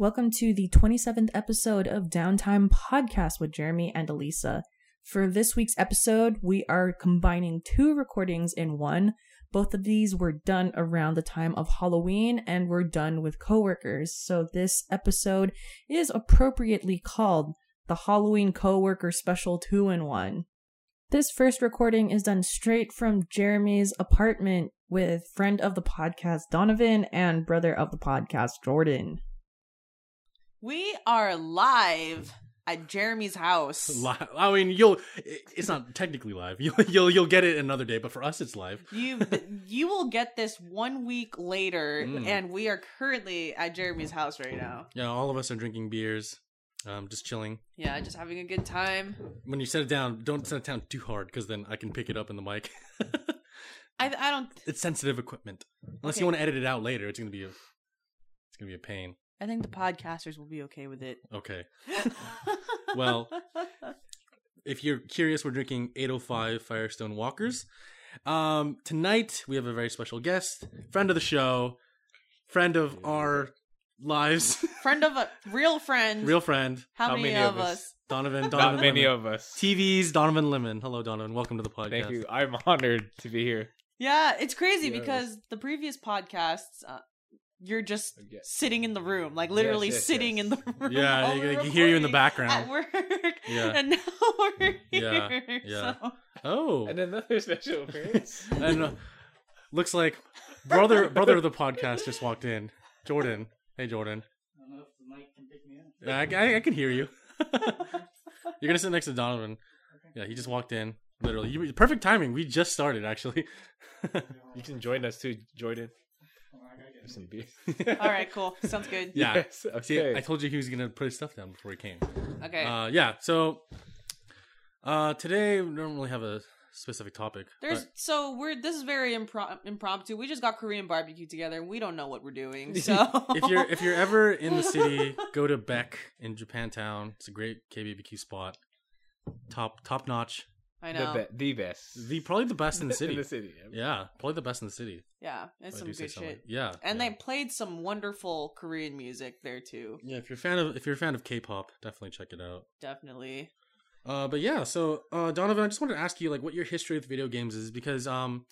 Welcome to the 27th episode of Downtime Podcast with Jeremy and Elisa. For this week's episode, we are combining two recordings in one. Both of these were done around the time of Halloween and were done with coworkers. So this episode is appropriately called the Halloween Coworker Special 2 in 1. This first recording is done straight from Jeremy's apartment with friend of the podcast Donovan and brother of the podcast Jordan. We are live at Jeremy's house. Li- I mean, you'll. It's not technically live. You'll you'll you'll get it another day, but for us, it's live. You you will get this one week later, Mm. and we are currently at Jeremy's house right now. Yeah, all of us are drinking beers, um, just chilling. Yeah, just having a good time. When you set it down, don't set it down too hard, because then I can pick it up in the mic. I I don't. it's sensitive equipment. Unless Okay. you want to edit it out later, it's gonna be a. It's gonna be a pain. I think the podcasters will be okay with it. Okay. Well, if you're curious, we're drinking 805 Firestone Walkers. Um, tonight we have a very special guest, friend of the show, friend of our lives, friend of a real friend. real friend, How, How many, many of of us? us? Donovan. Donovan Not many Lemon. of us. TV's Donovan Lemon. Hello, Donovan. Welcome to the podcast. Thank you. I'm honored to be here. Yeah, it's crazy Yes. because the previous podcasts, uh, you're just Yes. sitting in the room, like literally Yes, yes, sitting yes. in the room. Yeah, while you we're can hear you in the background. at work. Yeah. and now we're here. yeah. So. Oh, And another special appearance. and uh, looks like brother brother of the podcast just walked in. Jordan. Hey, Jordan. Yeah, I, I, I can hear you. You're gonna sit next to Donovan. Yeah, he just walked in. Literally, you, perfect timing. We just started actually. you can join us too, Jordan. Have some beer. All right, cool. Sounds good. yeah. Yes, See, okay. I told you he was gonna put his stuff down before he came. Okay. Uh, yeah. So, uh, today we don't really have a specific topic. There's but- so we're this is very impro- impromptu. We just got Korean barbecue together and we don't know what we're doing. So if you're if you're ever in the city, go to Beck in Japantown. It's a great KBBQ spot. Top top notch. I the, know. be- the best. The probably the best in the city. in the city. yeah. Yeah, probably the best in the city. Yeah, it's some good shit. Yeah, And yeah. they played some wonderful Korean music there too. yeah. If you're a fan of if you're a fan of K-pop, definitely check it out. Definitely. Uh, but yeah, so uh, Donovan, I just wanted to ask you like what your history with video games is because um,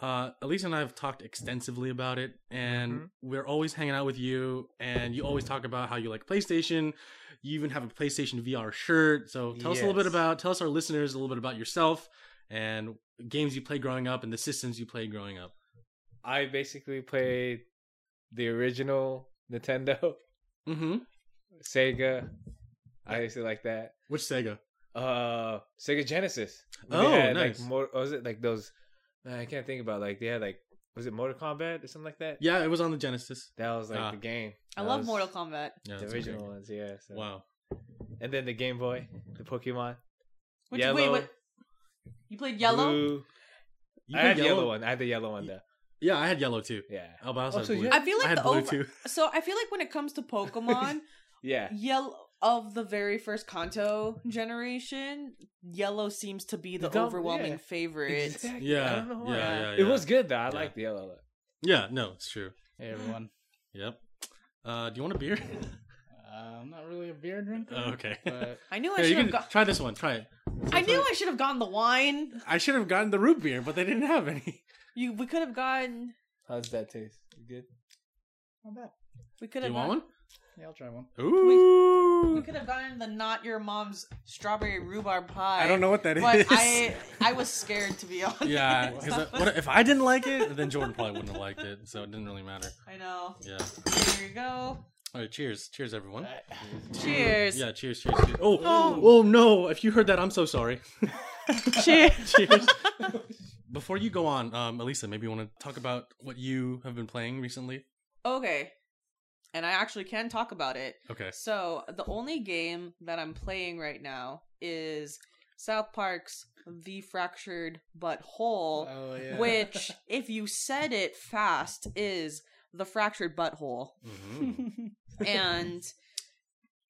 uh, Elisa and I have talked extensively about it, and Mhm. we're always hanging out with you, and you always talk about how you like PlayStation. You even have a PlayStation VR shirt. So tell us a little bit about, tell us our listeners a little bit about yourself and games you played growing up and the systems you played growing up. I basically played the original Nintendo, Mm-hmm. Sega. I used to like that. Which Sega? Uh, Sega Genesis. Oh, had, nice. Like, more, was it like those? Man, I can't think about like they had like was it Mortal Kombat or something like that? Yeah, it was on the Genesis. That was like Ah. the game. I That love Mortal Kombat. Yeah, The original okay. ones, yeah. So. Wow. And then the Game Boy, the Pokemon. Which, Yellow. Wait, what? You played Yellow? Blue. You I had the yellow one. I had the yellow one though. Yeah, I had yellow too. Yeah. Oh, but I also Oh, had so blue. you- I feel like I had the blue over- too. So I feel like when it comes to Pokemon, Yeah. Yellow of the very first Kanto generation, Yellow seems to be the The dom- overwhelming yeah. favorite. Exactly. Yeah, I don't know why. yeah, yeah, It was good though. I Yeah. liked the yellow. Yeah, no, it's true. Hey everyone. Yep. Uh, do you want a beer? Uh, I'm not really a beer drinker. Oh, okay. But I knew I Here, should have got. try this one. Try it. I knew I should have gotten the wine. I should have gotten the root beer, but they didn't have any. You, we could have gotten. How's that taste? Good. not bad. We could Do have. you want one? Yeah, I'll try one. Ooh. We could have gotten the not your mom's strawberry rhubarb pie. I don't know what that is. but I I was scared to be honest. yeah, because what if I didn't like it? Then Jordan probably wouldn't have liked it, so it didn't really matter. I know. Yeah. Here you go. All right. Cheers. Cheers, everyone. Cheers. Yeah. Cheers. Cheers. cheers. Oh, oh. Oh no! If you heard that, I'm so sorry. Cheers. cheers. Before you go on, um, Elisa, maybe you want to talk about what you have been playing recently. Okay. And I actually can talk about it. Okay. So the only game that I'm playing right now is South Park's The Fractured But Whole, Oh yeah. which, if you said it fast, is the fractured butthole. hmm and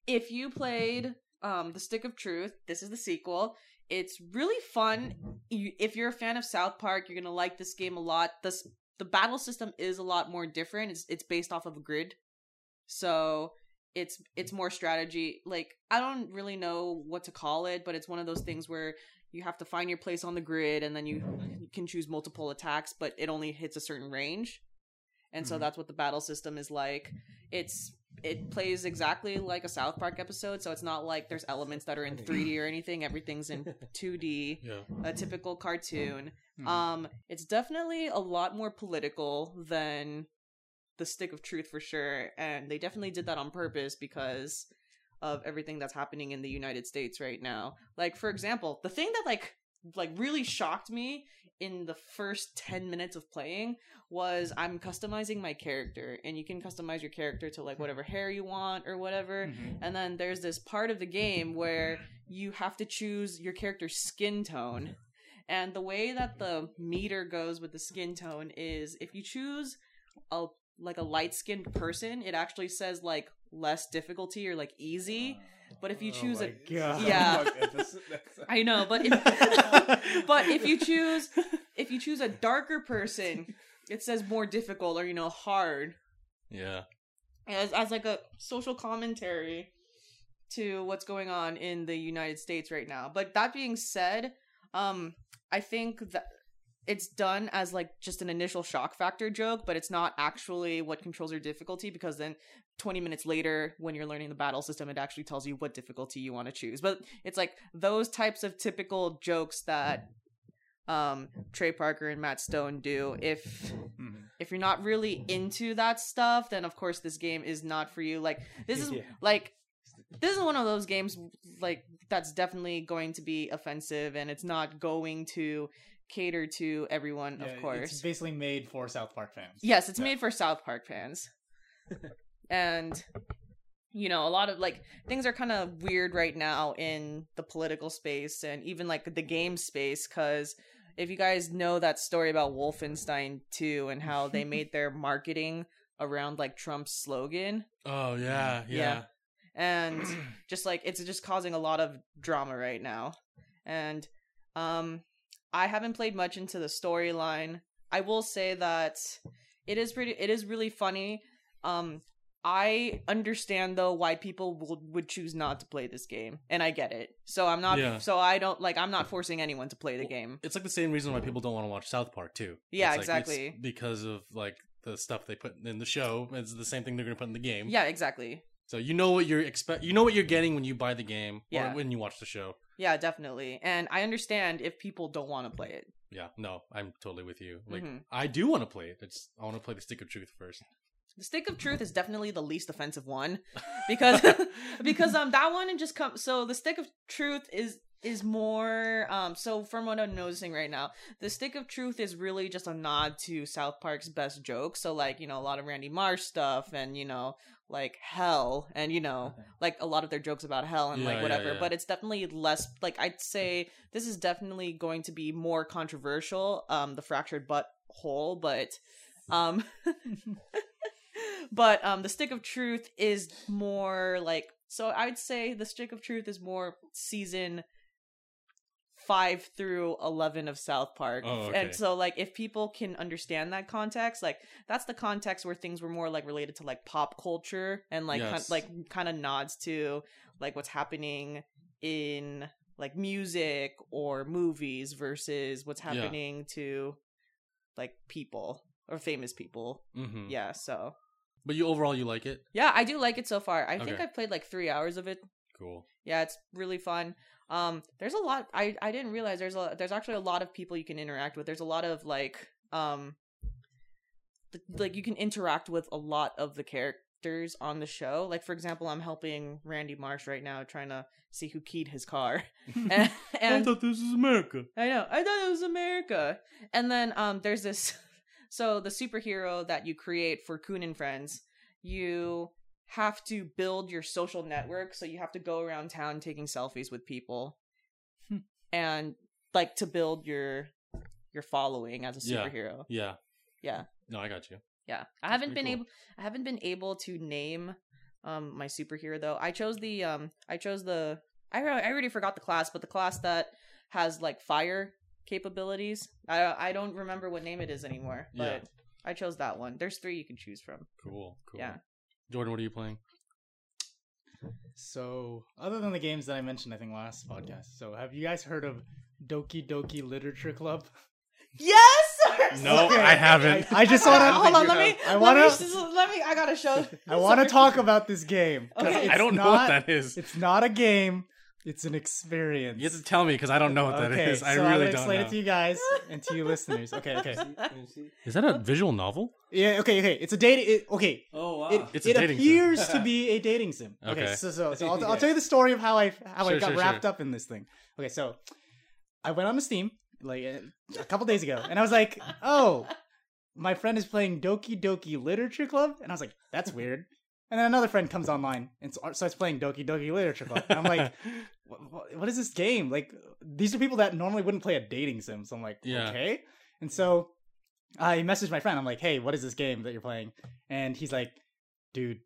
if you played um, The Stick of Truth, this is the sequel. It's really fun. You, if you're a fan of South Park, you're gonna like this game a lot. This the battle system is a lot more different. It's it's based off of a grid, so it's it's more strategy. Like I don't really know what to call it, but it's one of those things where you have to find your place on the grid and then you can choose multiple attacks, but it only hits a certain range. And so Mhm. that's what the battle system is like. It's it plays exactly like a South Park episode, so it's not like there's elements that are in 3D or anything. Everything's in 2D, Yeah. a typical cartoon. Mhm. Um, it's definitely a lot more political than the Stick of Truth for sure, and they definitely did that on purpose because of everything that's happening in the United States right now. Like, for example, the thing that like like really shocked me in the first 10 minutes of playing was I'm customizing my character and you can customize your character to like whatever hair you want or whatever Mhm. and then there's this part of the game where you have to choose your character's skin tone. And the way that the meter goes with the skin tone is if you choose a like a light skinned person, it actually says like less difficulty or like easy. But if you Oh choose my a God. Yeah. Fuck, that's- that's- I know, but if but if you choose if you choose a darker person, it says more difficult or you know hard Yeah. as as like a social commentary to what's going on in the United States right now. But that being said, um I think that it's done as like just an initial shock factor joke, but it's not actually what controls your difficulty because then 20 minutes later when you're learning the battle system it actually tells you what difficulty you want to choose. But it's like those types of typical jokes that um Trey Parker and Matt Stone do if Mhm. if you're not really into that stuff, then of course this game is not for you. Like this is Yeah. like this is one of those games like that's definitely going to be offensive and it's not going to cater to everyone, Yeah, of course. It's basically made for South Park fans. Yes, it's Yeah. made for South Park fans. and you know, a lot of like things are kind of weird right now in the political space and even like the game space cuz if you guys know that story about Wolfenstein 2 and how they made their marketing around like Trump's slogan? Oh yeah, yeah. Yeah. and just like it's just causing a lot of drama right now. And um i haven't played much into the storyline. I will say that it is pretty it is really funny. Um i understand though why people would, would choose not to play this game and i get it so i'm not Yeah. so i don't like i'm not forcing anyone to play the game It's like the same reason why people don't want to watch South Park too. Yeah, It's like, exactly. because of like the stuff they put in the show. It's the same thing they're gonna put in the game. yeah exactly So you know what you're expect. You know what you're getting when you buy the game Yeah. or when you watch the show. yeah definitely and i understand if people don't want to play it Yeah. No, I'm totally with you. Like Mhm. I do want to play it. It's I want to play the Stick of Truth first. The stick of truth is definitely the least offensive one because because um that one just come so the stick of truth is is more um so from what I'm noticing right now the stick of truth is really just a nod to South Park's best jokes so like you know a lot of Randy Marsh stuff and you know like hell and you know like a lot of their jokes about hell and Yeah, like yeah, whatever. yeah. but it's definitely less like I'd say this is definitely going to be more controversial um the fractured butt hole but um but um the stick of truth is more like so i'd say the stick of truth is more season 5 through 11 of south park. Oh, okay. and so like if people can understand that context like that's the context where things were more like related to like pop culture and like kind, like kind of nods to like what's happening in like music or movies versus what's Yeah. happening to like people or famous people. Hmm yeah so But you overall you like it? yeah, I do like it so far. I think Okay. I've played like three hours of it. Cool. Yeah, it's really fun. Um, there's a lot. I I didn't realize there's a there's actually a lot of people you can interact with. There's a lot of like um, th- like you can interact with a lot of the characters on the show. Like for example, I'm helping Randy Marsh right now, trying to see who keyed his car, and, I thought this was America. I know. I thought it was America. And then um there's this so the superhero that you create for Coon and Friends, you have to build your social network, so you have to go around town taking selfies with people. and like to build your your following as a Yeah. superhero. Yeah. Yeah. No, I got you. Yeah. I That's haven't pretty been cool. able I haven't been able to name um my superhero though. I chose the um I chose the I I already forgot the class, but the class that has like fire capabilities. I I don't remember what name it is anymore, but Yeah. I chose that one. There's three you can choose from. Cool. Cool. Yeah. Jordan, what are you playing? So, other than the games that I mentioned, I think last podcast. So, have you guys heard of Doki Doki Literature Club? Yes. No, I haven't. I, I just want to. Hold on, let me. I want to. Let me. I gotta show. I want to talk about this game. 'cause Okay. I don't know not- what that is. It's not a game. It's an experience. You have to tell me because I don't know what that is. okay, I so I'm really gonna don't explain know. it to you guys and to you listeners. Okay, okay. Is that a visual novel? Yeah, okay, okay. It's a dating. It, okay, Oh wow. it, It's a it dating sim. appears to be a dating sim. Okay, Okay. so, so, so I'll, I'll tell you the story of how I how I Sure, got sure, wrapped sure. up in this thing. Okay, so I went on to Steam like uh, a couple days ago, and I was like, oh, my friend is playing Doki Doki Literature Club, and I was like, that's weird. And then another friend comes online and uh, starts playing Doki Doki Literature Club, and I'm like, what, what is this game? Like, these are people that normally wouldn't play a dating sim. So I'm like, Yeah. okay. And so I messaged my friend. I'm like, hey, what is this game that you're playing? And he's like, dude,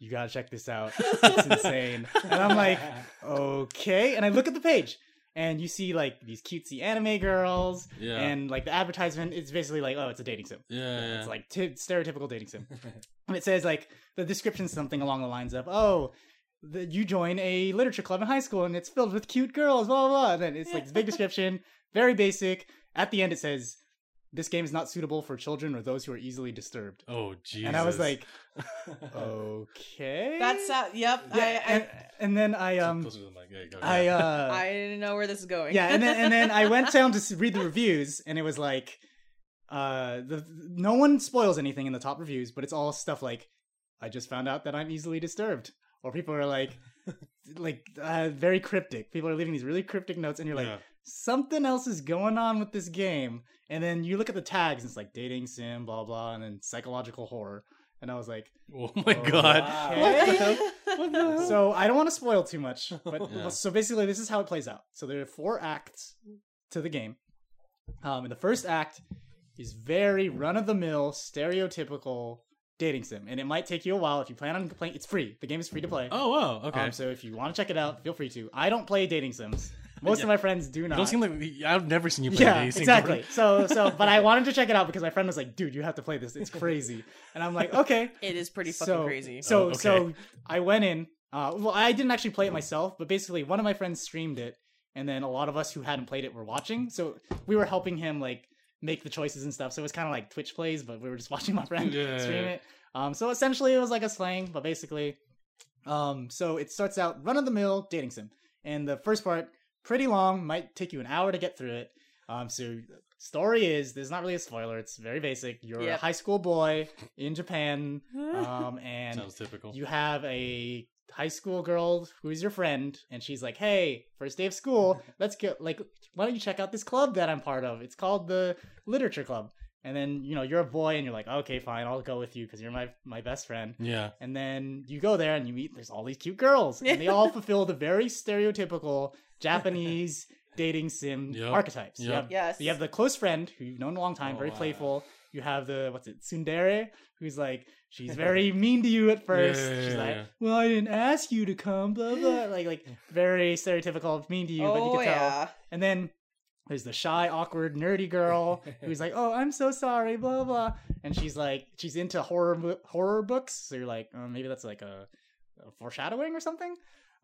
you gotta check this out. It's insane. and I'm like, okay. And I look at the page, and you see like these cutesy anime girls, Yeah. and like the advertisement is basically like, oh, it's a dating sim. yeah, yeah. It's like t- stereotypical dating sim. And it says like the description's something along the lines of, "Oh, the, you join a literature club in high school and it's filled with cute girls." Blah blah. blah. And then it's like this big description, very basic. At the end, it says, "This game is not suitable for children or those who are easily disturbed." oh, Jesus. And I was like, "Okay." That's uh, yep. yeah. I, and, and then I um the mic. Yeah, I uh I I didn't know where this is going. yeah, and then and then I went down to read the reviews, and it was like, uh, the no one spoils anything in the top reviews, but it's all stuff like, I just found out that I'm easily disturbed, or people are like, like uh, very cryptic. People are leaving these really cryptic notes, and you're like, Yeah. Something else is going on with this game, and then you look at the tags, and it's like dating sim, blah blah, and then psychological horror, and I was like, oh my Oh, god. okay. What the hell? So I don't want to spoil too much, but Yeah. so basically, this is how it plays out. So there are four acts to the game. Um, and the first act is very run of the mill, stereotypical dating sim, and it might take you a while if you plan on playing. It's free. The game is free to play. Oh wow. Okay. Um, so if you want to check it out, feel free to. I don't play dating sims. Most Yeah. of my friends do you not. don't seem like I've never seen you play yeah, dating. exactly. So, so, but I wanted to check it out because my friend was like, "Dude, you have to play this. It's crazy." And I'm like, "Okay." it is pretty fucking so, crazy. So Oh, okay. so I went in. Uh, well, I didn't actually play it myself, but basically one of my friends streamed it, and then a lot of us who hadn't played it were watching. So we were helping him like make the choices and stuff. So it was kind of like Twitch plays, but we were just watching my friend Yeah, stream it. Um, so essentially it was like a slang, but basically, um, so it starts out run of the mill dating sim, and the first part pretty long, might take you an hour to get through it. Um, so story is there's not really a spoiler. It's very basic. You're a high school boy in Japan, um, and Sounds typical. you have a high school girl who is your friend and she's like hey first day of school let's get like why don't you check out this club that i'm part of it's called the literature club and then you know you're a boy and you're like okay fine i'll go with you because you're my my best friend yeah. and then you go there and you meet there's all these cute girls and they all fulfill the very stereotypical japanese dating sim Yep. archetypes you have yes. you have the close friend who you've known a long time, Oh, very wow. playful. You have the what's it, Tsundere, who's like she's very mean to you at first. Yeah, yeah, she's yeah, like, yeah. "Well, I didn't ask you to come," blah blah, like like very stereotypical, mean to you, but you oh can tell. yeah. And then there's the shy, awkward, nerdy girl who's like, "Oh, I'm so sorry," blah blah, and she's like, she's into horror horror books, so you're like, oh, maybe that's like a, a foreshadowing or something.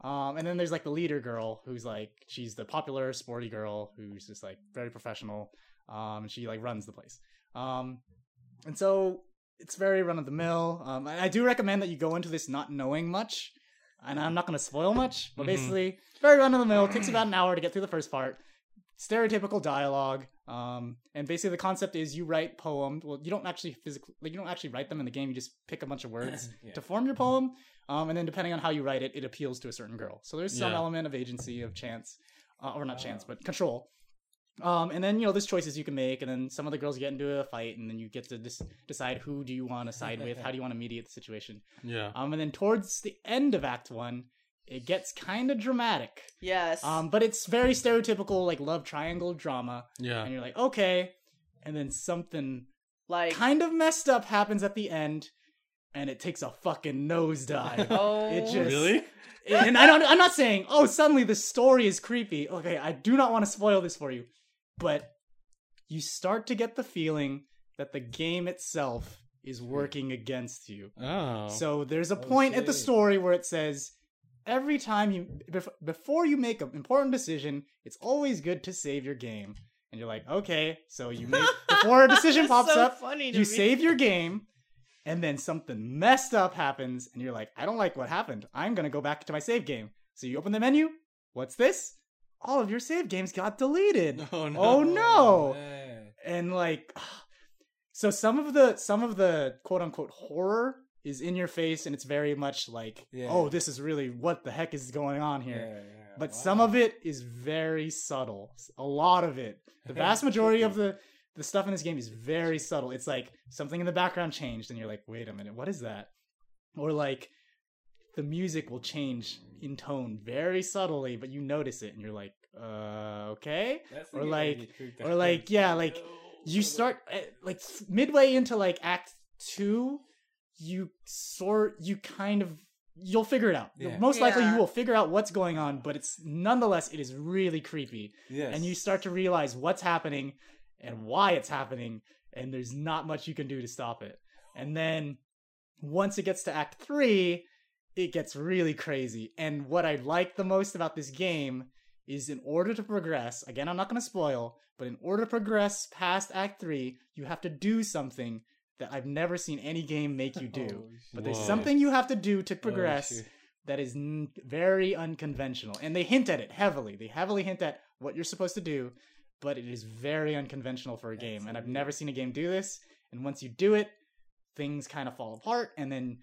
Um, and then there's like the leader girl who's like, she's the popular sporty girl who's just like very professional. Um, and she like runs the place. Um, and so it's very run of the mill. Um, and I do recommend that you go into this not knowing much. And I'm not going to spoil much, but Mhm. basically, very run of the mill. Takes about an hour to get through the first part. Stereotypical dialogue. Um, and basically the concept is you write poems. Well, you don't actually physically, like you don't actually write them in the game. You just pick a bunch of words Yeah. to form your poem. Um, and then depending on how you write it, it appeals to a certain girl. So there's some Yeah. element of agency, of chance, uh, or not chance, but control. Um, and then you know there's choices you can make, and then some of the girls get into a fight, and then you get to dis- decide who do you want to side with, how do you want to mediate the situation. Yeah. Um, and then towards the end of Act One, it gets kind of dramatic. Yes. Um, but it's very stereotypical like love triangle drama, Yeah. and you're like okay, and then something like kind of messed up happens at the end, and it takes a fucking nosedive. oh it just- Really? and I don't, I'm not saying, oh, suddenly the story is creepy. Okay, I do not want to spoil this for you, but you start to get the feeling that the game itself is working against you. Oh. So there's a point at the story where it says every time you before you make an important decision, it's always good to save your game. And you're like, okay, so you make before a decision pops so up, funny you me. save your game, and then something messed up happens, and you're like, I don't like what happened. I'm gonna go back to my save game. So you open the menu. What's this? All of your save games got deleted. Oh no. Oh no! man. and like so some of the some of the quote unquote horror is in your face and it's very much like Yeah. oh this is really what the heck is going on Yeah, here yeah, but wow. some of it is very subtle a lot of it the vast majority of the the stuff in this game is very subtle. It's like something in the background changed and you're like wait a minute what is that? Or like the music will change in tone very subtly but you notice it and you're like uh okay. That's or like- or like yeah like you start eh, like midway into like act two you sort you kind of you'll figure it out. Yeah. most likely you will figure out what's going on but it's nonetheless it is really creepy. Yes. and you start to realize what's happening and why it's happening and there's not much you can do to stop it and then once it gets to act 3 it gets really crazy and what i like the most about this game is in order to progress again i'm not going to spoil but in order to progress past act 3 you have to do something that i've never seen any game make you do Oh, but there's Whoa. something you have to do to Oh, progress shit. that is n- very unconventional. And they hint at it heavily. They heavily hint at what you're supposed to do, but it is very unconventional for a game. And I've never seen a game do this. And once you do it, things kind of fall apart. And then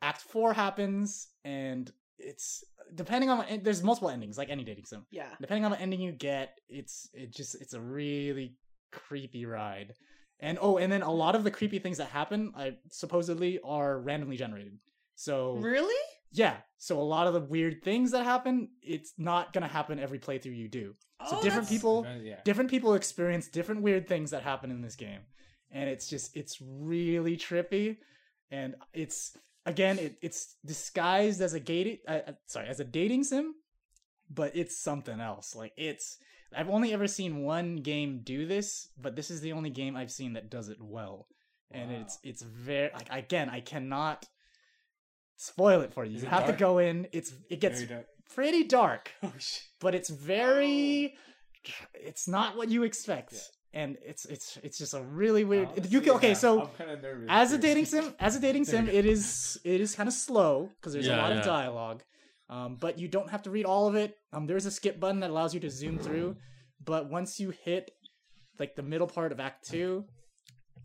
Act 4 happens, and it's depending on and there's multiple endings, like any dating sim. Yeah. Depending on what ending you get, it's it just it's a really creepy ride. And oh, and then a lot of the creepy things that happen, I supposedly are randomly generated. So Really? Yeah, so a lot of the weird things that happen, it's not gonna happen every playthrough you do. So Oh, different that's- people, Yeah. different people experience different weird things that happen in this game, and it's just it's really trippy, and it's again it, it's disguised as a gating, uh, uh, sorry, as a dating sim, but it's something else. Like it's I've only ever seen one game do this, but this is the only game I've seen that does it well, and it's it's very like again I cannot spoil it for you. Is You it have to go in. It's it gets dark. pretty dark, Oh shit. but it's very it's not what you expect. And it's it's it's just a really weird. you can, okay, so I'm kind of nervous. as a dating sim, as a dating sim, it is it is kind of slow because there's a lot yeah. of dialogue. Um, but you don't have to read all of it. Um, there's a skip button that allows you to zoom through. But once you hit like the middle part of Act Two,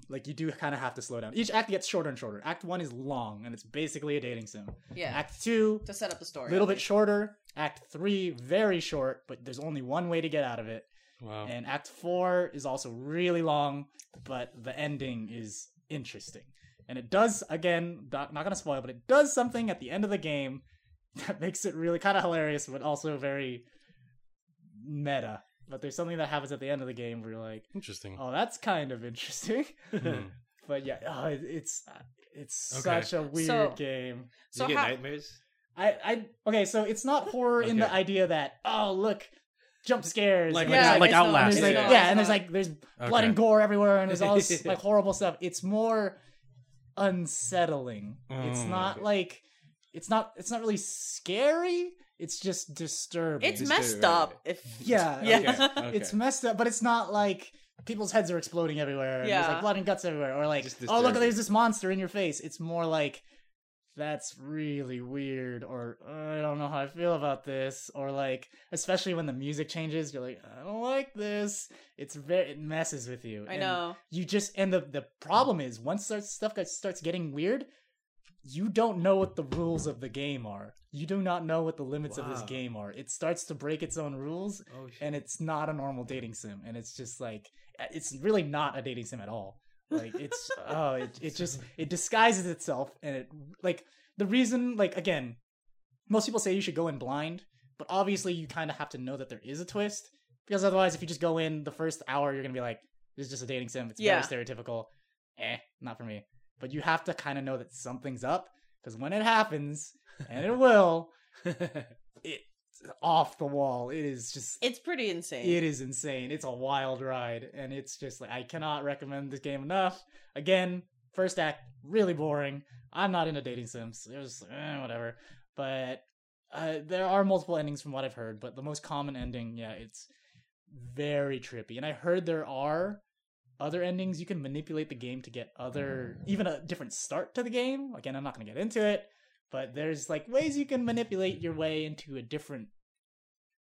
like you do kind of have to slow down. Each act gets shorter and shorter. Act One is long and it's basically a dating sim. Yeah. Act Two, to set up the story. a little bit shorter. Act Three, very short, but there's only one way to get out of it. Wow. And Act Four is also really long, but the ending is interesting. And it does, again, not, not gonna spoil, but it does something at the end of the game that makes it really kind of hilarious, but also very meta. But there's something that happens at the end of the game where you're like, Interesting. oh, that's kind of interesting. Hmm. but yeah, oh, it- it's it's Okay. such a weird So- game. Do So you get how- nightmares? I, I okay, so it's not horror in the idea that oh look, jump scares, Like Yeah, like, like it's not- Outlast. like It's yeah, not- and there's like there's blood Okay. and gore everywhere, and there's all this like horrible stuff. It's more unsettling. It's Mm. not like it's not it's not really scary. It's just disturbing. It's Just messed do it, right, up. If yeah, yeah. Okay. it's messed up, but it's not like people's heads are exploding everywhere. And there's Yeah. like blood and guts everywhere, or like oh look, there's this monster in your face. It's more like that's really weird, or I don't know how I feel about this, or like especially when the music changes, you're like I don't like this. It's very it messes with you. I And know. You just and the the problem is once starts, stuff starts getting weird. You don't know what the rules of the game are. You do not know what the limits of this game are. It starts to break its own rules, Oh and it's not a normal dating sim and it's just like it's really not a dating sim at all. Like it's oh it, it just it disguises itself and it like the reason like again most people say you should go in blind but obviously you kind of have to know that there is a twist because otherwise if you just go in the first hour you're gonna be like this is just a dating sim. It's Yeah. very stereotypical. Eh not for me. But you have to kind of know that something's up because when it happens and it will it's off the wall it is just It's pretty insane. it is insane. It's a wild ride, and it's just like I cannot recommend this game enough. Again, first act really boring. I'm not into dating sims. It was eh, whatever, but uh, there are multiple endings from what I've heard, but the most common ending, yeah, it's very trippy. And I heard there are other endings you can manipulate the game to get other, even a different start to the game. Again, I'm not going to get into it, but there's like ways you can manipulate your way into a different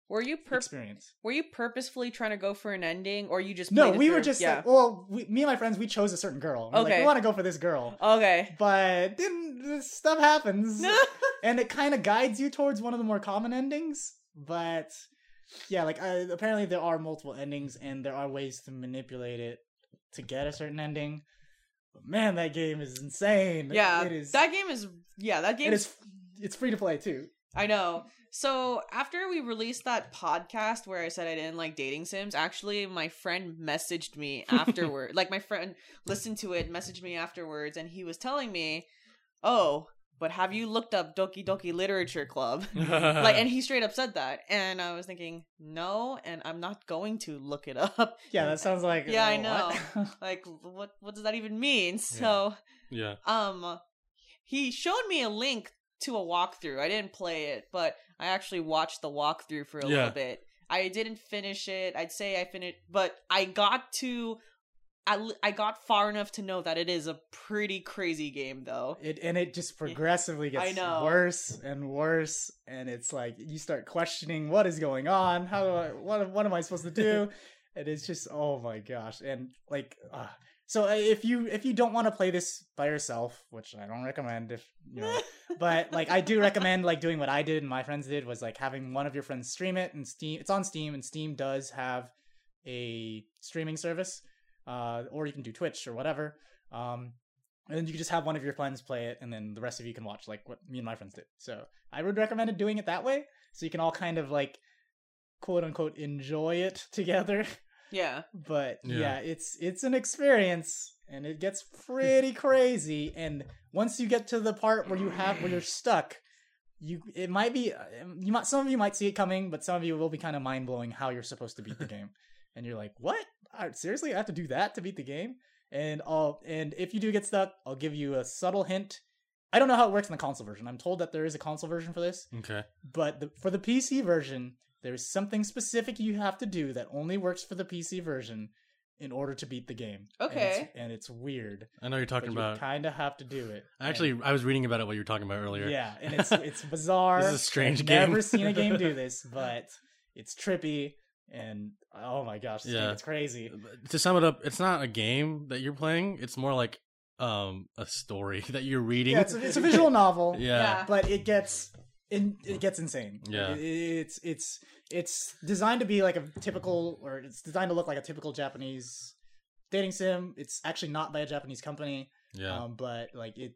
Were you pur- experience. were you purposefully trying to go for an ending, or you just No, we were just yeah. like, well, we, me and my friends, we chose a certain girl. We're like, Okay. we want to go for this girl. okay. But then this stuff happens. and it kind of guides you towards one of the more common endings. But yeah, like uh, apparently there are multiple endings, and there are ways to manipulate it to get a certain ending. But man, that game is insane. yeah, it is. that game is yeah, that game it is. It's free to play too. I know. So after we released that podcast where I said I didn't like dating sims, actually my friend messaged me afterward. like my friend listened to it, messaged me afterwards, and he was telling me, "Oh, but have you looked up Doki Doki Literature Club?" like, and he straight up said that, and I was thinking, no, and I'm not going to look it up. Yeah, that sounds like. Yeah, I know. what? Like, what what does that even mean? So, yeah. um, he showed me a link to a walkthrough. I didn't play it, but I actually watched the walkthrough for a Yeah. little bit. I didn't finish it. I'd say I finished, but I got to. I, I got far enough to know that it is a pretty crazy game, though. It and it just progressively gets worse and worse, and it's like you start questioning what is going on. How do I? What what am I supposed to do? and it's just oh my gosh, and like uh, so if you if you don't want to play this by yourself, which I don't recommend, if you know, but like I do recommend like doing what I did and my friends did was like having one of your friends stream it and Steam. It's on Steam, and Steam does have a streaming service, uh, or you can do Twitch or whatever. Um, and then you can just have one of your friends play it, and then the rest of you can watch, like what me and my friends did. So I would recommend doing it that way, so you can all kind of like quote unquote enjoy it together. Yeah. But Yeah. yeah, it's it's an experience, and it gets pretty crazy. And once you get to the part where you have where you're stuck, you it might be you might some of you might see it coming, but some of you will be kind of mind blowing how you're supposed to beat the game, and you're like, what? I, seriously, I have to do that to beat the game? And I'll and if you do get stuck, I'll give you a subtle hint. I don't know how it works in the console version. I'm told that there is a console version for this, Okay. but the, for the PC version, there's something specific you have to do that only works for the PC version in order to beat the game. And it's- Okay. and it's, weird. I know you're But talking you about. kind of have to do it. Actually, I was reading about it what you were talking about earlier. Yeah, and it's it's bizarre. This is a strange I've game. Never seen a game do this, but it's trippy and oh my gosh, this game Yeah. it's crazy. To sum it up, it's not a game that you're playing. It's more like um a story that you're reading. Yeah, it's a, it's a visual novel. Yeah. but it gets in it gets insane. Yeah. It- it's it's it's designed to be like a typical, or it's designed to look like a typical Japanese dating sim. It's actually not by a Japanese company, Yeah. um, but like it.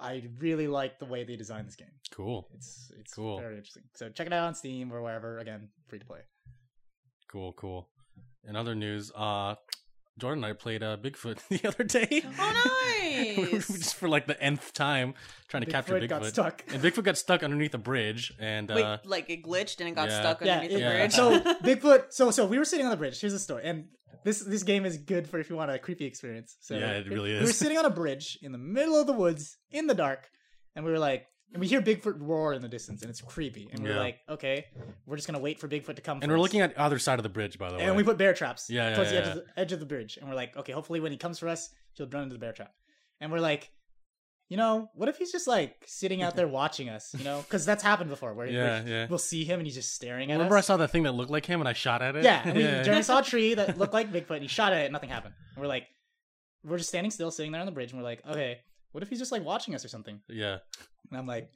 I really like the way they designed this game. cool. It's it's Cool. very interesting. So check it out on Steam or wherever. Again, free to play. Cool. Cool. In other news, uh, Jordan and I played uh, Bigfoot the other day. Oh, nice. Just for like the nth time, trying to capture Bigfoot. got stuck. And Bigfoot got stuck underneath a bridge, and Wait, uh, like it glitched and it got yeah. stuck Yeah, underneath it- the Yeah. bridge. So Bigfoot. So so we were sitting on the bridge. Here's the story, and this this game is good for if you want a creepy experience. So Yeah, it really is. We were sitting on a bridge in the middle of the woods in the dark, and we were like, and we hear Bigfoot roar in the distance, and it's creepy. And we're Yeah. like, okay, we're just gonna wait for Bigfoot to come. and we're looking at the other side of the bridge, by the way. and we put bear traps Yeah, yeah, towards the edge yeah. of the edge of the bridge, and we're like, okay, hopefully when he comes for us, he'll run into the bear trap. And we're like. You know, what if he's just like sitting out there watching us? You know, because that's happened before. Where, Yeah, where yeah. we'll see him and he's just staring at Remember, I us. saw that thing that looked like him, and I shot at it. Yeah, and we. Jeremy saw a tree that looked like Bigfoot, and he shot at it, and nothing happened. And we're like, we're just standing still, sitting there on the bridge, and we're like, okay, what if he's just like watching us or something? yeah. And I'm like,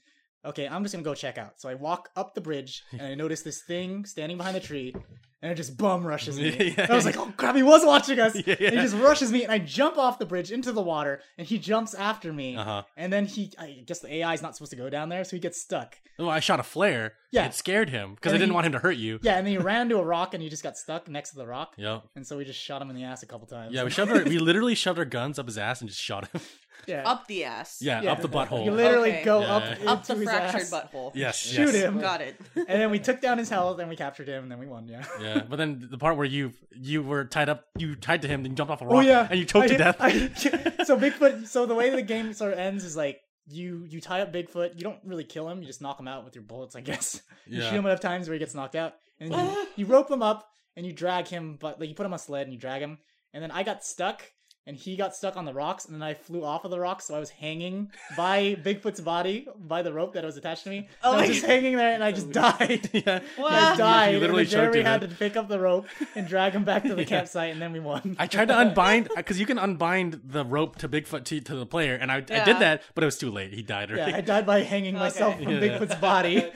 okay, I'm just gonna go check out. So I walk up the bridge, and I notice this thing standing behind the tree, and it just bum rushes me. Yeah. I was like, oh crap, he was watching us. Yeah, yeah. And he just rushes me, and I jump off the bridge into the water, and he jumps after me. Uh huh. And then he, I guess the AI is not supposed to go down there, so he gets stuck. Oh, I shot a flare. Yeah. It scared him because I didn't he- want him to hurt you. Yeah, and then he ran to a rock, and he just got stuck next to the rock. Yep. And so we just shot him in the ass a couple times. Yeah, we shoved our, we literally shoved our guns up his ass and just shot him. Yeah. Up the ass. yeah, Yeah. up the butthole. You literally Okay. go Yeah. up Up the his fractured ass, butthole. yes, Shoot yes. him. Got it. and then we took down his health, and we captured him, and then we won. Yeah. Yeah, but then the part where you you were tied up, you tied to him, then you jumped off a oh, rock, Oh yeah, and you choked I- to death. I- so Bigfoot. So the way the game sort of ends is like you you tie up Bigfoot. You don't really kill him. You just knock him out with your bullets, I guess. You Yeah. shoot him enough times where he gets knocked out, and you, ah. you rope him up and you drag him. But like you put him on a sled and you drag him. And then I got stuck, and he got stuck on the rocks, and then I flew off of the rocks, so I was hanging by Bigfoot's body by the rope that was attached to me. Oh and I was just God. hanging there, and I just died. yeah. What? I died. You literally and Jeremy had to pick up the rope and drag him back to the Yeah. campsite, and then we won. I tried to unbind because you can unbind the rope to Bigfoot to, to the player, and I, I did that, but it was too late. He died yeah. I died by hanging myself from Yeah. Bigfoot's body.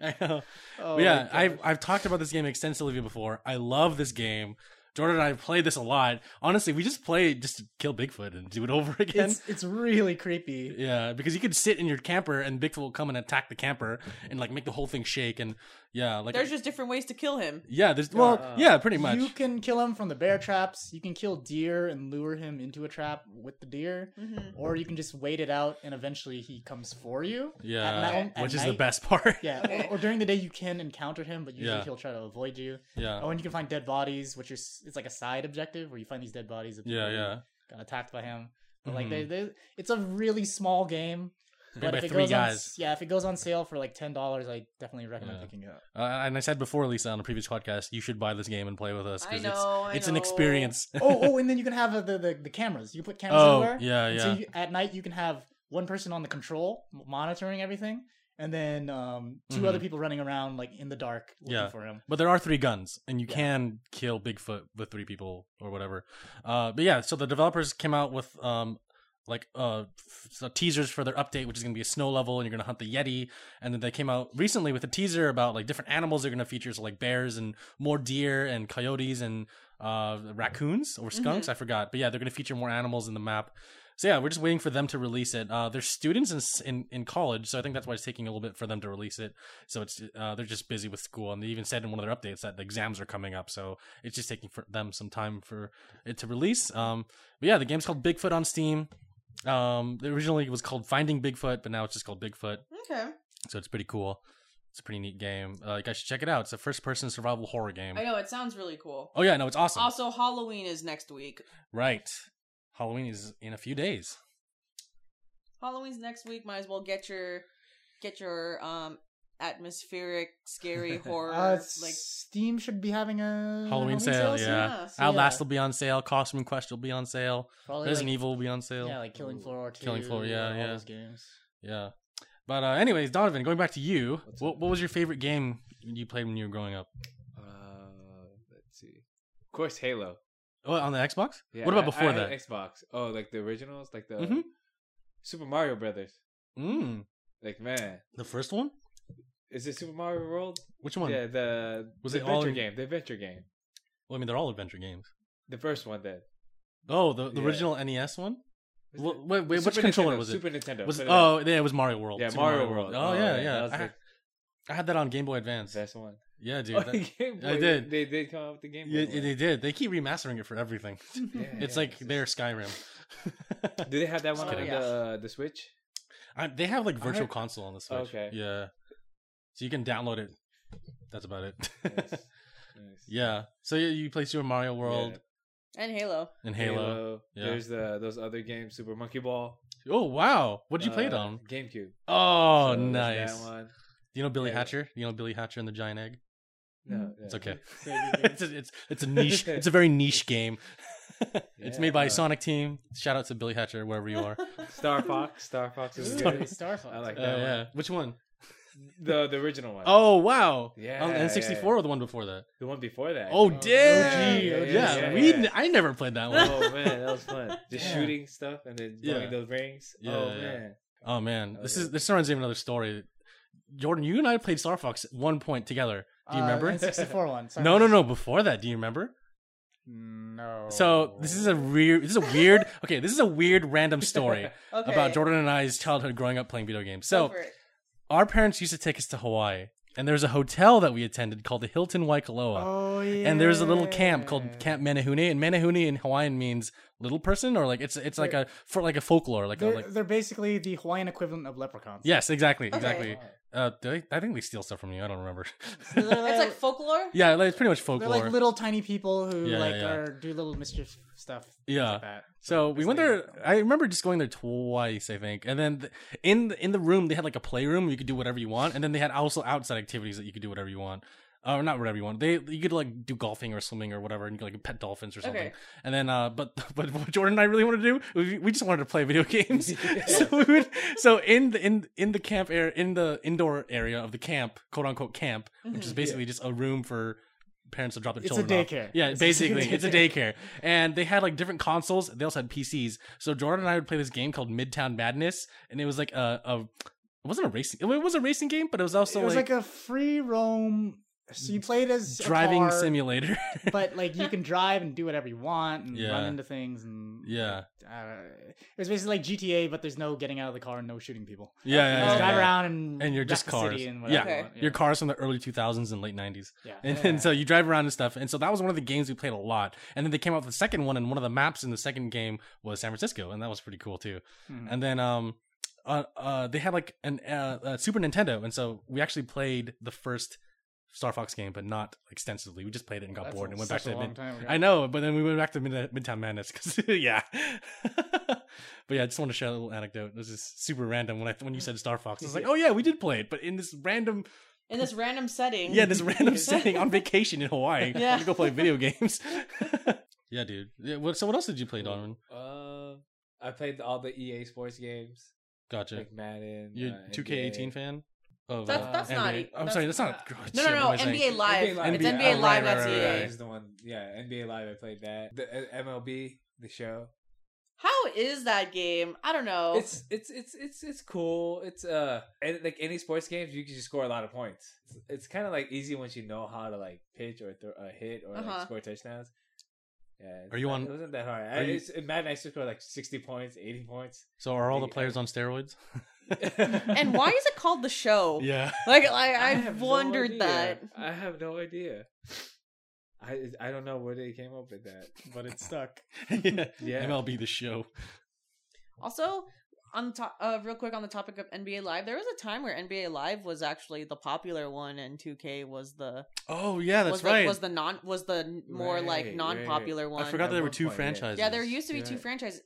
I know. Oh, yeah, I've I've talked about this game extensively before. I love this game. Jordan and I played this a lot. Honestly, we just play just to kill Bigfoot and do it over again. It's it's really creepy. yeah, because you could sit in your camper and Bigfoot will come and attack the camper and like make the whole thing shake and yeah, like There's just different ways to kill him. yeah, there's well, Uh, yeah, pretty much. You can kill him from the bear traps. You can kill deer and lure him into a trap with the deer, Mm-hmm. or you can just wait it out and eventually he comes for you. yeah, At night- at which is the best part. Yeah, or, or during the day you can encounter him, but usually Yeah. he'll try to avoid you. yeah, Oh, and you can find dead bodies, which is it's like a side objective where you find these dead bodies. Of yeah, yeah. Got attacked by him, but like Mhm. they, they, it's a really small game. Made But if it three goes on, yeah, if it goes on sale for like ten dollars, I definitely recommend Yeah. picking it up. Uh, and I said before, Lisa, on a previous podcast, you should buy this game and play with us I because know, I it's it's an know. experience. oh, oh, and then you can have uh, the, the the cameras. You put cameras Oh, everywhere. yeah, And yeah. So you, at night you can have one person on the control m- monitoring everything, and then um, 2 Mhm. other people running around like in the dark looking Yeah. for him. But there are three guns, and you Yeah. can kill Bigfoot with three people or whatever. Uh, but yeah, so the developers came out with um, like uh, so teasers for their update, which is going to be a snow level, and you're going to hunt the Yeti. And then they came out recently with a teaser about like different animals they're going to feature, so like bears and more deer and coyotes and uh, raccoons or skunks. I forgot, but yeah, they're going to feature more animals in the map. So yeah, we're just waiting for them to release it. Uh, they're students in, in in college, so I think that's why it's taking a little bit for them to release it. So it's uh, they're just busy with school, and they even said in one of their updates that the exams are coming up, so it's just taking for them some time for it to release. Um, but yeah, the game's called Bigfoot on Steam. Um, originally it was called Finding Bigfoot, but now it's just called Bigfoot. Okay. So it's pretty cool. It's a pretty neat game. Uh, you guys should check it out. It's a first-person survival horror game. I know it sounds really cool. Oh yeah, no, it's awesome. Also, Halloween is next week. Right, Halloween is in a few days. Halloween's next week. Might as well get your get your um atmospheric, scary horror Uh, like Steam should be having a Halloween sale, soon. yeah. yeah. So, Outlast yeah, will be on sale. Costume Quest will be on sale. probably Resident like, Evil will be on sale. Yeah, like Killing Floor 2. Killing Floor, yeah, all yeah. those games. Yeah. But uh, anyways, Donovan, going back to you, what, what was your favorite game you played when you were growing up? Uh, let's see. Of course, Halo. Oh, on the Xbox? Yeah, what about before I had that? Xbox. Oh, like the originals, like the Mhm. Super Mario Brothers. Mm, Like man, the first one? Is it Super Mario World? Which one? Yeah, the Was the it all adventure in- game? The adventure game. Well, I mean, they're all adventure games. The first one then. Oh, the, the Yeah. original NES one? Wait, wait, which Super controller Nintendo, was it? Super Nintendo. Was oh, yeah, it was Mario World. yeah, Super Mario World. Oh, oh yeah, That yeah. I, like I had that on Game Boy Advance. the best one. Yeah, dude. Oh, that- Game I did. They did come out with the Game Boy. yeah, they did. They keep remastering it for everything. Yeah, it's yeah, like it's their Skyrim. Do they have that one on the the Switch? I, they have like virtual heard- console on the Switch. Okay. Yeah. So you can download it. That's about it. Nice. Nice. yeah. So you, you play Super Mario World and Halo. and Halo. Yeah. There's the those other games, Super Monkey Ball. Oh wow! What did you play it uh, on? GameCube. Oh, So nice. Do you know Billy Yeah. Hatcher? You know Billy Hatcher and the Giant Egg? No, It's okay. It's, a, it's it's a niche. It's a very niche game. it's made by Yeah. Sonic Team. Shout out to Billy Hatcher wherever you are. Star Fox. Star Fox is Ooh, good. Star Fox. I like Uh, that one. yeah. Which one? The the original one. Oh wow! Yeah, On N64 yeah. or the one before that? The one before that. Oh, Oh, damn! OG, yeah, yeah, yeah, we. yeah. I never played that one. Oh man, that was fun. Just Yeah. shooting stuff and then Yeah. blowing those rings. Yeah, oh yeah. man. Oh man, Oh, this yeah. is this reminds me of another story. Jordan, you and I played Star Fox at one point together. Do you Uh, remember? N64 one. Sorry. No, no, no. Before that, do you remember? No. So this is a weird. This is a weird. Okay, this is a weird random story Okay. about Jordan and I's childhood growing up playing video games. Go So for it. Our parents used to take us to Hawaii, and there's a hotel that we attended called the Hilton Waikoloa. Oh yeah. And there's a little camp called Camp Menehune, and Menehune in Hawaiian means little person, or like it's it's like a for like a folklore, like They're, like they're basically the Hawaiian equivalent of leprechauns. yes, exactly, Okay. exactly. Uh, do they, I think they steal stuff from you. I don't remember. So they're It's like folklore. yeah, like, it's pretty much they're folklore. like little tiny people who Yeah, like yeah. are do little mischief stuff. Yeah. like that. So we went like- there. I remember just going there twice, I think. And then th- in the, in the room, they had like a playroom. You could do whatever you want. And then they had also outside activities that you could do whatever you want. Or not whatever you want. They you could like do golfing or swimming or whatever, and you could like pet dolphins or something. Okay. And then, uh, but but what Jordan and I really wanted to do, we, we just wanted to play video games. so we would, so in the in in the camp area, in the indoor area of the camp, quote unquote camp, which is basically just a room for parents to drop their It's a children off. daycare. Yeah, It's basically, basically a it's a daycare, and they had like different consoles. They also had PCs. So Jordan and I would play this game called Midtown Madness, and it was like a, a it wasn't a racing. It was a racing game, but it was also it was like, like, a free roam. So you played as a driving car, simulator. but like you can drive and do whatever you want and Yeah. run into things and yeah, uh, it was basically like GTA, but there's no getting out of the car and no shooting people. yeah, yeah, You yeah, drive yeah. around and And you're just cars. and Yeah. whatever you Okay. want, Your cars from the early 2000s and late 90s. Yeah. And, and so you drive around and stuff. And so that was one of the games we played a lot. And then they came out with the second one, and one of the maps in the second game was San Francisco, and that was pretty cool too. Mhm. And then um, uh, uh, they had like an uh, uh, Super Nintendo, and so we actually played the first Star Fox game, but not extensively. We just played it and got That's bored and went back to a long mid- I know, but then we went back to mid- Midtown Madness because yeah. but yeah, I just want to share a little anecdote. It was just super random when I when you said Star Fox. I was like, oh yeah, we did play it, but in this random In this random setting. yeah, this random setting on vacation in Hawaii. Yeah. to go play video games. yeah, dude. Yeah, what, so what else did you play, Donovan? Uh, I played all the EA Sports games, Gotcha. like Madden. You're uh, two K eighteen fan. Of, That's- uh, that's not NBA? e- I'm that's- sorry, that's not. No, no, no. am I saying? NBA Live. NBA Live. It's NBA NBA oh, Live. right, That's right, EA. right. is the one. Yeah, NBA Live. I played that. The uh, MLB, the show. How is that game? I don't know. It's it's it's it's it's cool. It's uh and, like any sports games, you can just score a lot of points. It's, it's kind of like easy once you know how to like pitch or throw, uh, hit or Uh-huh. like score touchdowns. Yeah, Are you not- on- It wasn't that hard. I, you- it's, in Madden, I used to score like sixty points, eighty points. So are all the players on steroids? and why is it called the show? Yeah. Like, like I I've have no wondered idea. that. I have no idea. I I don't know where they came up with that. but it stuck. yeah. Yeah. MLB the show. Also, on the top, uh, real quick on the topic of NBA Live, there was a time where NBA Live was actually the popular one, and 2K was the Oh yeah, that's was right. the, was the non was the more Right, like non-popular one. I forgot At there were two point, franchises. Yeah, there used to be two franchises.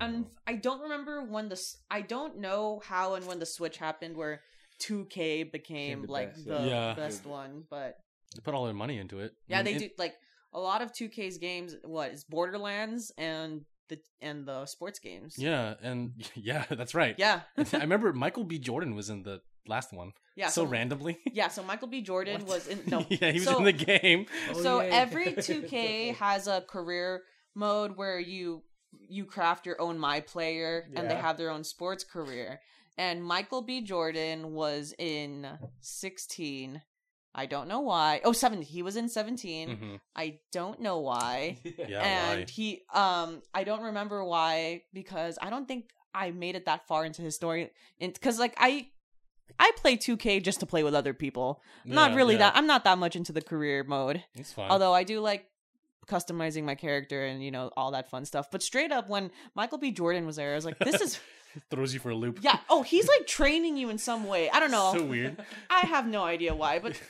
And mm. I don't remember when the I don't know how and when the switch happened where 2K became the like best, the yeah. Yeah. best one, but They put all their money into it. yeah, I mean, they it- do like a lot of 2K's games. What is Borderlands and the and the sports games? Yeah, and yeah, that's right. yeah, I remember Michael B. Jordan was in the last one. yeah. so, randomly. Yeah, so Michael B. Jordan What? was in no. yeah, he was so, in the game. Oh, so yeah. every 2K has a career mode where you you craft your own my player and they have their own sports career. And Michael B. Jordan was in 16. I don't know why. Oh, 17. He was in 17. Mhm. I don't know why. Yeah, and why? he um I don't remember why because I don't think I made it that far into his story cuz like I I play 2K just to play with other people. I'm not really yeah. that I'm not that much into the career mode. It's fine. Although I do like customizing my character and you know all that fun stuff. But straight up when Michael B Jordan was there, I was like this is throws you for a loop. yeah, oh, he's like training you in some way. I don't know. So weird. I have no idea why, but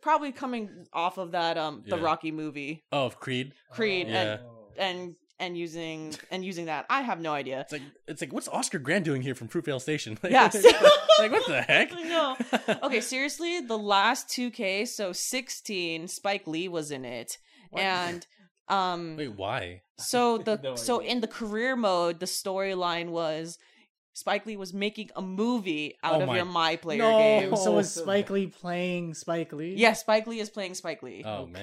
probably coming off of that um the Yeah. Rocky movie, Oh, of Creed. Creed Yeah. and and and using and using that. I have no idea. It's like it's like what's Oscar Grant doing here from Fruitvale Station? Like, Yes. like what the heck? I know. Okay, seriously, the last 2K, so 16, Spike Lee was in it. And um Wait, why? so the No so in the career mode, the storyline was Spike Lee was making a movie out Oh of my- your My Player No. game. So was Spike. Lee playing Spike Lee? Yes, Spike Lee is playing Spike Lee. Oh man,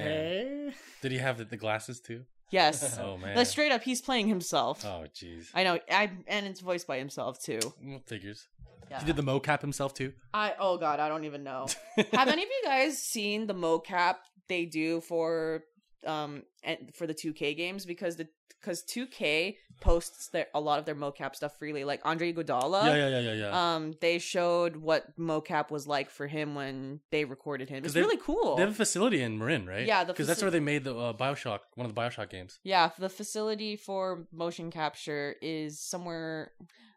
Okay. did he have the, the glasses too? yes. Oh man. Like straight up, he's playing himself. Oh jeez. I know, I and it's voiced by himself too. Figures. Yeah. He did the mocap himself too. I oh god, I don't even know. Have any of you guys seen the mocap they do for um and for the 2K games because the because 2K posts their a lot of their mocap stuff freely like Andre Iguodala yeah, yeah, yeah, yeah, yeah. um they showed what mocap was like for him when they recorded him. It's really cool. they have a facility in Marin, right? Yeah, because that's where they made the uh, Bioshock, one of the Bioshock games. yeah, the facility for motion capture is somewhere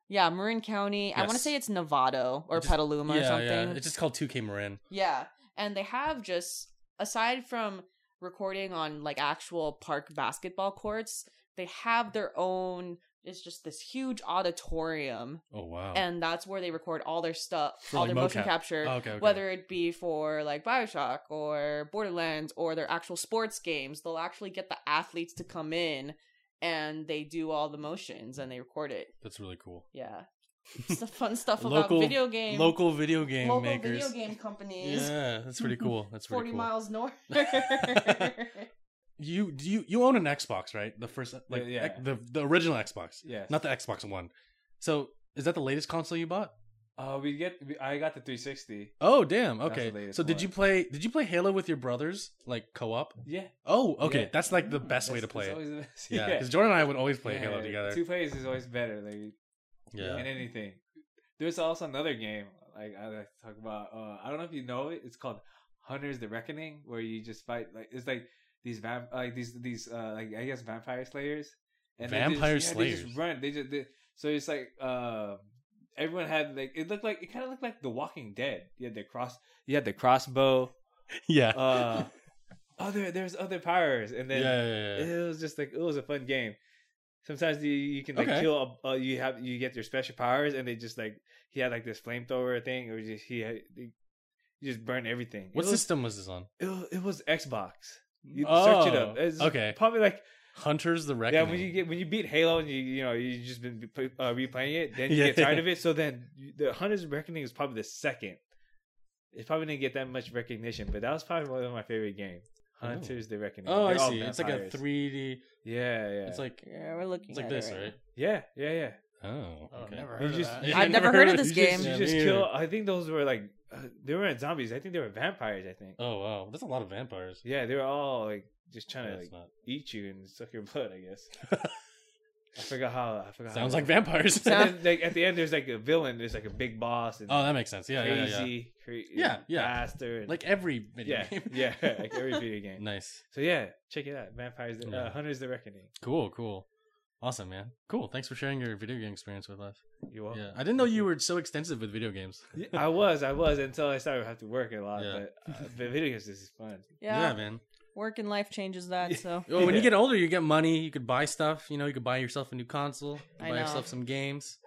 Yeah, Marin County. I want to say it's Novato or just- Petaluma or yeah, something. yeah. It's just called 2K Marin. Yeah, and they have just aside from recording on like actual park basketball courts, they have their own. It's just this huge auditorium, Oh wow. and that's where they record all their stuff, For, all like, their motion mocap. capture. Oh, okay, okay. Whether it be for like Bioshock or Borderlands or their actual sports games, they'll actually get the athletes to come in and they do all the motions and they record it. That's really cool. Yeah, it's the fun stuff about video game. Local video game local makers. video game companies. Yeah, that's pretty cool. That's pretty 40 cool. miles north. You do you you own an Xbox, right? The first like Yeah, yeah. the the original Xbox. yeah, Not the Xbox One. So, is that the latest console you bought? Uh, we get. We, I got the 360. Oh, damn. Okay. the latest So, did one. you play did you play Halo with your brothers like co-op? Yeah. Oh, okay. Yeah. That's like the best way to play it. always the best. Yeah, cuz Jordan and I would always play Yeah, Halo together. Two players is always better. Like Yeah. in anything. There's also another game like I like to talk about. Uh, I don't know if you know it. It's called Hunters: The Reckoning, where you just fight like it's like these vamp like these these uh like I guess vampire slayers. they Vampire just, yeah, They just run. They just they, so it's like uh, everyone had like it looked like it kind of looked like The Walking Dead. You had the cross. You had the crossbow. Yeah. Uh, other there's other powers, and yeah, then yeah, yeah, it was just like it was a fun game. Sometimes you, you can like Okay. kill. A, uh, you have you get your special powers, and they just like he had like this flamethrower thing, or just he had, just burn everything. What it was, system was this on? It was, it was Xbox. You search it up. Oh, It's okay. probably like Hunters the Reckoning. yeah. When you get when you beat Halo and you you know you just been uh, replaying it, then you Yeah. get tired of it. So then the Hunters Reckoning is probably the second. It probably didn't get that much recognition, but that was probably one of my favorite games. Oh. Hunters the Reckoning. Oh, I They're all see. It's like a 3D. Yeah, yeah. It's like yeah, we're looking it's like at this, it right? yeah, yeah, yeah. Oh, Oh, okay. never You heard of just- that. I've never heard of this You game. just- You just me kill. I think those were like uh, they weren't zombies. I think they were vampires. I think. Oh wow, that's a lot of vampires. Yeah, they were all like just trying to like not. eat you and suck your blood. I guess. I forgot how. I forgot. Sounds how like vampires. And like at the end, there's like a villain. There's like a big boss. And oh, that makes sense. Yeah, yeah, yeah, yeah. crazy, Yeah, yeah. faster. and- Like every video yeah, game. yeah, like every video game. nice. So yeah, check it out. Vampires, uh, Yeah. Hunters: The Reckoning. Cool, cool. Awesome, man. Cool. Thanks for sharing your video game experience with us. You welcome. Yeah, I didn't know you were so extensive with video games. Yeah, I was, I was until I started to have to work a lot. Yeah. But, uh, but video games is fun. Yeah, man. Work and life changes that. So Well, when you get older, you get money. You could buy stuff. You know, you could buy yourself a new console. I buy know. yourself some games,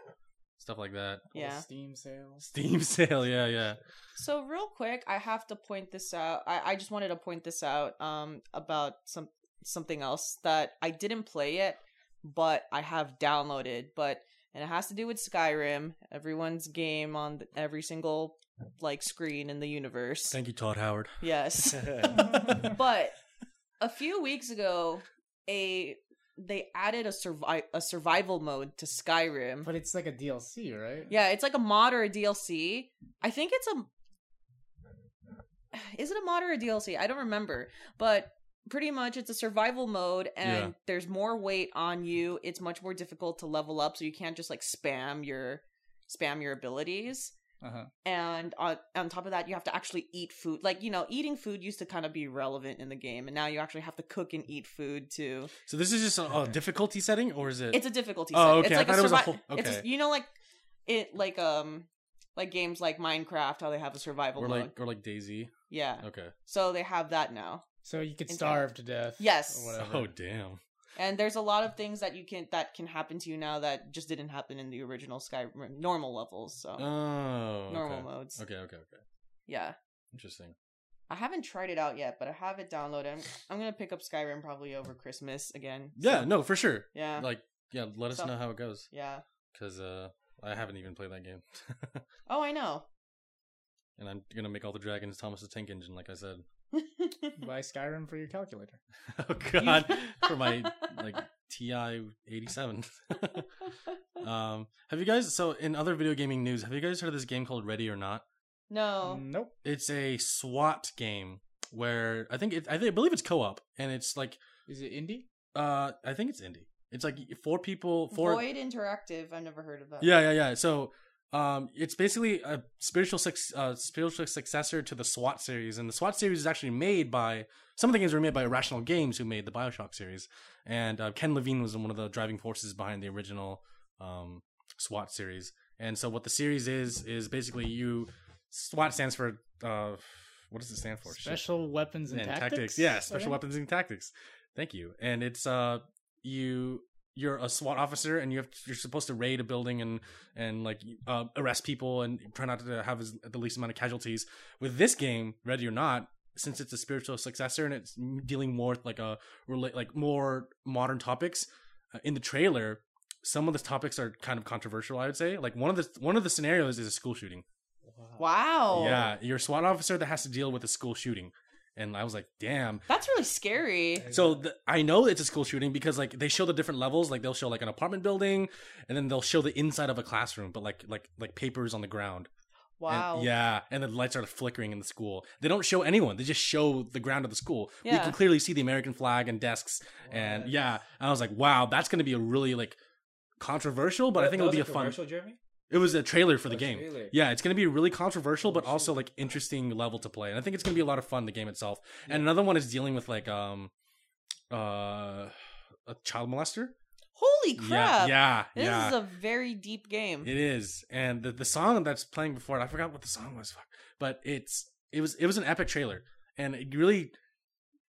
stuff like that. yeah. Steam sale. Steam sale. Yeah, yeah. So real quick, I have to point this out. I, I just wanted to point this out um about some something else that I didn't play it, but I have downloaded. But and it has to do with Skyrim, everyone's game on th- every single like screen in the universe. Thank you, Todd Howard. Yes, but a few weeks ago, a they added a survi- a survival mode to Skyrim. But it's like a DLC, right? Yeah, it's like a mod or a DLC. I think it's a. Is it a mod or a DLC? I don't remember, but pretty much it's a survival mode, and Yeah. there's more weight on you. It's much more difficult to level up, so you can't just like spam your spam your abilities. Uh-huh. And on, on top of that, you have to actually eat food. Like you know, eating food used to kind of be relevant in the game, and now you actually have to cook and eat food too. So this is just a, a difficulty setting, or is it? It's a difficulty. Oh, setting. okay. It's I like thought it was a survi- whole- It's a- okay. you know, like it, like um, like games like Minecraft, how they have a survival or mode. like or like DayZ. yeah. Okay. So they have that now, So you could starve to death. Yes. Or whatever. Oh damn. And there's a lot of things that you can that can happen to you now that just didn't happen in the original Skyrim normal levels. So Oh. normal okay. modes. Okay. Okay. Okay. Yeah. Interesting. I haven't tried it out yet, but I have it downloaded. I'm, I'm gonna pick up Skyrim probably over Christmas again. Yeah. No, for sure. yeah. Like, yeah. Let us So- know how it goes, yeah. because uh, I haven't even played that game, Oh, I know. and I'm gonna make all the dragons Thomas the Tank Engine, like I said. Buy Skyrim for your calculator. oh God, for my like TI eighty seven. um, have you guys? So in other video gaming news, have you guys heard of this game called Ready or Not? no. Nope. It's a SWAT game where I think it, I, think, I believe it's co-op, and it's like Is it indie? uh, I think it's indie. It's like four people, four. Void Interactive. I've never heard of that. Yeah, yeah, yeah. So, um, it's basically a spiritual suc uh, spiritual successor to the SWAT series, and the SWAT series is actually made by some of the games were made by Irrational Games, who made the Bioshock series, and uh, Ken Levine was one of the driving forces behind the original um, SWAT series. And so what the series is is basically you SWAT stands for uh what does it stand for? Shit. Special weapons and, and tactics. Yeah, special Okay. weapons and tactics. Thank you. And it's uh you you're a SWAT officer and you have you're supposed to raid a building and and like uh, arrest people and try not to have as, the least amount of casualties. With this game, Ready or Not, since it's a spiritual successor and it's dealing more with like a like more modern topics uh, in the trailer, some of the topics are kind of controversial. I would say like one of the one of the scenarios is a school shooting. Wow. Yeah, you're a SWAT officer that has to deal with a school shooting, and I was like, damn. That's really scary. So the, I know it's a school shooting because like they show the different levels. Like they'll show like an apartment building, and then they'll show the inside of a classroom, but like like like papers on the ground. And- Wow. yeah, and the lights are flickering in the school. They don't show anyone. They just show the ground of the school. We Yeah. can clearly see the American flag and desks. And What? yeah, I was like, wow, that's going to be a really like controversial, but I think it'll be a was fun. commercial, Jeremy. It was a trailer for the A game. trailer. Yeah, it's going to be a really controversial, but also like interesting level to play. And I think it's going to be a lot of fun. The game itself, and another one is dealing with like um, uh, a child molester. Holy crap. Yeah, yeah, This yeah. is a very deep game. It is, and the the song that's playing before it, I forgot what the song was, fuck. but it's it was it was an epic trailer, and it really,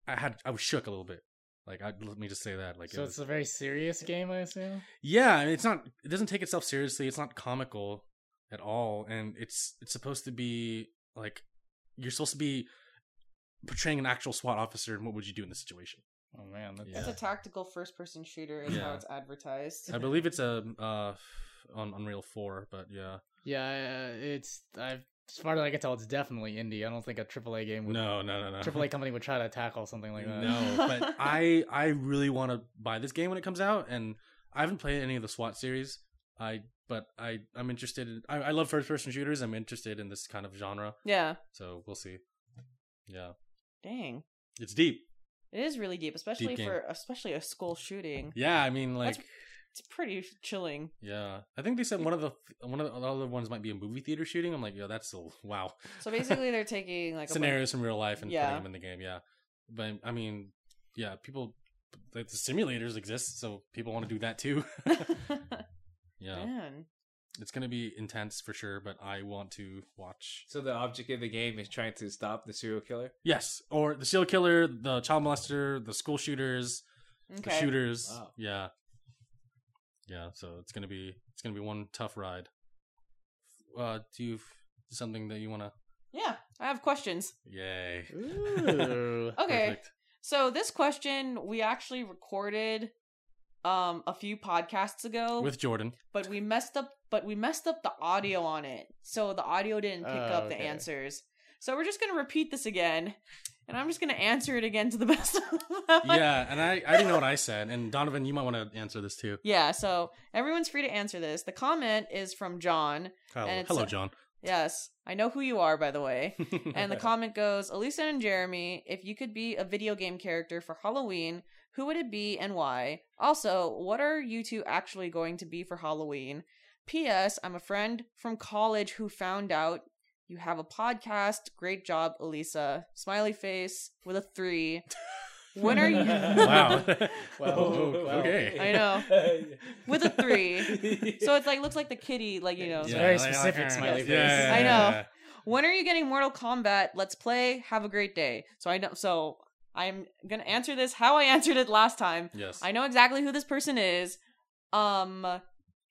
I had I was shook a little bit. Like, I, let me just say that. Like, it So was- it's a very serious game, I assume. yeah, it's not. It doesn't take itself seriously. It's not comical at all, and it's it's supposed to be like you're supposed to be portraying an actual SWAT officer. And what would you do in this situation? Oh man, that's, Yeah. It's a tactical first person shooter is how it's advertised. I believe it's a uh on Unreal Four, but yeah, yeah. uh, It's I've as far as I can tell, it's definitely indie. I don't think a AAA game would no, no, no, no, AAA company would try to tackle something like that. No, but I I really want to buy this game when it comes out, and I haven't played any of the SWAT series. I but I I'm interested. In, I I love first person shooters. I'm interested in this kind of genre, yeah. so we'll see. Yeah, Dang. it's deep. It is really deep, especially game. for especially a school shooting. Yeah, I mean like That's- It's pretty chilling. yeah. I think they said one of the one of the other ones might be a movie theater shooting. I'm like, yeah, that's still wow. So basically, they're taking like a bunch- Scenarios from real life and Yeah. putting them in the game. Yeah, but I mean, yeah, people like the simulators exist, so people want to do that too. yeah. Man. It's gonna be intense for sure, but I want to watch. So the object of the game is trying to stop the serial killer. Yes, or the serial killer, the child molester, the school shooters, the shooters. Wow. Yeah, yeah. So it's gonna be it's gonna be one tough ride. Uh, do you f- something that you wanna? Yeah, I have questions. Yay! Ooh. Okay. Perfect. So this question we actually recorded um a few podcasts ago, With Jordan. but we messed up but we messed up the audio on it. So the audio didn't pick Oh, up the answers. So we're just going to repeat this again. And I'm just going to answer it again to the best of my yeah, and I I didn't know what I said, and Donovan, you might want to answer this too. Yeah, so everyone's free to answer this. The comment is from John. Hello, And hello John. Yes, I know who you are, by the way. And the comment goes Elisa and Jeremy, if you could be a video game character for Halloween, who would it be and why? Also, what are you two actually going to be for Halloween? P.S. I'm a friend from college who found out you have a podcast. Great job, Elisa. Smiley face with a three. When are you? wow. Well, Oh, okay. I know. With a three. So it's like looks like the kitty, like you know. It's so- very specific smiley face. Yeah. I know. when are you getting Mortal Kombat? Let's play. Have a great day. So I know. So I'm gonna answer this how I answered it last time. Yes. I know exactly who this person is. Um,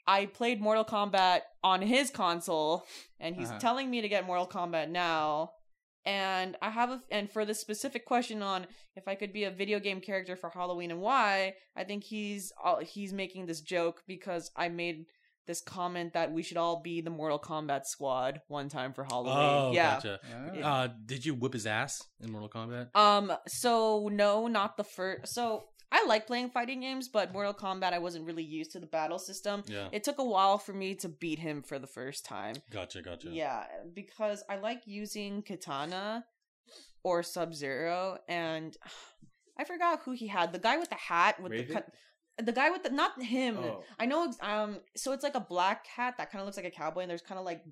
I played Mortal Kombat on his console, and he's Uh-huh. telling me to get Mortal Kombat now. And I have a and for the specific question on if I could be a video game character for Halloween and why, I think he's he's making this joke because I made this comment that we should all be the Mortal Kombat squad one time for Halloween. Oh, yeah. gotcha. Ah. Uh, did you whip his ass in Mortal Kombat? Um. So no, not the first. So I like playing fighting games, but Mortal Kombat, I wasn't really used to the battle system. Yeah. It took a while for me to beat him for the first time. Gotcha, gotcha. Yeah, because I like using Kitana or Sub Zero, and I forgot who he had. The guy with the hat with Raven? the cut. The guy with the not him. Oh. I know. Um. So it's like a black hat that kind of looks like a cowboy, and there's kind of like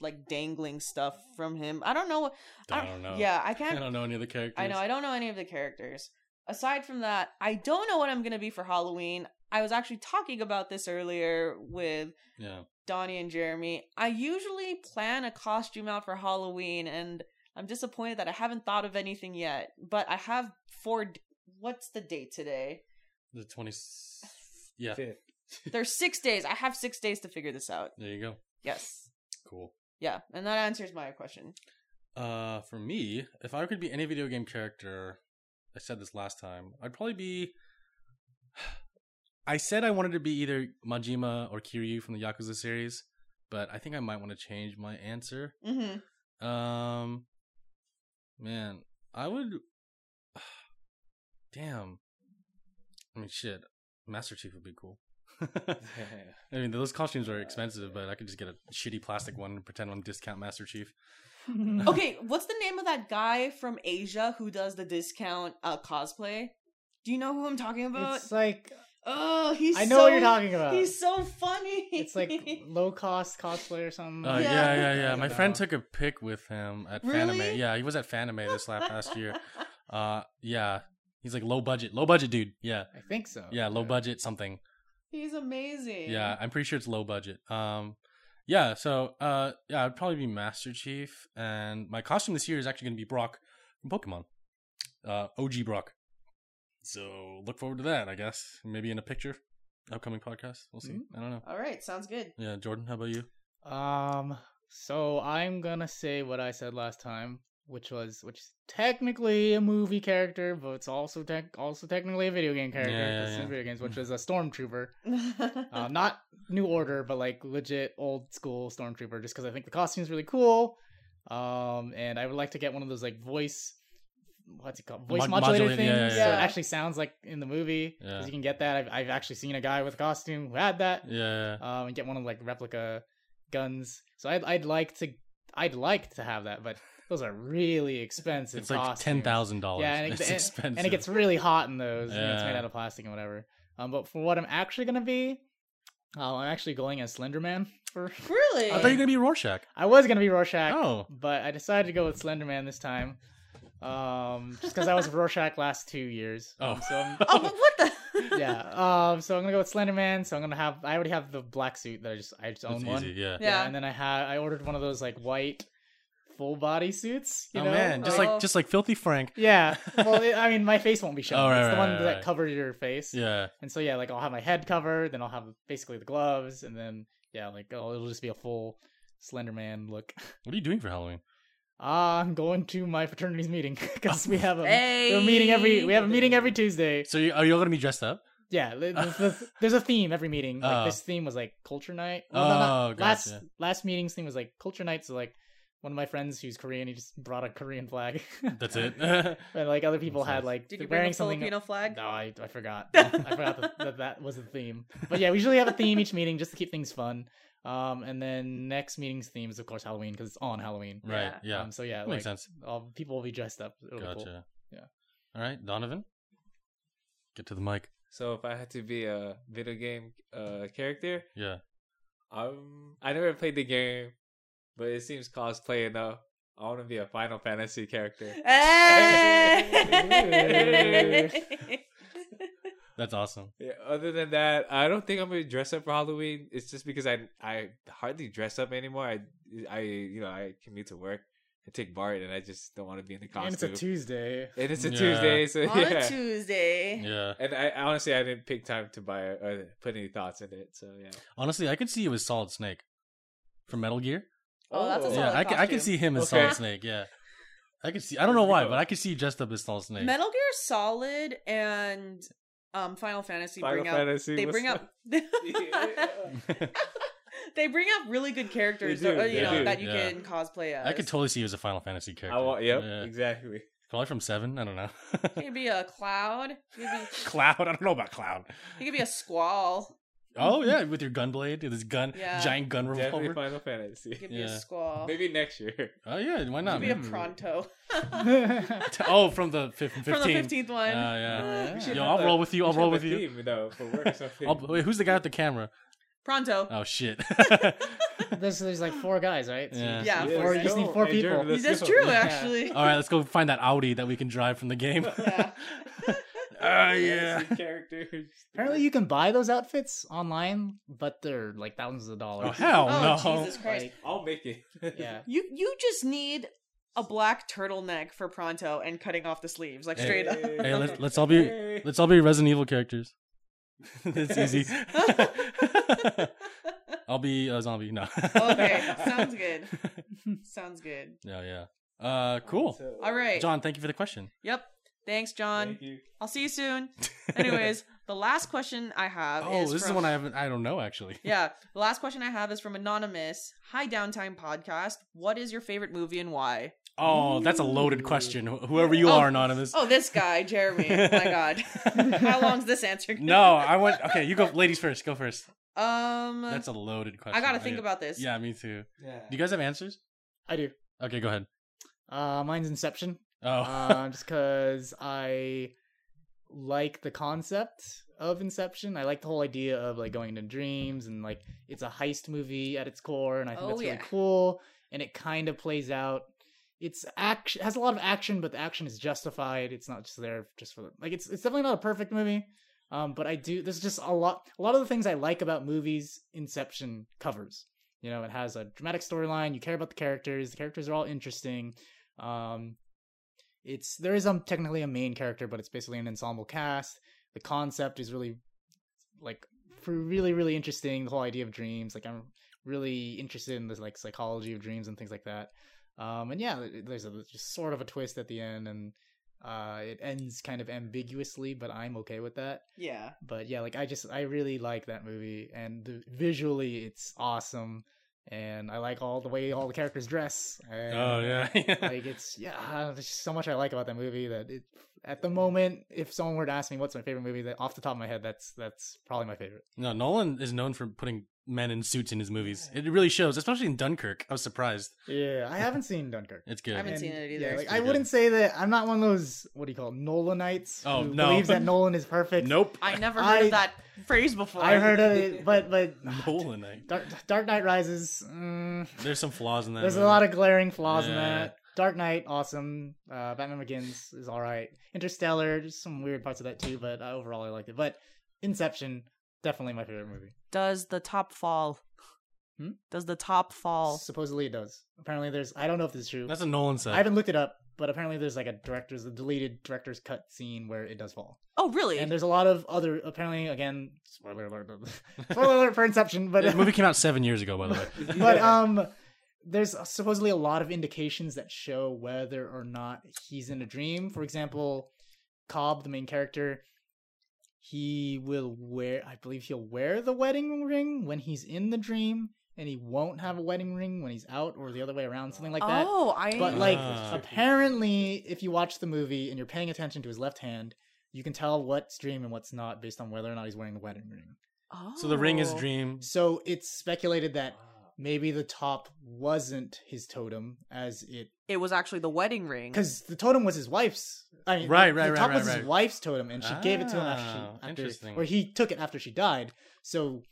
like dangling stuff from him. I don't know. what- I don't know. Yeah, I I can't I don't know any of the characters. I know I don't know any of the characters. Aside from that, I don't know what I'm gonna be for Halloween. I was actually talking about this earlier with Yeah. Donnie and Jeremy. I usually plan a costume out for Halloween, and I'm disappointed that I haven't thought of anything yet. But I have four. d- What's the date today? The twenty. Yeah, There's six days. I have six days to figure this out. there you go. Yes. Cool. Yeah, and that answers my question. Uh, for me, if I could be any video game character, I said this last time, I'd probably be. I said I wanted to be either Majima or Kiryu from the Yakuza series, but I think I might want to change my answer. Mm-hmm. Um, man, I would. Damn. I mean, shit. Master Chief would be cool. I mean, those costumes are expensive, but I could just get a shitty plastic one and pretend I'm discount Master Chief. Okay, what's the name of that guy from Asia who does the discount uh, cosplay? Do you know who I'm talking about? It's like oh, he's I know so, what you're talking about. He's so funny. It's like low cost cosplay or something. Uh, Yeah. yeah, yeah, yeah. My friend took a pic with him at Really? Fanime. Yeah, he was at Fanime this last past year. Uh, yeah, he's like low budget, low budget dude. Yeah, I think so. yeah, low budget something. He's amazing. Yeah, I'm pretty sure it's low budget. Um, yeah, so uh, yeah, I'd probably be Master Chief, and my costume this year is actually going to be Brock from Pokemon, uh, OG Brock. So look forward to that. I guess maybe in a picture, upcoming podcast. We'll see. Mhm. I don't know. All right, sounds good. Yeah, Jordan, how about you? Um. So I'm gonna say what I said last time, which was which is technically a movie character, but it's also tech also technically a video game character. Yeah, yeah, 'cause it's in yeah. video games, which is a stormtrooper. um, not New Order, but like legit old school stormtrooper. Just because I think the costume's really cool. Um, and I would like to get one of those like voice. What's it called? Voice Mod- modulator modulate- things. yeah, So it actually sounds like in the movie because you can get that. I've, I've actually seen a guy with a costume who had that Yeah, um, and get one of like replica guns. So I'd I'd like to I'd like to have that, but those are really expensive. it's like ten thousand dollars. Yeah, and, it's and- expensive, and it gets really hot in those. and it's made out of plastic and whatever. Um, but for what I'm actually gonna be, uh, I'm actually going as Slender Man. For really? I thought you were gonna be Rorschach. I was gonna be Rorschach, Oh, but I decided to go with Slender Man this time. Um, just because I was Rorschach last two years. Oh. Um, so I'm, oh, but what the? yeah. Um, so I'm gonna go with Slender Man. So I'm gonna have. I already have the black suit that I just I just own that's one. easy. Yeah. Yeah. Yeah. and then I had I ordered one of those like white full body suits. You oh know? man, just Oh. like just like Filthy Frank. yeah. Well, it, I mean, my face won't be shown. Oh, right, it's the right, one right, that right. covers your face. Yeah. And so yeah, like I'll have my head covered, then I'll have basically the gloves, and then yeah, like oh, it'll just be a full Slender Man look. What are you doing for Halloween? Ah, I'm going to my fraternity's meeting because we have a Hey. we're meeting every we have a meeting every Tuesday. So you, are you all gonna be dressed up? Yeah, the- the- the- there's a theme every meeting. Like Oh. this theme was like culture night. Oh, not- last last meeting's theme was like culture night. So like one of my friends who's Korean, he just brought a Korean flag. That's it. and like other people That's had nice. like Did you bring wearing a something. Filipino flag? No, I, I forgot. I forgot that, that that was the theme. But yeah, we usually have a theme each meeting just to keep things fun. Um, and then next meeting's theme is of course Halloween because it's on Halloween. right. Yeah. Yeah. Um, so yeah, That like makes sense. all people will be dressed up. It'll be Gotcha. cool. Yeah. All right, Donovan. Get to the mic. So if I had to be a video game uh, character, Yeah. um, I never played the game, but it seems cosplay enough. I want to be a Final Fantasy character. Hey! That's awesome. Yeah, other than that, I don't think I'm gonna dress up for Halloween. It's just because I I hardly dress up anymore. I I you know I commute to work. I take BART, and I just don't want to be in the costume. And it's a Tuesday. And it's a Yeah. Tuesday, so On yeah. a Tuesday. Yeah. And I honestly I didn't pick time to buy or put any thoughts in it. So yeah. Honestly, I could see it was Solid Snake from Metal Gear. Oh, that's a Oh. solid yeah, I can I could costume. see him as Okay. Solid Snake. Yeah. I can see. I don't know why, but I can see you dressed up as Solid Snake. Metal Gear Solid and um Final Fantasy Final bring Fantasy. out they bring up? up they bring up really good characters do, uh, you they know that you Yeah. can cosplay as. I could totally see you as a Final Fantasy character. I want. Yep. Yeah. Exactly. Probably from Seven. I don't know. He could be a cloud. He could be, Cloud. I don't know about Cloud. he could be a squall. Oh yeah, with your gun blade, with this gun, Yeah. giant gun Definitely revolver. Final Fantasy. He could be Yeah. a squall. Maybe next year. Oh yeah, why not? could be a man? Prompto. Oh, from the fif- 15. From the fifteenth one. Uh, yeah. We should Yo, have I'll a- roll with you. we I'll should roll have with a you. Theme, though, for work or something. I'll, wait, who's the guy with the camera? Prompto. Oh shit. there's there's like four guys, right? So you Yeah. Yeah, need four four, you just go. need four Hey, people. Jordan, let's That's go. true, Yeah. actually. All right, let's go find that Audi that we can drive from the game. Yeah. Oh, yeah. characters. Apparently, you can buy those outfits online, but they're like thousands of dollars. Oh hell Oh, no! Jesus Christ. Like, I'll make it. yeah. You you just need a black turtleneck for Prompto and cutting off the sleeves, like Hey. straight up. Hey, let's let's all be let's all be Resident Evil characters. it's easy. I'll be a zombie. No. okay, sounds good. Sounds good. Yeah, yeah. Uh, cool. All right. John, thank you for the question. Yep. Thanks, John. Thank you. I'll see you soon. Anyways, the last question I have oh, is this is from, one I haven't. I don't know actually. Yeah, the last question I have is from anonymous. Hi, Downtime Podcast. What is your favorite movie and why? Oh, that's a loaded question. Whoever you Oh. are, anonymous. Oh, this guy, Jeremy. My God, how long's this answer? gonna No, I want. Okay, you go. Ladies first. Go first. Um, That's a loaded question. I gotta Oh, think yeah. about this. Yeah, me too. Yeah. Do you guys have answers? I do. Okay, go ahead. Uh, mine's Inception. Oh, uh, just because I like the concept of Inception. I like the whole idea of like going into dreams and like it's a heist movie at its core, and I think Oh, that's really cool. And it kind of plays out. It's action has a lot of action, but the action is justified. It's not just there just for like it's it's definitely not a perfect movie. Um, but I do there's just a lot a lot of the things I like about movies Inception covers. You know, it has a dramatic storyline. You care about the characters. The characters are all interesting. Um, it's there is um technically a main character, but it's basically an ensemble cast. The concept is really like for really really interesting. The whole idea of dreams, like I'm really interested in this like psychology of dreams and things like that. Um, and yeah, there's a just sort of a twist at the end, and uh, it ends kind of ambiguously, but I'm okay with that. Yeah. But yeah, like I just I really like that movie, and the- visually it's awesome, and I like all the way all the characters dress. And, oh yeah. Uh, like it's yeah there's so much i like about that movie that it at the moment if someone were to ask me what's my favorite movie that off the top of my head that's that's probably my favorite no, Nolan is known for putting men in suits in his movies. It really shows, especially in Dunkirk. I was surprised. yeah i haven't seen dunkirk It's good. I haven't And, seen it yeah, either. like, i pretty wouldn't good. say that i'm not one of those what do you call it, nolanites Oh, who no. believes that nolan is perfect Nope. I never I- heard that phrase before. i heard of it but but Nolan. eh? dark, dark knight rises mm, There's some flaws in that. there's a lot of glaring flaws in Yeah. that Dark Knight, awesome. Uh, Batman Begins is all right. Interstellar, just some weird parts of that too, but uh, overall I liked it. But Inception, definitely my favorite movie. Does the top fall? Hmm? Does the top fall? Supposedly it does. Apparently there's, I don't know if this is true. That's what Nolan said. I haven't looked it up, but apparently there's like a director's, a deleted director's cut scene where it does fall. Oh, really? And there's a lot of other, apparently, again, spoiler alert, spoiler alert for Inception, but the movie came out seven years ago, by the way. but um there's supposedly a lot of indications that show whether or not he's in a dream for example cobb the main character he will wear i believe he'll wear the wedding ring when he's in the dream and he won't have a wedding ring when he's out or the other way around something like that oh, I. but like Ah. apparently if you watch the movie and you're paying attention to his left hand you can tell what's dream and what's not based on whether or not he's wearing the wedding ring oh. So the ring is Dream. so it's speculated that maybe the top wasn't his totem as it It was actually the wedding ring. because the totem was his wife's I mean, Right, the, right, the right, top right, was right. his wife's totem and she gave it to him after Ah, she after, interesting. or he took it after she died so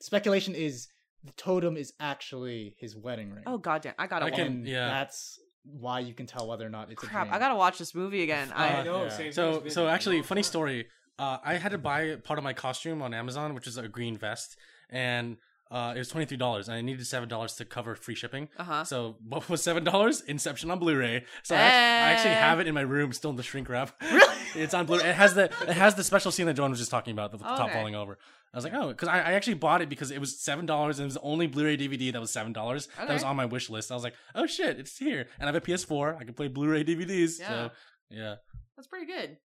speculation is the totem is actually his wedding ring Oh goddamn! I gotta I watch. can- and yeah. that's why you can tell whether or not it's a Crap! dream. I gotta watch this movie again. Uh, I I know. yeah. Same So, thing's so been- actually, funny story. Uh, I had to buy part of my costume on Amazon, which is a green vest, and uh, it was twenty three dollars, and I needed seven dollars to cover free shipping. uh huh. So what was seven dollars? Inception on Blu-ray. So I, act- I actually have it in my room, still in the shrink wrap. Really? it's on Blu-ray. It has the it has the special scene that Joan was just talking about, the, the top falling over. I was like, oh, because I, I actually bought it because it was seven dollars and it was the only Blu-ray DVD that was seven dollars. That was on my wish list. I was like, oh shit, it's here, and I have a PS4. I can play Blu-ray DVDs. Yeah. So yeah, That's pretty good.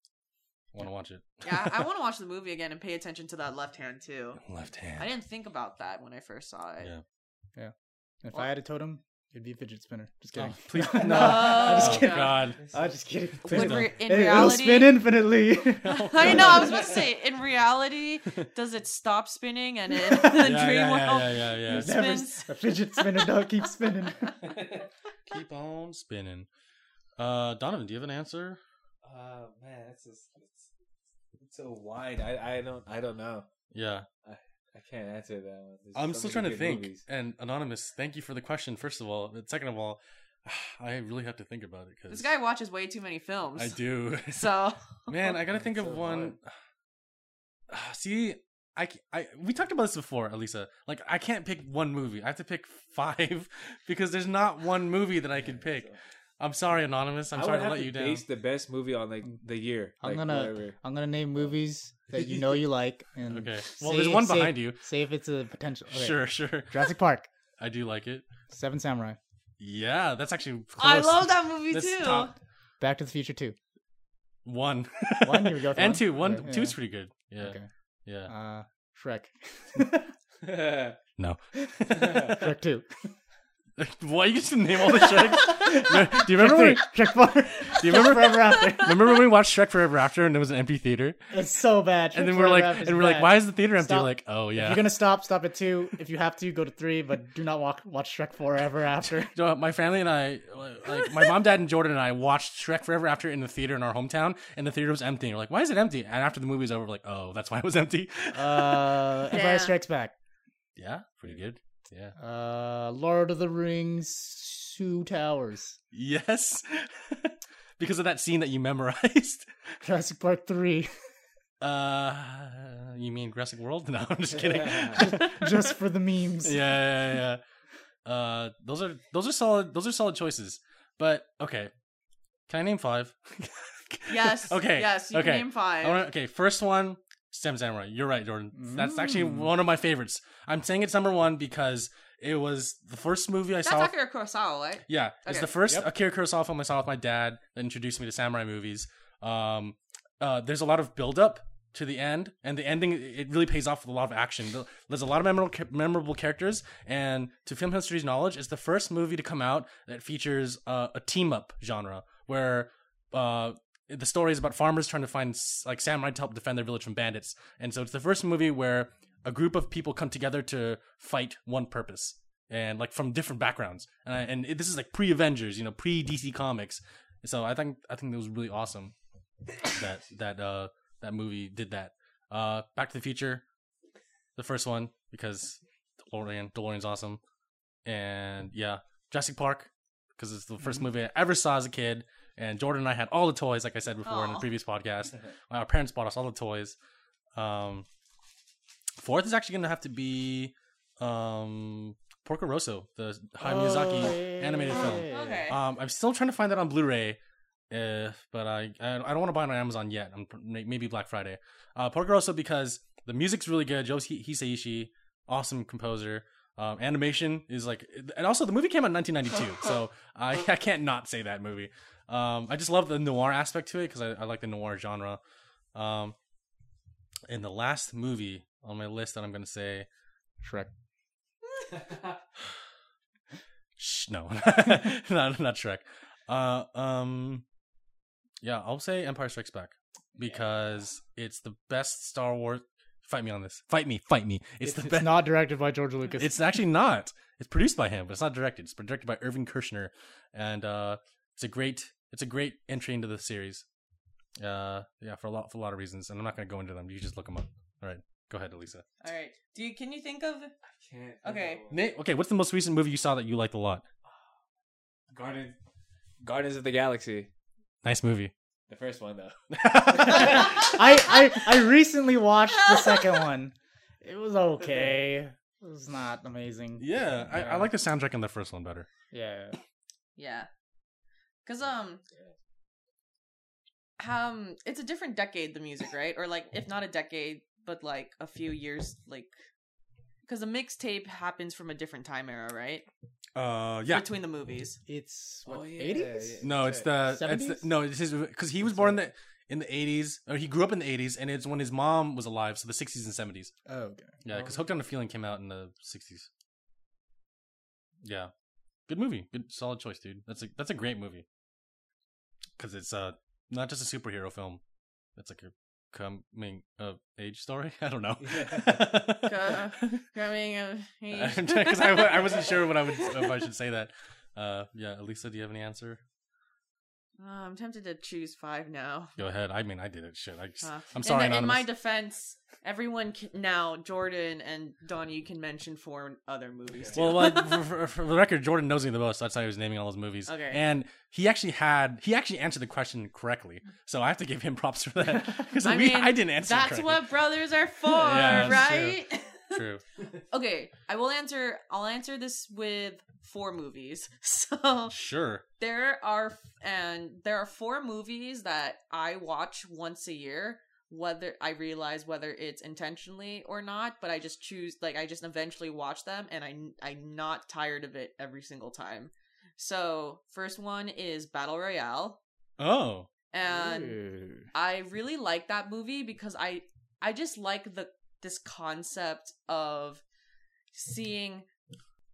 Want to watch it. Yeah, I, I want to watch the movie again and pay attention to that left hand too. Left hand. I didn't think about that when I first saw it. Yeah. Yeah. If What? I had a totem it'd be a fidget spinner just kidding Oh, please no, no. I'm just Oh, kidding God. I'm just kidding Please Would don't. re- in It- it'll reality, spin infinitely I know. I was about to say, in reality, does it stop spinning and in the Yeah, dream yeah, world? yeah, yeah, yeah, It yeah. Never, spins. a fidget spinner don't keep spinning Keep on spinning. Uh, Donovan, do you have an answer? Uh, man, it's just it's, it's so wide. I I don't I don't know. Yeah. I I can't answer that one. There's I'm so still trying to think. movies. And anonymous, thank you for the question. First of all, and second of all, I really have to think about it because This guy watches way too many films. I do. So Man, I gotta think of So one. See, I, I we talked about this before, Elisa. Like, I can't pick one movie. I have to pick five because there's not one movie that I can pick. I'm sorry, Anonymous. I'm I sorry to have let you down. base the best movie on like the year. I'm like, gonna whatever. I'm gonna name movies that you know you like. And Okay. Well, say- there's one say- behind you. Say if it's a potential. okay. Sure, sure. Jurassic Park, I do like it. Seven Samurai, Yeah, that's actually I love that movie That's too. top. Back to the Future Two. One. One, Here we go and one? two. One, Okay, two is pretty good. Yeah, Okay. yeah. Uh, Shrek. No. Shrek Two. Why you just name all the Shreks? do you Shrek remember? When, Three. Shrek Four. do you remember? Forever After. remember when we watched Shrek Forever After and it was an empty theater? It's so bad. and then we're like, and we're like, why is the theater empty? Stop. We're like, oh If yeah. you're gonna stop, stop at two. If you have to, go to three, but do not walk, watch Shrek Forever After. So my family and I, like my mom, dad, and Jordan and I watched Shrek Forever After in the theater in our hometown, and the theater was empty. And we're like, why is it empty? And after the movie was over, we're like, oh, that's why it was empty. Uh, Empire Damn. Strikes Back. Yeah, pretty good. Yeah. Uh, Lord of the Rings, Two Towers. Yes, because of that scene that you memorized. Jurassic Park Three. Uh, you mean Jurassic World? No, I'm just kidding. Just for the memes. yeah, yeah, yeah. Uh, those are those are solid. Those are solid choices. But okay, can I name five? Yes. Okay, Yes. You okay. can name five. I wanna, okay, first one, Seven Samurai. You're right, Jordan. That's actually Mm. one of my favorites. I'm saying it's number one because it was the first movie I That's saw. That's Akira Kurosawa, right? Yeah, it's the first Yep. Akira Kurosawa film I saw with my dad that introduced me to samurai movies. Um, uh, there's a lot of build up to the end, and the ending it really pays off with a lot of action. There's a lot of memorable memorable characters, and to film history's knowledge, it's the first movie to come out that features uh, a team up genre where. Uh, the story is about farmers trying to find like samurai to help defend their village from bandits, and so it's the first movie where a group of people come together to fight one purpose and like from different backgrounds. And I, and it, this is like pre Avengers, you know, pre DC Comics. So I think I think it was really awesome that that uh that movie did that. Uh, Back to the Future, the first one because DeLorean DeLorean's awesome, and yeah, Jurassic Park because it's the 1st movie I ever saw as a kid. And Jordan and I had all the toys, like I said before in the previous podcast. Our parents bought us all the toys. Um, fourth is actually going to have to be um, Porco Rosso, the Hayao Miyazaki Oh, animated film. Okay. Um, I'm still trying to find that on Blu-ray, uh, but I I, don't want to buy it on Amazon yet. I'm maybe Black Friday. Uh, Porco Rosso because the music's really good. Joe Hi- Hisaishi, awesome composer. Um, animation is like, and also the movie came out in 1992, so I I can't not say that movie. Um, I just love the noir aspect to it because I, I like the noir genre. Um, and the last movie on my list that I'm gonna say, Shrek. Shh, no, not not Shrek. Uh, um, yeah, I'll say Empire Strikes Back because it's the best Star Wars. Fight me on this. Fight me. Fight me. It's, It's, the it's best. not directed by George Lucas. It's actually not. It's produced by him, but it's not directed. It's directed by Irving Kershner, and uh, it's a great. It's a great entry into the series. Uh, yeah, for a lot for a lot of reasons, and I'm not going to go into them. You just look them up. All right, go ahead, Elisa. All right. Do you can you think of I Can't Okay. of- Nate, okay, what's the most recent movie you saw that you liked a lot? Guardians. Guardians of the Galaxy. Nice movie. The first one though. I, I I recently watched the second one. It was okay. It was not amazing. Yeah, I, I like the soundtrack in the first one better. Yeah. yeah? Cause um, um, it's a different decade the music, right? Or like if not a decade, but like a few years, like. Because a mixtape happens from a different time era, right? Uh, yeah. Between the movies. It's Oh, what yeah, eighties? yeah. No, it's the, it's the 70s? no, it's his because he was born in the in the eighties, or he grew up in the eighties, and it's when his mom was alive, so the sixties and seventies. Oh, okay. Yeah, because Hooked on a Feeling came out in the sixties. Yeah, good movie, good solid choice, dude. That's a that's a great movie because it's uh not just a superhero film. It's like a coming of age story. I don't know. Uh, Coming of age. because I, I wasn't sure what I would if I should say that. Uh, yeah, Elisa, do you have any answer? Uh, I'm tempted to choose five now. Go ahead. I mean, I did it. Shit. I just, Uh, I'm sorry, in, in my defense, everyone can, now, Jordan and Donnie, you can mention four other movies too. Well, for, for, for the record, Jordan knows me the most. That's how he was naming all those movies. Okay. And he actually had he actually answered the question correctly, so I have to give him props for that because I mean, I didn't answer. That's correctly. what brothers are for, Yeah, right? True. okay, I will answer. I'll answer this with four movies. So Sure. there are, and there are four movies that I watch once a year. Whether I realize whether it's intentionally or not, but I just choose like I just eventually watch them, and I I'm not tired of it every single time. So first one is Battle Royale, Oh. and Ooh. I really like that movie because I I just like the this concept of seeing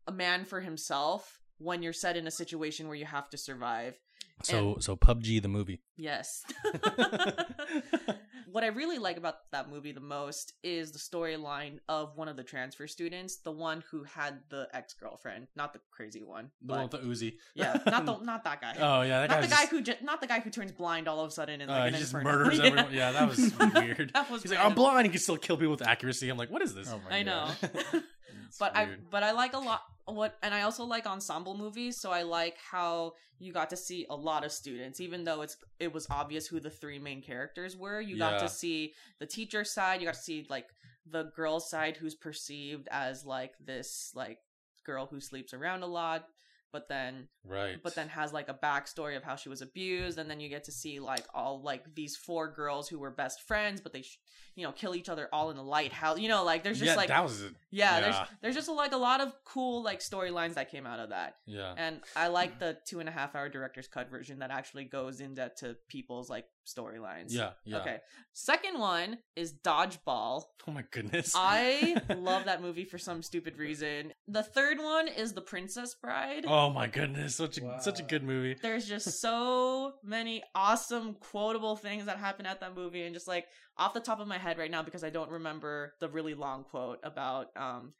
a man for himself when you're set in a situation where you have to survive. So so PUBG the movie. Yes. what I really like about that movie the most is the storyline of one of the transfer students, the one who had the ex-girlfriend, not the crazy one. The one with the Uzi. yeah, not the not that guy. Oh yeah, that not guy's the guy just, who ju- not the guy who turns blind all of a sudden and uh, like he an just inferno. murders Yeah. everyone. Yeah, that was weird. that was He's like, I'm blind. He can still kill people with accuracy. I'm like, what is this? Oh my I know. God. It's but I but I like a lot what and I also like ensemble movies, so I like how you got to see a lot of students, even though it's it was obvious who the three main characters were. You got to see the teacher side, you got to see like the girl side who's perceived as like this like girl who sleeps around a lot, but then right. but then has like a backstory of how she was abused and then you get to see like all like these four girls who were best friends but they sh- you know kill each other all in the lighthouse you know like there's just yeah, like that was it. yeah, there's Yeah. there's just like a lot of cool like storylines that came out of that, Yeah. and I like the two and a half hour director's cut version that actually goes in depth to people's like storylines. Yeah. Yeah. Okay. Second one is Dodgeball. Oh my goodness. I love that movie for some stupid reason. The third one is The Princess Bride. Oh my goodness, such a such a good movie. There's just so many awesome quotable things that happen at that movie, and just like off the top of my head right now because I don't remember the really long quote about um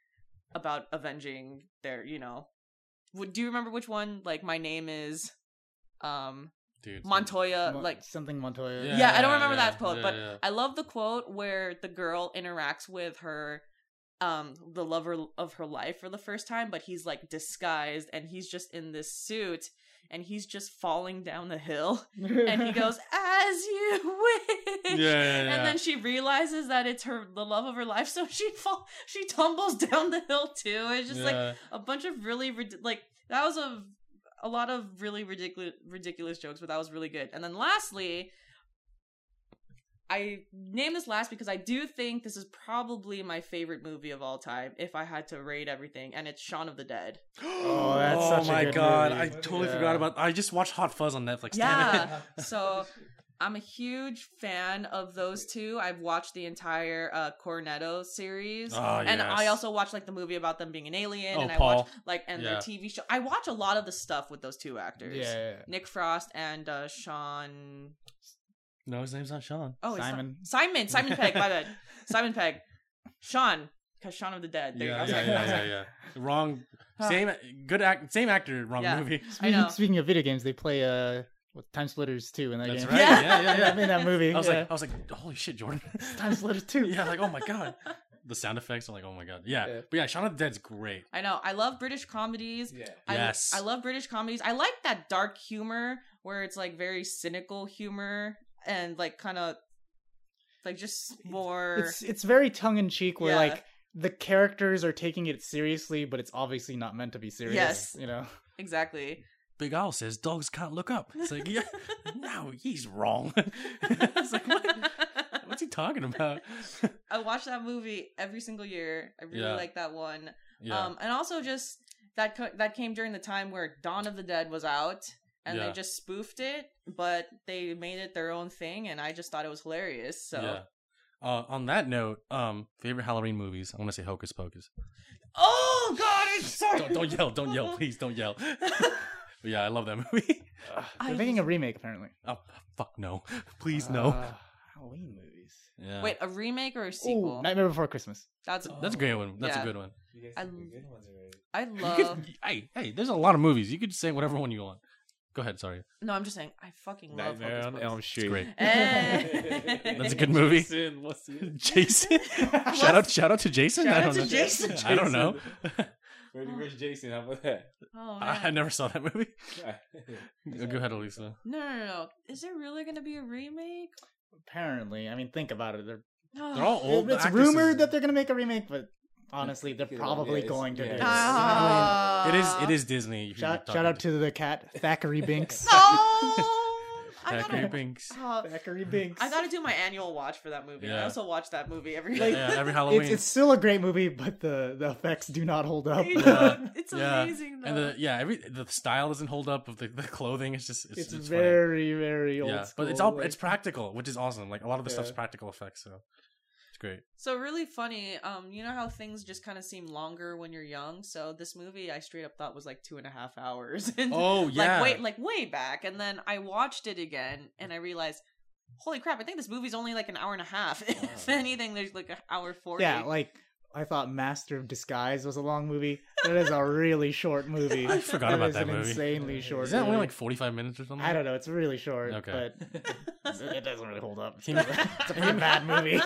about avenging their you know. Would do you remember which one? Like my name is um Dude. Montoya. Mo- like something Montoya. yeah, I don't Yeah, remember yeah, that quote, yeah, but yeah. I love the quote where the girl interacts with her um the lover of her life for the first time, but he's like disguised and he's just in this suit and he's just falling down the hill and he goes as you wish. Yeah, yeah, yeah. And then she realizes that it's her the love of her life, so she fall she tumbles down the hill too. It's just like a bunch of really like that was a a lot of really ridiculous ridiculous jokes, but that was really good. And then lastly, I name this last because I do think this is probably my favorite movie of all time. If I had to rate everything, and it's Shaun of the Dead. Oh, that's oh such a my good god, movie. I totally Yeah. forgot about. I just watched Hot Fuzz on Netflix. Yeah. so I'm a huge fan of those two. I've watched the entire uh, Cornetto series, Oh, and I also watched like the movie about them being an alien, Oh, and I Paul. watched like and Yeah. their TV show. I watch a lot of the stuff with those two actors. Yeah, yeah, yeah. Nick Frost and uh, Sean. No, his name's not Sean. Oh, it's Simon. Not... Simon. Simon Pegg. My bad. Simon Pegg. Sean, because Shaun of the Dead. There you Yeah, go. yeah, Sorry. yeah, yeah, yeah. Wrong. Huh. Same. Good act. Same actor. Wrong Yeah. movie. I Speaking, know. speaking of video games, they play uh what Time Splitters 2 in that That's game. right. Yeah. Yeah, yeah, yeah. I mean that movie. I was yeah. like, I was like, holy shit, Jordan. Time Splitters 2. yeah, like, oh my god. The sound effects. I'm like, oh my god. Yeah, Yeah. but yeah, Shaun of the Dead's great. I know. I love British comedies. Yeah. I, Yes. I love British comedies. I like that dark humor where it's like very cynical humor and like kind of like just more. It's it's very tongue in cheek where Yeah. like the characters are taking it seriously, but it's obviously not meant to be serious. Yes. You know? exactly. Big Al says dogs can't look up. It's like, yeah, no, he's wrong. it's like, what? What's he talking about? I watch that movie every single year. I really Yeah. like that one. yeah, Um, and also just that co- that came during the time where Dawn of the Dead was out, and Yeah. they just spoofed it, but they made it their own thing, and I just thought it was hilarious. So, yeah. Uh, on that note, um, favorite Halloween movies. I'm gonna say Hocus Pocus. oh god, I'm sorry. Don't, don't yell! Don't yell! Please don't yell. But yeah, I love that movie. They're I making a remake apparently. Oh fuck no! Please no. Uh, Halloween movies. yeah, Wait, a remake or a Ooh, sequel? Nightmare Before Christmas. That's that's a great one. That's Yeah. a good one. You guys I- picked the good ones already. I You love. could, hey, hey, there's a lot of movies. You could say whatever one you want. Go ahead. Sorry. No, I'm just saying I fucking love Nightmare Hocus on Pocus. Elm Street. great. Eh. That's a good movie. Jason, what's the- Jason. shout out! Shout out to Jason. Shout I out don't to know. Jason. I don't know. Freddy vs. Jason. How about that? Oh, I, I never saw that movie. Go ahead, Elisa. No, no, no, no. Is there really gonna be a remake? Apparently, I mean, think about it. They're, They're all old. it's actresses. rumored that they're gonna make a remake, but honestly, they're probably it's- going to. yeah, do it's- it. Ah. It is. It is Disney. Shout, shout out to the cat Thackery Binx. No. I Thackery gotta, Binx. uh, Thackery Binx. I gotta do my annual watch for that movie. I also watch that movie every Like- Yeah, every Halloween. It's, it's still a great movie, but the, the effects do not hold up. Yeah. it's Yeah. amazing though. and the yeah, every the style doesn't hold up of the, the clothing. It's just it's, It's, it's, funny. very, very old yeah, school. but it's all like- it's practical, which is awesome. Like a lot of the stuff's Yeah. practical effects, so it's great. So really funny. Um, you know how things just kind of seem longer when you're young. So this movie, I straight up thought was like two and a half hours. And, Oh yeah, like wait, like way back, and then I watched it again, and I realized, holy crap! I think this movie's only like an hour and a half. if anything, there's like an hour forty. Yeah, like I thought Master of Disguise was a long movie. That is a really short movie. I forgot That about is that an movie. insanely short. Is that only movie. like forty five minutes or something? I don't know. It's really short. Okay. but it doesn't really hold up. It's a pretty bad movie.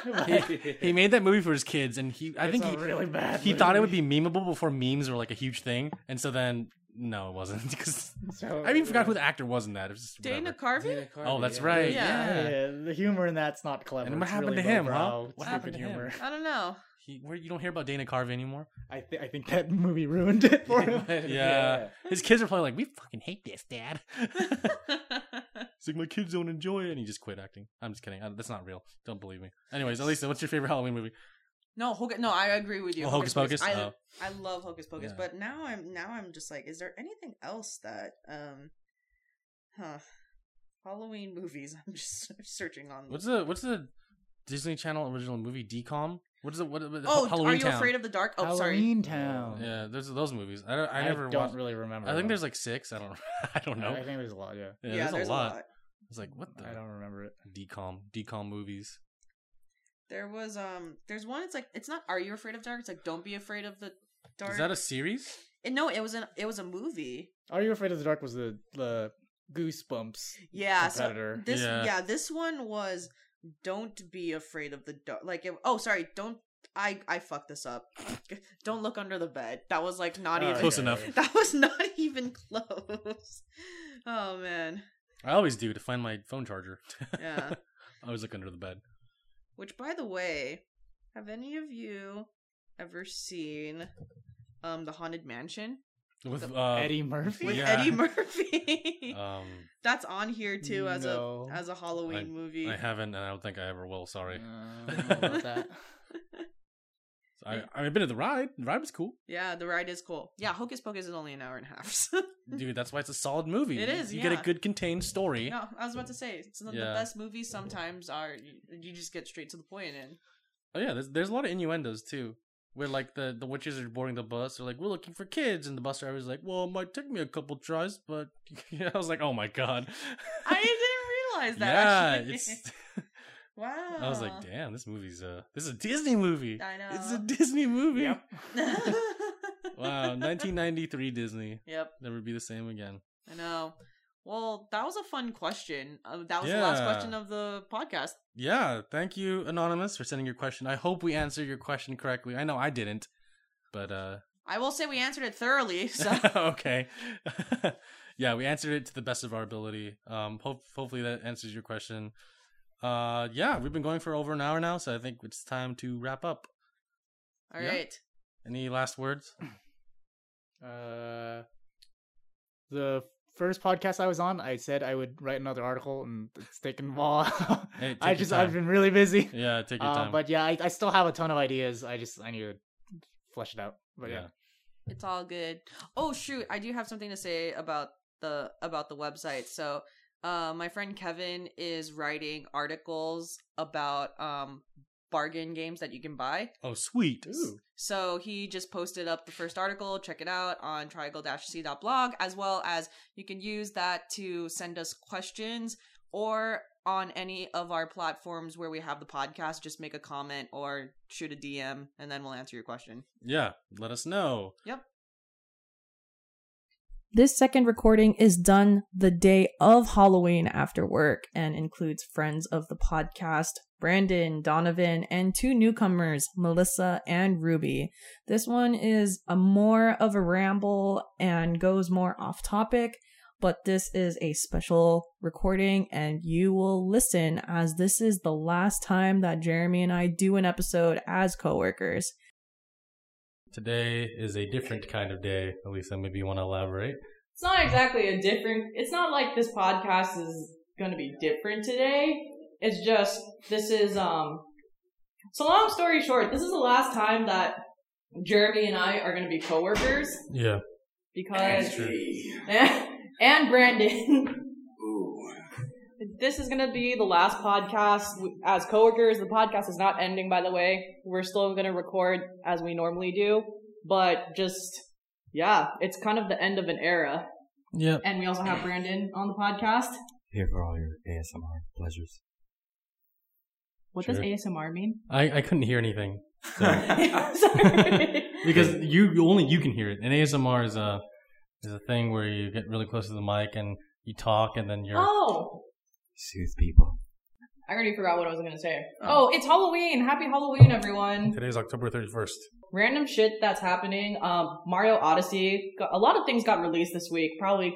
he, he made that movie for his kids, and he I It's think a he really bad. he thought it would be memeable before memes were like a huge thing, and so then no, it wasn't because So, I even forgot who the actor was in that. It was just Dana whatever. Carvey. Oh, that's right. Yeah. Yeah. Yeah, the humor in that's not clever. And what It's happened really to him, huh? What happened to him? I don't know. He, where you don't hear about Dana Carvey anymore. I think I think that movie ruined it for him. Yeah. His kids are probably like, "We fucking hate this, Dad." it's like my kids don't enjoy it, and he just quit acting. I'm just kidding. I, that's not real. Don't believe me. Anyways, Elisa, what's your favorite Halloween movie? no, Hocus, no, I agree with you. Oh, Hocus Pocus? I, Oh. I love Hocus Pocus, Yeah. but now I'm now I'm just like, is there anything else that um, huh? Halloween movies. I'm just searching on. What's the what's the Disney Channel original movie? DCOM. What is it? What, what oh, Halloween are you Town? afraid of the dark? Oh, sorry. Halloweentown. Yeah, there's those movies. I don't, I I, never don't watched. really remember. I think them. there's like six. I don't. I don't know. I think there's a lot. Yeah, Yeah, there's, a, lot. It's like what the I don't remember it. DCOM DCOM movies. There was um, there's one. It's like it's not. Are you afraid of dark? It's like don't be afraid of the dark. Is that a series? And no, it was an it was a movie. Are you afraid of the dark? Was the the Goosebumps? Yeah, so this Yeah. yeah. this one was don't be afraid of the dark. Like it, oh, sorry, don't I I fucked this up. don't look under the bed. That was like not even Close enough. That was not even close. Oh man, I always do to find my phone charger. yeah. I always look under the bed. Which, by the way, have any of you ever seen um the Haunted Mansion With The- uh, Eddie Murphy. with Yeah. Eddie Murphy? Um, That's on here too as No. a as a Halloween movie. I haven't, and I don't think I ever will. Sorry. Uh, About that. I I've been to the ride. The ride was cool, Yeah, the ride is cool. Yeah, Hocus Pocus is only an hour and a half. so- dude. That's why it's a solid movie. It is, You get a good contained story. no, I was about to say some of the best movies sometimes are you, you just get straight to the point and Oh yeah, there's there's a lot of innuendos too. Where like the the witches are boarding the bus, they're like, "We're looking for kids," and the bus driver's like, "Well, it might take me a couple tries, but I was like, "Oh my god!" I didn't realize that. yeah, actually. it's. wow. I was like, "Damn, this movie's uh, this is a Disney movie. I know. It's a Disney movie." Yep. Wow, 1993 Disney. yep, Never be the same again. I know. Well, that was a fun question. Uh, that was the last question of the podcast. Yeah, thank you, Anonymous, for sending your question. I hope we answered your question correctly. I know I didn't, but uh, I will say we answered it thoroughly. So okay. yeah, we answered it to the best of our ability. Um, hope hopefully that answers your question. Uh, yeah, we've been going for over an hour now, so I think it's time to wrap up. all Yeah. right. Any last words? Uh, the first podcast I was on, I said I would write another article, and it's taken a while. Hey, I just time. I've been really busy. Yeah, take your Uh, time. but yeah, I, I still have a ton of ideas. I just I need to flesh it out. But yeah, It's all good. Oh shoot, I do have something to say about the about the website. So, uh, my friend Kevin is writing articles about um bargain games that you can buy. oh, sweet. Ooh. So he just posted up the first article. Check it out on triangle-c.blog, as well as you can use that to send us questions or on any of our platforms where we have the podcast. Just make a comment or shoot a DM, and then we'll answer your question. Yeah, let us know. Yep. This second recording is done the day of Halloween after work and includes friends of the podcast, Brandon, Donovan, and two newcomers, Melissa and Ruby. This one is a more of a ramble and goes more off topic, but this is a special recording and you will listen as this is the last time that Jeremy and I do an episode as coworkers. Today is a different kind of day. Elisa, maybe you want to elaborate? It's not exactly a different. It's not like this podcast is going to be different today. It's just this is um. So long story short, this is the last time that Jeremy and I are going to be coworkers Yeah. because and Brandon. Ooh. This is going to be the last podcast as coworkers. The podcast is not ending, by the way. We're still going to record as we normally do, but just yeah, it's kind of the end of an era. Yeah. And we also have Brandon on the podcast. Here for all your ASMR pleasures. What Sure. does ASMR mean? I, I couldn't hear anything. So, Sorry. because you you- only you can hear it. And ASMR is a is a thing where you get really close to the mic and you talk and then you're oh, Soothe people. I already forgot what I was going to say. Oh, it's Halloween. Happy Halloween, everyone. today's October thirty first. Random shit that's happening. Um, Mario Odyssey. A lot of things got released this week. Probably,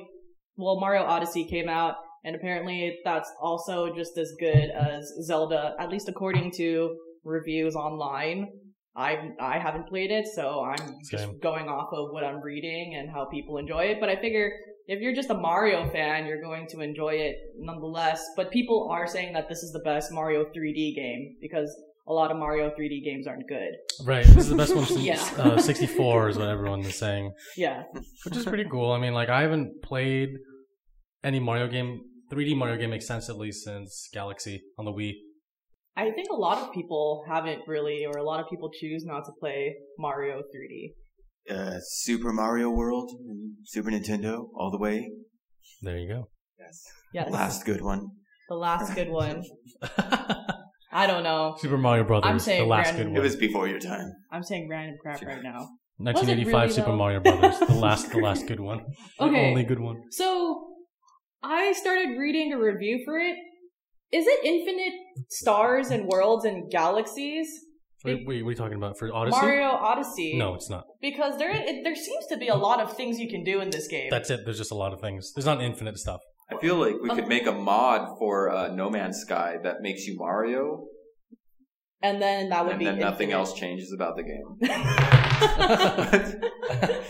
well, Mario Odyssey came out, and apparently that's also just as good as Zelda, at least according to reviews online. I I haven't played it, so I'm just going off of what I'm reading and how people enjoy it. But I figure if you're just a Mario fan, you're going to enjoy it nonetheless. But people are saying that this is the best Mario 3D game because a lot of Mario 3D games aren't good. Right. This is the best one since Yeah. uh, sixty four is what everyone is saying. Yeah. Which is pretty cool. I mean, like I haven't played any Mario game, 3D Mario game extensively since Galaxy on the Wii. I think a lot of people haven't really, or a lot of people choose not to play Mario 3D. Uh, Super Mario World, Super Nintendo, all the way. There you go. Yes. Yes. Last good one. The last good one. I don't know. Super Mario Brothers, I'm saying the last Brandon- good one. It was before your time. I'm saying random crap right now. 1985 really, Super though? Mario Brothers, the last, the last good one, the Okay. only good one. So, I started reading a review for it. Is it infinite stars and worlds and galaxies? Wait, wait, what are you talking about for Odyssey? Mario Odyssey. No, it's not. Because there, it, there seems to be a lot of things you can do in this game. That's it. There's just a lot of things. There's not infinite stuff. I feel like we could make a mod for uh, No Man's Sky that makes you Mario, and then that would be and be then nothing else changes about the game.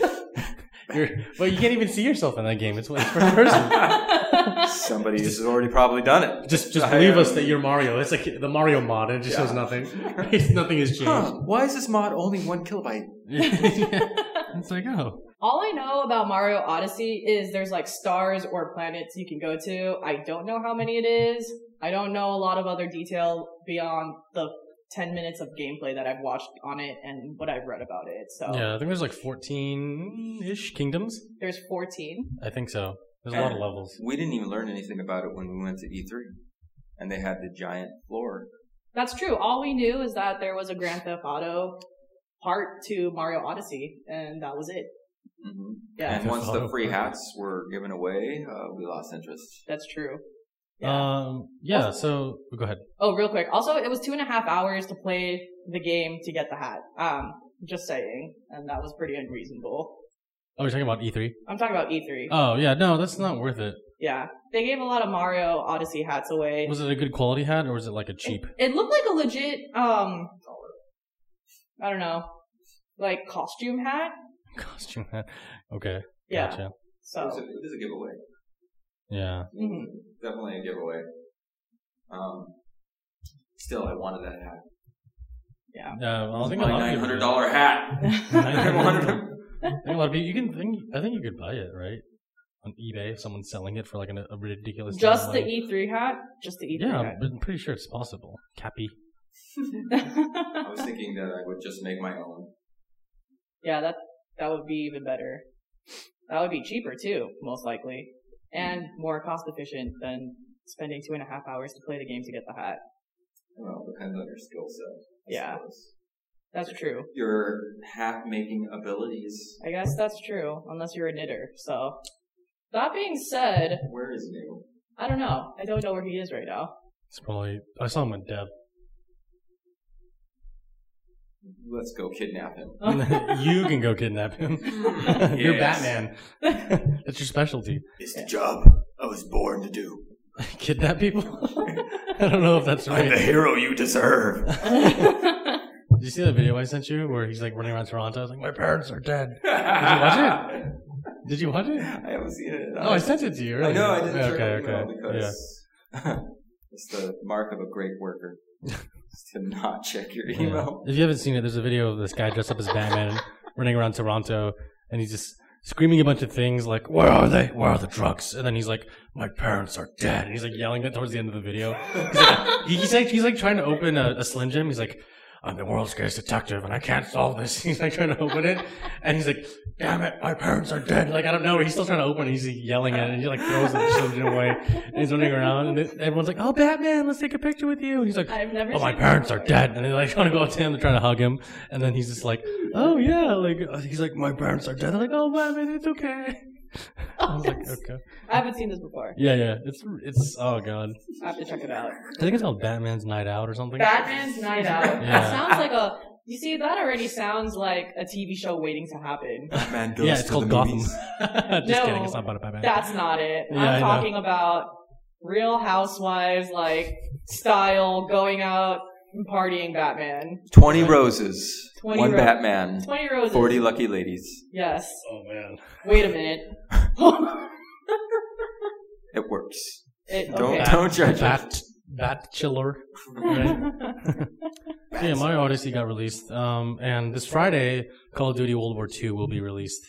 You're, well, you can't even see yourself in that game. It's, it's first person. Somebody has already probably done it. Just, just I, believe us that you're Mario. It's like the Mario mod. and It just Yeah. shows nothing. nothing has changed. Huh, why is this mod only one kilobyte? it's like, oh, All I know about Mario Odyssey is there's like stars or planets you can go to. I don't know how many it is. I don't know a lot of other detail beyond the 10 minutes of gameplay that I've watched on it and what I've read about it. So yeah. I think there's like 14-ish kingdoms. there's 14. I think so. There's a lot of levels. We didn't even learn anything about it when we went to E3, and they had the giant floor. That's true. All we knew is that there was a Grand Theft Auto part to Mario Odyssey, and that was it. hmm Yeah, And once the free hats were given away, uh, we lost interest. that's true. Yeah. Um, yeah. So go ahead. Oh, real quick. Also, it was two and a half hours to play the game to get the hat. Um, just saying, and that was pretty unreasonable. Oh, you're talking about E3. I'm talking about E3. Oh yeah, no, that's not worth it. Yeah, they gave a lot of Mario Odyssey hats away. Was it a good quality hat or was it like a cheap? It, it looked like a legit, um, I don't know, like costume hat. costume hat? Okay. Yeah. Gotcha. It was, So, a, it was a giveaway. Yeah. mhm. Definitely a giveaway. Um, still, I wanted that hat. yeah. Yeah. Well, I think a my lot of nine people hundred do. hat. I wanted it. I think a lot of people. You can think. I think you could buy it right on eBay. If someone's selling it for like an, a ridiculous. Just the. E3 hat? Just the E3 Yeah, hat. but I'm pretty sure it's possible. Cappy. I was thinking that I would just make my own. yeah, that, that would be even better. That would be cheaper too, most likely. And more cost efficient than spending two and a half hours to play the game to get the hat. Well, depends on your skill set. I Yeah. suppose. That's true. your hat making abilities. I guess that's true, unless you're a knitter. So, that being said, Where is new? I don't know. I don't know where he is right now. It's probably I saw him with Deb. Let's go kidnap him. you can go kidnap him. You're Batman. That's your specialty. It's the job I was born to do. Kidnap people? I don't know if that's right. hero you deserve. Did you see that video I sent you where he's like running around Toronto? I was like, my parents are dead. Did you watch it? Did you watch it? I haven't seen it. Oh, I sent it to you. I know I didn't Yeah, Okay, okay. because it's the mark of a great worker is to not check your Yeah. email. If you haven't seen it, there's a video of this guy dressed up as Batman running around Toronto, and he's just screaming a bunch of things like, "Where are they? Where are the drugs?" And then he's like, "My parents are dead." And he's like yelling that towards the end of the video. He's like, he's like, he's like trying to open a, a Slim Jim. He's like, "I'm the world's greatest detective, and I can't solve this." He's like trying to open it, and he's like, "Damn it, my parents are dead!" Like I don't know. He's still trying to open it. He's yelling at it, and he like throws the Jim away, and he's running around, and everyone's like, "Oh, Batman, let's take a picture with you." And he's like, I've never oh, my parents are dead. And they're like trying to go up to him, they're trying to hug him. And then he's just like, oh, yeah. Like, he's like, my parents are dead. They're like, oh, Batman, it's okay. I was like, okay. I haven't seen this before. Yeah, yeah. It's, it's, oh, God. I have to check it out. I think it's called Batman's Night Out or something. Batman's Night Out. Yeah. That sounds like a. You see, that already sounds like a TV show waiting to happen. Batman goes yeah, it's to called the Gotham. movies. just No, kidding. It's not about a Batman. That's not it. Yeah, I I'm know. talking about Real Housewives like style going out and partying Batman. 20 roses, 20 one ro- Batman, Twenty roses. 40 lucky ladies. Yes. oh, man. Wait a minute. It works. It, Don't don't judge it. Bat, Bat Chiller. Right? So yeah, Mario Odyssey got released. Um, and this Friday, Call of Duty World War II will be released.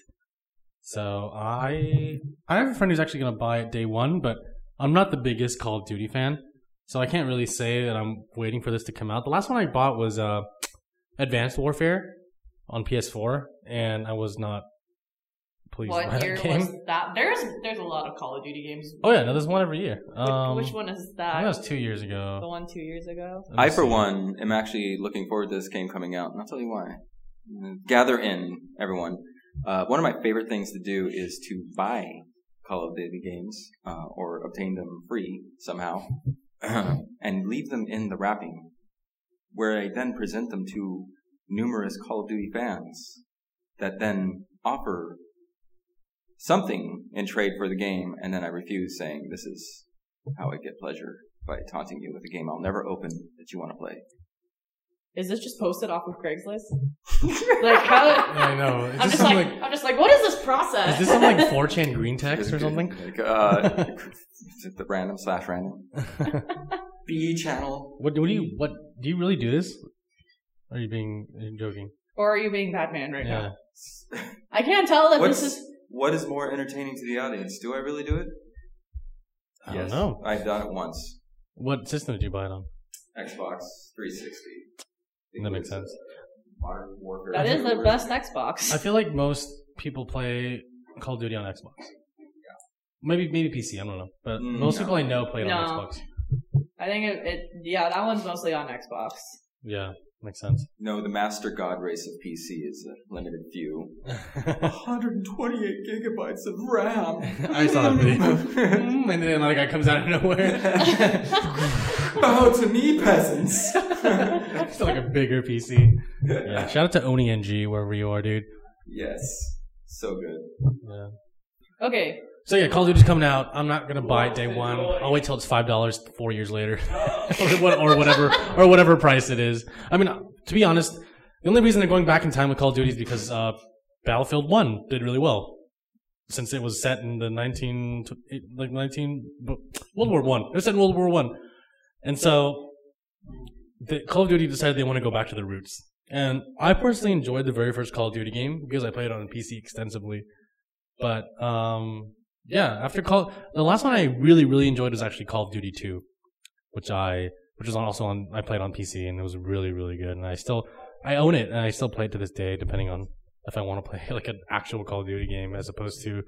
So I I have a friend who's actually gonna buy it day one, but I'm not the biggest Call of Duty fan, so I can't really say that I'm waiting for this to come out. The last one I bought was uh, Advanced Warfare on PS4, and I was not pleased by what that year game. was that? There's there's a lot of Call of Duty games. Oh yeah, no, there's one every year. Which, Um, which one is that? I think that? that was two years ago. The one two years ago. I, for one, am actually looking forward to this game coming out, and I'll tell you why. Gather in, everyone. Uh, one of my favorite things to do is to buy Call of Duty games, uh, or obtain them free somehow, and leave them in the wrapping, where I then present them to numerous Call of Duty fans that then offer something in trade for the game, and then I refuse, saying, This is how I get pleasure by taunting you with a game I'll never open that you want to play. Is this just posted off of Craigslist? like how? I know. Is I'm just like, like I'm just like, what is this process? Is this some like 4chan green text or something? Like, uh, is it the random slash random B channel. what, what do you what do you really do this? Or are you being are you joking? or are you being Batman right Yeah. now? I can't tell if What's this is. what is more entertaining to the audience? Do I really do it? I don't know. I've done it once. What system did you buy it on? Xbox 360. That makes sense. Modern Warfare. That is the best Xbox. I feel like most people play Call of Duty on Xbox. Maybe maybe PC, I don't know. But Mm, most no. people I know play it on No. Xbox. I think it, it. Yeah, that one's mostly on Xbox. Yeah, makes sense. No, the master god race of PC is a limited few. 128 gigabytes of RAM. I saw that video. Mm, and then another guy comes out of nowhere. Bow to me, peasants. it's like a bigger PC. Yeah. Shout out to OniNG wherever you are, dude. yes. So good. Yeah. Okay, So yeah, Call of Duty's coming out. I'm not gonna buy it day one. I'll wait till it's five dollars four years later, or, what, or whatever, or whatever price it is. I mean, to be honest, the only reason they're going back in time with Call of Duty is because uh, Battlefield One did really well, since it was set in the 19 like 19 World War One. It was set in World War One, and so the Call of Duty decided they want to go back to their roots. And I personally enjoyed the very first Call of Duty game because I played it on PC extensively. But um, yeah, after Call, the last one I really really enjoyed was actually Call of Duty Two, which I which was also on I played on PC and it was really really good. And I still I own it and I still play it to this day, depending on if I want to play like an actual Call of Duty game as opposed to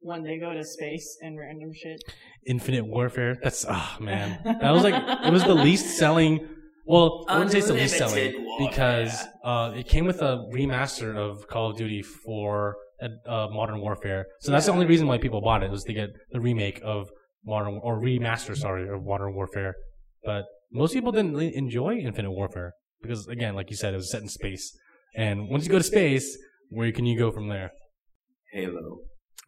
when they go to space and random shit. Infinite Warfare. That's oh man, that was like it was the least selling. Well, I wouldn't say it's the least selling. because uh, it came with a remaster of Call of Duty for uh, Modern Warfare. So that's the only reason why people bought it was to get the remake of Modern or remaster, sorry, of Modern Warfare. But most people didn't really enjoy Infinite Warfare because, again, like you said, it was set in space. And once you go to space, where can you go from there? Halo.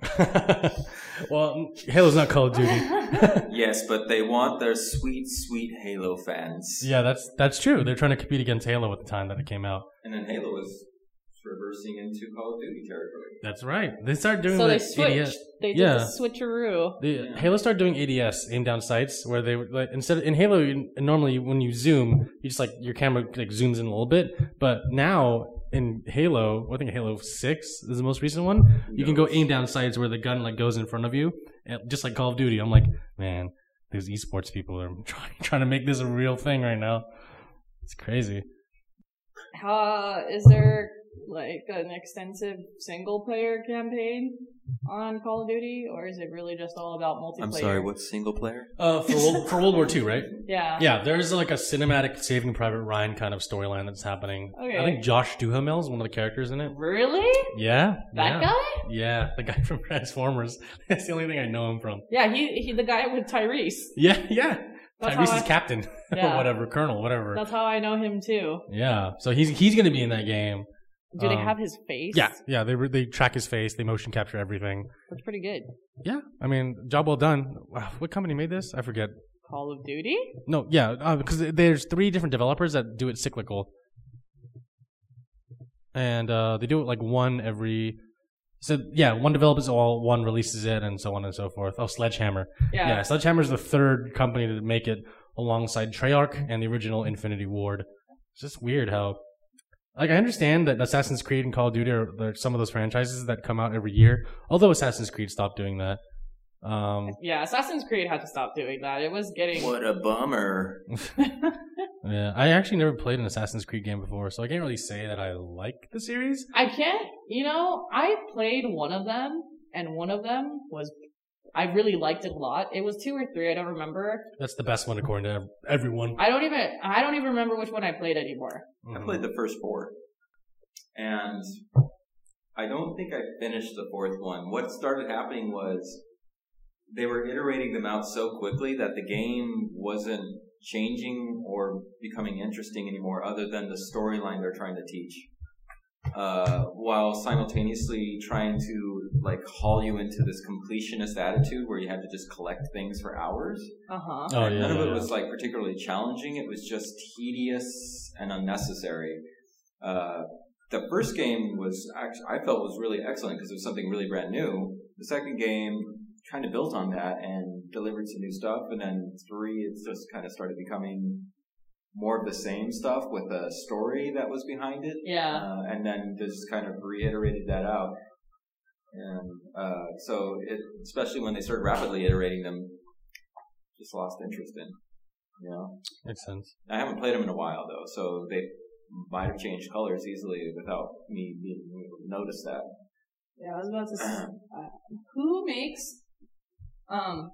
well, Halo's not Call of Duty. Yes, but they want their sweet, sweet Halo fans. yeah, that's that's true. They're trying to compete against Halo at the time that it came out. And then Halo was reversing into Call of Duty territory. That's right. They started doing So they switched. ADS. They did Yeah. the switcheroo. The Halo started doing ADS aim down sights where they would, like instead of, in Halo normally when you zoom you just like your camera like zooms in a little bit but now in Halo I think Halo Six is the most recent one. You can go aim down sights where the gun like goes in front of you and just like Call of Duty. I'm like man these esports people are trying trying to make this a real thing right now. It's crazy. Uh, is there like an extensive single player campaign on Call of Duty, or is it really just all about multiplayer? I'm sorry, what's single player? uh for World, for World War II right Yeah. yeah there's like a cinematic Saving Private Ryan kind of storyline that's happening Okay. I think Josh Duhamel is one of the characters in it Really? yeah That yeah. guy? Yeah, the guy from Transformers. That's the only thing I know him from. Yeah, he he the guy with Tyrese. Yeah, yeah. That's Tyrese how is I- captain, Yeah. or whatever, colonel, whatever. That's how I know him too. yeah, so he's he's gonna be in that game. Do they Um, have his face? Yeah, yeah. They re- they track his face, they motion capture everything. That's pretty good. Yeah, I mean, job well done. Wow, What company made this? I forget. Call of Duty? No, yeah, because there's three different developers that do it cyclical, and uh, they do it like one every. So yeah, one develops all, one releases it, and so on and so forth. Oh, Sledgehammer. Yeah. Yeah, Sledgehammer is the third company to make it alongside Treyarch and the original Infinity Ward. It's just weird how, like, I understand that Assassin's Creed and Call of Duty are, are some of those franchises that come out every year. Although Assassin's Creed stopped doing that. Um, Yeah, Assassin's Creed had to stop doing that. It was getting What a bummer. yeah, I actually never played an Assassin's Creed game before, so I can't really say that I like the series. I can't, you know, I played one of them, and one of them was, I really liked it a lot. It was two or three, I don't remember. That's the best one according to everyone. I don't even, I don't even remember which one I played anymore. I Mhm. played the first four. And I don't think I finished the fourth one. What started happening was they were iterating them out so quickly that the game wasn't changing or becoming interesting anymore other than the storyline they're trying to teach. Uh, while simultaneously trying to like haul you into this completionist attitude where you had to just collect things for hours. Uh huh. Oh yeah, None of it yeah. was like particularly challenging. It was just tedious and unnecessary. Uh, the first game was actually, I felt was really excellent because it was something really brand new. The second game kind of built on that and delivered some new stuff. And then three, it's just kind of started becoming more of the same stuff with a story that was behind it. Yeah. Uh, and then just kind of reiterated that out. And uh, so, it, especially when they started rapidly iterating them, just lost interest in. You know, Makes sense. I haven't played them in a while though, so they might have changed colors easily without me being able to notice that. Yeah, I was about to say, uh, who makes, um,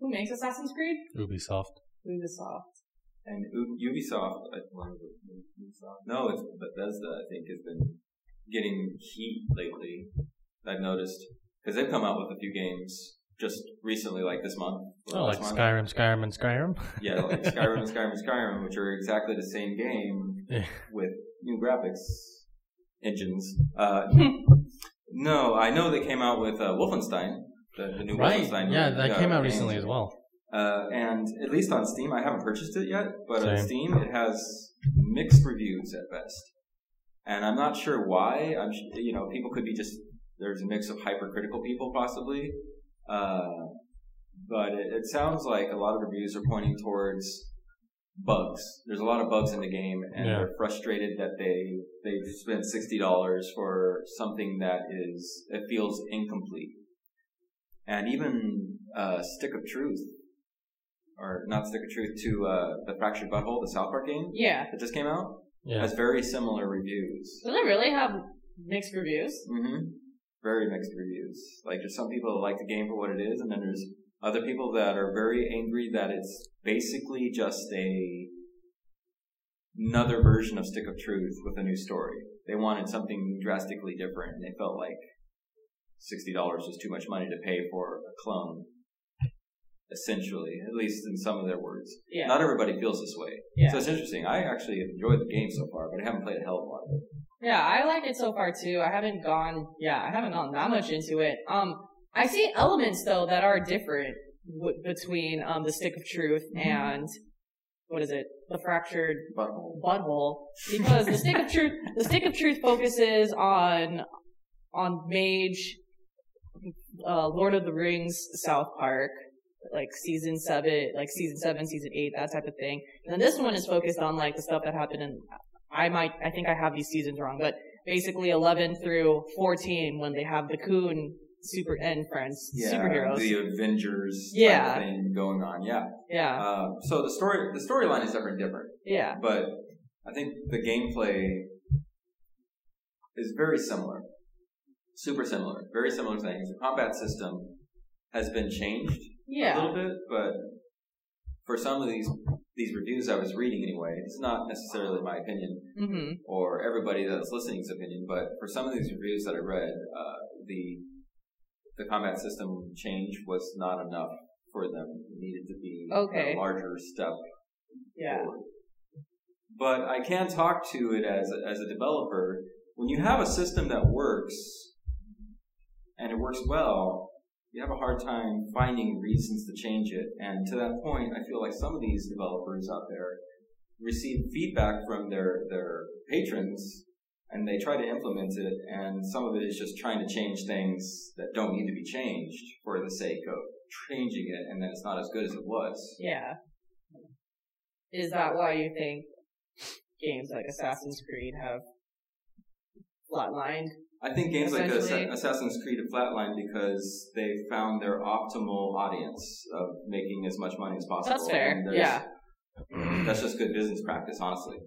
who makes Assassin's Creed? Ubisoft. Ubisoft. And U- Ubisoft, I- what is it? Ubisoft? No, it's Bethesda. I think has been getting heat lately. I've noticed because they've come out with a few games just recently, like this month. Oh, like month. Skyrim, Skyrim, and Skyrim. Yeah, like Skyrim and Skyrim and Skyrim, which are exactly the same game Yeah. with new graphics engines. Uh, no, I know they came out with uh, Wolfenstein, the, the new Right. Wolfenstein. Yeah, that came out games. recently as well. Uh, and at least on Steam, I haven't purchased it yet, but on Steam it has mixed reviews at best. And I'm not sure why. I'm, you know, people could be just there's a mix of hypercritical people possibly, uh, but it, it sounds like a lot of reviews are pointing towards bugs. There's a lot of bugs in the game, and Yeah. they're frustrated that they they've spent sixty dollars for something that is it feels incomplete. And even uh, Stick of Truth, or not Stick of Truth, to uh, the Fractured But Whole, the South Park game Yeah. that just came out, Yeah. has very similar reviews. Does it really have mixed reviews? hmm Very mixed reviews. Like there's some people that like the game for what it is, and then there's other people that are very angry that it's basically just a another version of Stick of Truth with a new story. They wanted something drastically different, and they felt like sixty dollars was too much money to pay for a clone. Essentially, at least in some of their words. Yeah. Not everybody feels this way. Yeah. So it's interesting. I actually enjoyed the game so far, but I haven't played a hell of a lot of it. Yeah, I like it so far too. I haven't gone, yeah, I haven't gone that much into it. Um, I see elements though that are different w- between um the stick of truth and what is it, the fractured But butthole, because the stick of truth, the stick of truth focuses on on mage, uh, Lord of the Rings, South Park, like season seven, like season seven, season eight, that type of thing. And then this one is focused on like the stuff that happened in. I might, I think I have these seasons wrong, but basically 11 through 14 when they have the Coon super and friends yeah, superheroes. the Avengers Yeah. thing going on. Yeah. yeah, Uh, so the story, the storyline is different, different. yeah, but I think the gameplay is very similar, super similar, very similar things. The combat system has been changed a little bit, but for some of these these reviews I was reading anyway, it's not necessarily my opinion hmm or everybody that's listening's opinion, but for some of these reviews that I read, uh, the the combat system change was not enough for them. It needed to be Okay. a larger step yeah, forward. But I can talk to it as a, as a developer. When you have a system that works and it works well, you have a hard time finding reasons to change it. And to that point, I feel like some of these developers out there receive feedback from their their patrons and they try to implement it and some of it is just trying to change things that don't need to be changed for the sake of changing it and then it's not as good as it was. yeah. Is that why you think games like Assassin's Creed have flatlined? I think games like Assa- Assassin's Creed have flatlined because they found their optimal audience of making as much money as possible. That's fair. Yeah, That's just good business practice, honestly.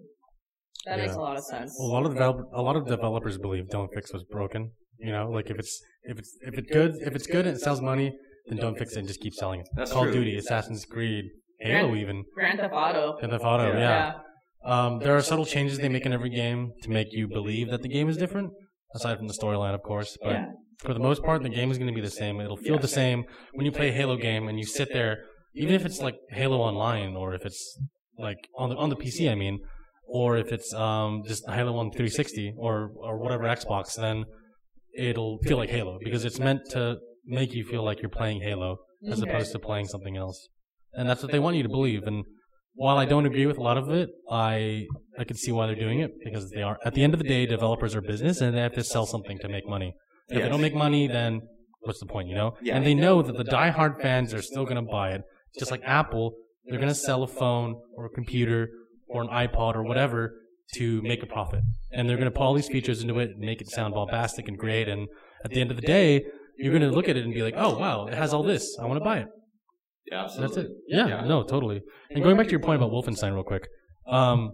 that makes a lot of sense. A lot of develop- a lot of developers believe don't fix what's broken. You know, like if it's if it's if it's good if it's good and it sells money, then don't fix it and just keep selling it. That's Call true. of Duty, Assassin's Creed, Halo, Grand- even Grand Theft Auto. Grand Theft Auto. Yeah. Yeah. Um, there are subtle changes they make in every game to make you believe that the game is different, aside from the storyline, of course. But Yeah. for the most part, the game is going to be the same. It'll feel Yeah. the same when you play a Halo game and you sit there, even if it's like Halo Online or if it's like on the on the PC, I mean, or if it's um just Halo on 360 or or whatever Xbox, then it'll feel like Halo because it's meant to make you feel like you're playing Halo as Okay. opposed to playing something else. And that's what they want you to believe. And while I don't agree with a lot of it, I I can see why they're doing it because they are at the end of the day, developers are business and they have to sell something to make money. If they don't make money, then what's the point, you know? Yeah. And they know that the diehard fans are still going to buy it. Just like Apple, they're going to sell a phone or a computer or an iPod or whatever to make a profit. And they're going to put all these features into it and make it sound bombastic and great. And at the end of the day, you're going to look at it and be like, oh, wow, it has all this. I want to buy it. Yeah, That's it. Yeah, Yeah. no, totally. And going back to your point about Wolfenstein real quick, um,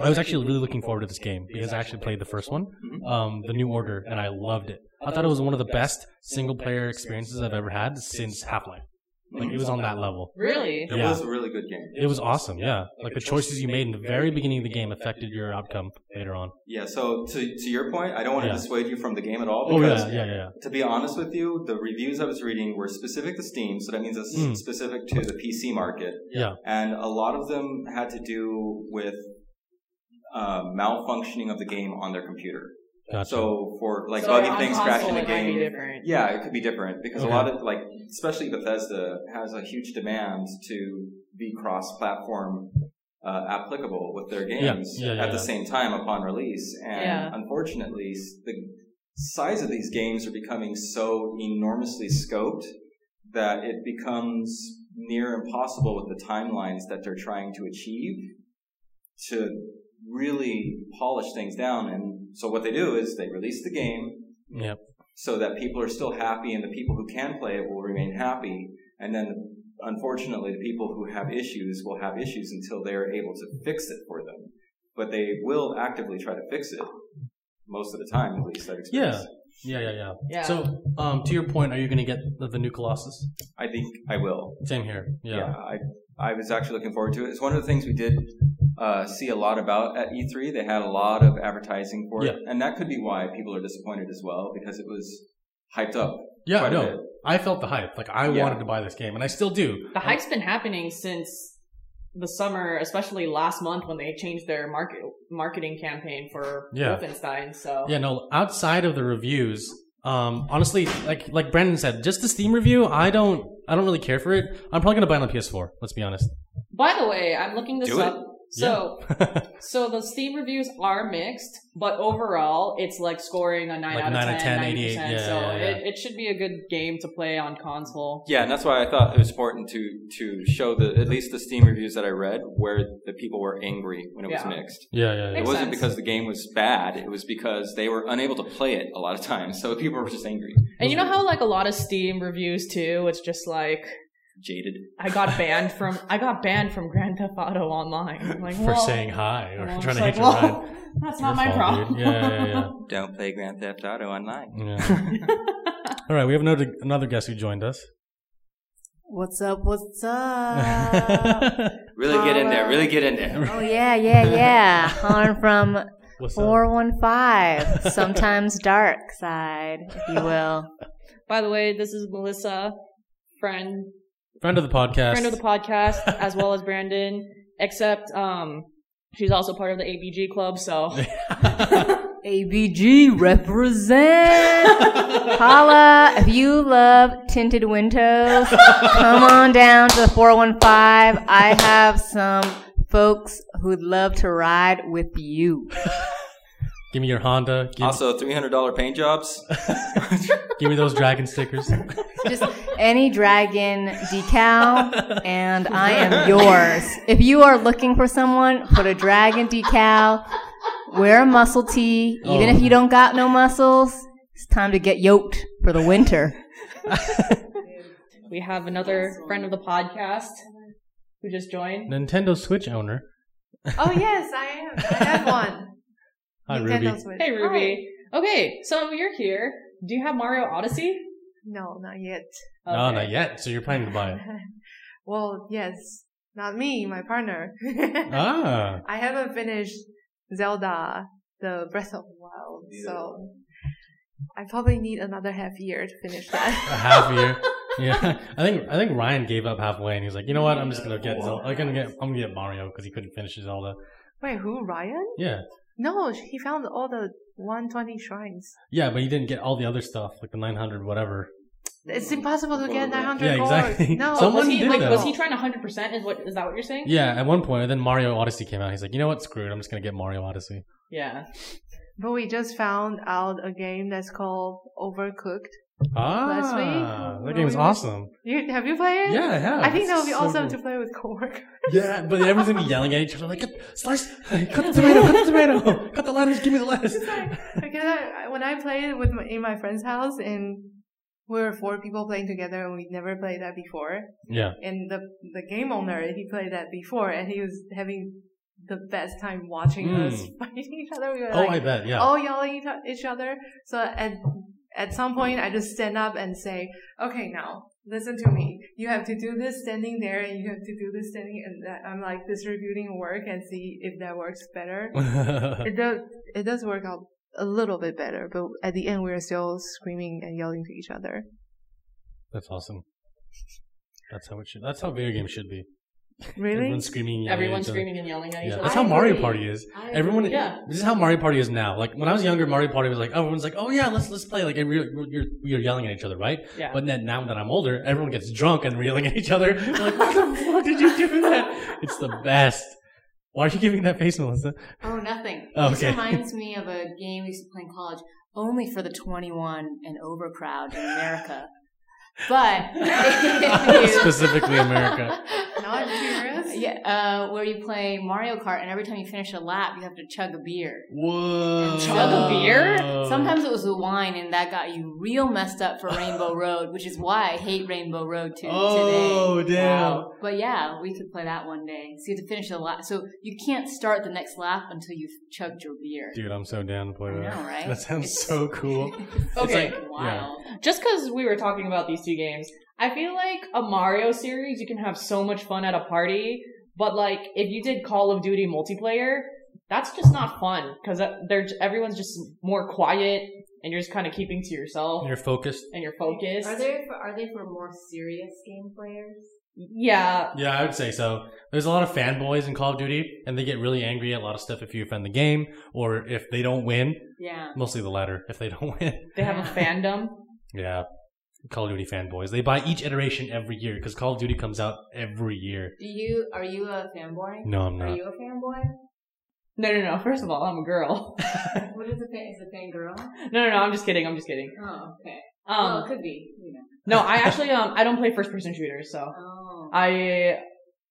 I was actually really looking forward to this game because I actually played the first one, um, The New Order, and I loved it. I thought it was one of the best single player experiences I've ever had since Half Life. Like it was on that level. Really? It Yeah. was a really good game. It was awesome, yeah. Like the choices you made in the very beginning of the game affected your outcome later on. Yeah, so to, to your point, I don't want to Yeah. dissuade you from the game at all Oh because yeah, yeah, yeah, yeah. to be honest with you, the reviews I was reading were specific to Steam, so that means it's Mm. specific to the PC market. Yeah. And a lot of them had to do with uh, malfunctioning of the game on their computer. Gotcha. So for like So buggy things crashing the it might be game, different. yeah, it could be different because Okay. a lot of like, especially Bethesda has a huge demand to be cross-platform uh, applicable with their games yeah, yeah, at the same time upon release. And Yeah. unfortunately, the size of these games are becoming so enormously scoped that it becomes near impossible with the timelines that they're trying to achieve to really polish things down. And so what they do is they release the game Yep. so that people are still happy and the people who can play it will remain happy. And then unfortunately the people who have issues will have issues until they're able to fix it for them. But they will actively try to fix it most of the time, at least I've experienced. Yeah, yeah, yeah. Yeah. So, um, to your point, are you going to get the, the new Colossus? I think I will. Same here. Yeah. I I was actually looking forward to it. It's one of the things we did uh, see a lot about at E3. They had a lot of advertising for it, and that could be why people are disappointed as well because it was hyped up. Yeah, quite a no, bit. I felt the hype. Like I Yeah. wanted to buy this game, and I still do. The hype's been happening since the summer, especially last month when they changed their market marketing campaign for Yeah. Wolfenstein. So Yeah, no. Outside of the reviews, um, honestly, like like Brandon said, just the Steam review, I don't, I don't really care for it. I'm probably gonna buy it on PS4. Let's be honest. By the way, I'm looking this Do it. up. So, so the Steam reviews are mixed, but overall, it's like scoring a nine Like out of 9 10, of 10, 90%. 88, yeah, so yeah, yeah. It, it should be a good game to play on console. Yeah, and that's why I thought it was important to to show the at least the Steam reviews that I read where the people were angry when it was mixed. yeah, yeah, yeah. It Makes wasn't sense. because the game was bad; it was because they were unable to play it a lot of times. So people were just angry, And you know how like a lot of Steam reviews too, it's just like jaded. I got banned from I got banned from Grand Theft Auto Online. I'm like, for well, saying hi or well, trying just to hit like, your well, ride. That's Your not my problem. dude. Yeah, yeah, yeah. Don't play Grand Theft Auto online. Yeah. All right, we have another another guest who joined us. What's up? What's up? Really get in there. Really get in there. oh yeah, yeah, yeah. Calling from What's up? four one five, sometimes dark side, if you will. By the way, this is Melissa, friend Friend of the podcast. friend of the podcast, as well as Brandon. Except um she's also part of the ABG club, so ABG represent. Holla! If you love tinted windows, come on down to the 415. I have some folks who'd love to ride with you. Give me your Honda. Give, Also, three hundred dollar paint jobs. give me those dragon stickers. Just any dragon decal, and I am yours. If you are looking for someone, put a dragon decal, wear a muscle tee, even Oh. if you don't got no muscles. It's time to get yoked for the winter. we have another friend of the podcast who just joined. Nintendo Switch owner. Oh yes, I am. I have one. Hi, Nintendo Ruby. Switch. Hey Ruby. Okay, so you're here. Do you have Mario Odyssey? No, not yet. No, not yet. So you're planning to buy it. well, yes, not me, my partner. Ah. I haven't finished Zelda, the Breath of the Wild, so I probably need another half year to finish that. A that. half year. Yeah, I think I think Ryan gave up halfway, and he was like, "You know what? I'm just gonna get Zelda. I'm gonna get I'm gonna get Mario because he couldn't finish Zelda." Wait, who? Ryan? Yeah, No, he found all the 120 shrines. yeah, but he didn't get all the other stuff like the 900 whatever. It's impossible to get 900 Yeah, gold. exactly. No, Someone was he did like that. was he trying 100% is what is that what you're saying? Yeah, at one point, and then Mario Odyssey came out. He's like, "You know what? Screw it. I'm just gonna get Mario Odyssey." Yeah. But we just found out a game that's called Overcooked. Ah, that game is awesome. You, have you played it? Yeah, I have. I think that would be so awesome cool. to play with coworkers. Yeah, but everyone's gonna be yelling at each other like, "Cut, "Slice, cut the tomato, cut the tomato, cut the lettuce, give me the lettuce." because when I played with my, in my friend's house and we were four people playing together and we never played that before. Yeah, And the the game owner he played that before and he was having the best time watching Mm. us fighting each other. We were Oh, like I bet. Yeah. all yelling each, each other. So at at some point I just stand up and say, "Okay, now listen to me. You have to do this standing there, and you have to do this standing." And that, I'm like distributing work and see if that works better. it does. It does work out a little bit better, but at the end we're still screaming and yelling to each other. That's awesome. That's how it should. That's how video games should be. Really? Everyone's screaming. and yelling at Everyone's each other. screaming and yelling at each Yeah, other. that's I how Mario agree. Party is. I Everyone, agree. Yeah. This is how Mario Party is now. Like when I was younger, Mario Party was like, oh, everyone's like, oh yeah, let's let's play. Like you're you're, you're yelling at each other, right? Yeah. But then now that I'm older, everyone gets drunk and we're yelling at each other. We're like, what the fuck did you do that? It's the best. Why are you giving that face, Melissa? Oh, nothing. Oh, This reminds me of a game we used to play in college, only for the 21 and over crowd in America. But Specifically America. Now I'm curious. Yeah, uh, where you play Mario Kart, and every time you finish a lap, you have to chug a beer. Whoa. Chug a beer? Sometimes it was the wine, and that got you real messed up for Rainbow Road, which is why I hate Rainbow Road too. today. Oh, today. damn. But yeah, we could play that one day. So you have to finish the lap. So you can't start the next lap until you've chugged your beer. Dude, I'm so down to play I that. know, right? That sounds It's- so cool. Okay. like- Wild. Just because we were talking about these two games, I feel like a Mario series, you can have so much fun at a party, But like, if you did Call of Duty multiplayer, that's just not fun because uh, they're everyone's just more quiet and you're just kind of keeping to yourself And You're focused. and you're focused. Are they for, are they for more serious game players? Yeah, Yeah, I would say so. There's a lot of fanboys in Call of Duty, and they get really angry at a lot of stuff if you offend the game or if they don't win. Yeah. Mostly the latter, if they don't win. they have a fandom. Yeah. Call of Duty fanboys. They buy each iteration every year because Call of Duty comes out every year. Do you are you a fanboy? No, I'm not. Are you a fanboy? No, no, no. First of all, I'm a girl. What is a fan? Is a fan girl? no, no, no. I'm just kidding. I'm just kidding. Oh, okay. Um, well, it could be. You know. no, I actually um I don't play first person shooters, so Oh. I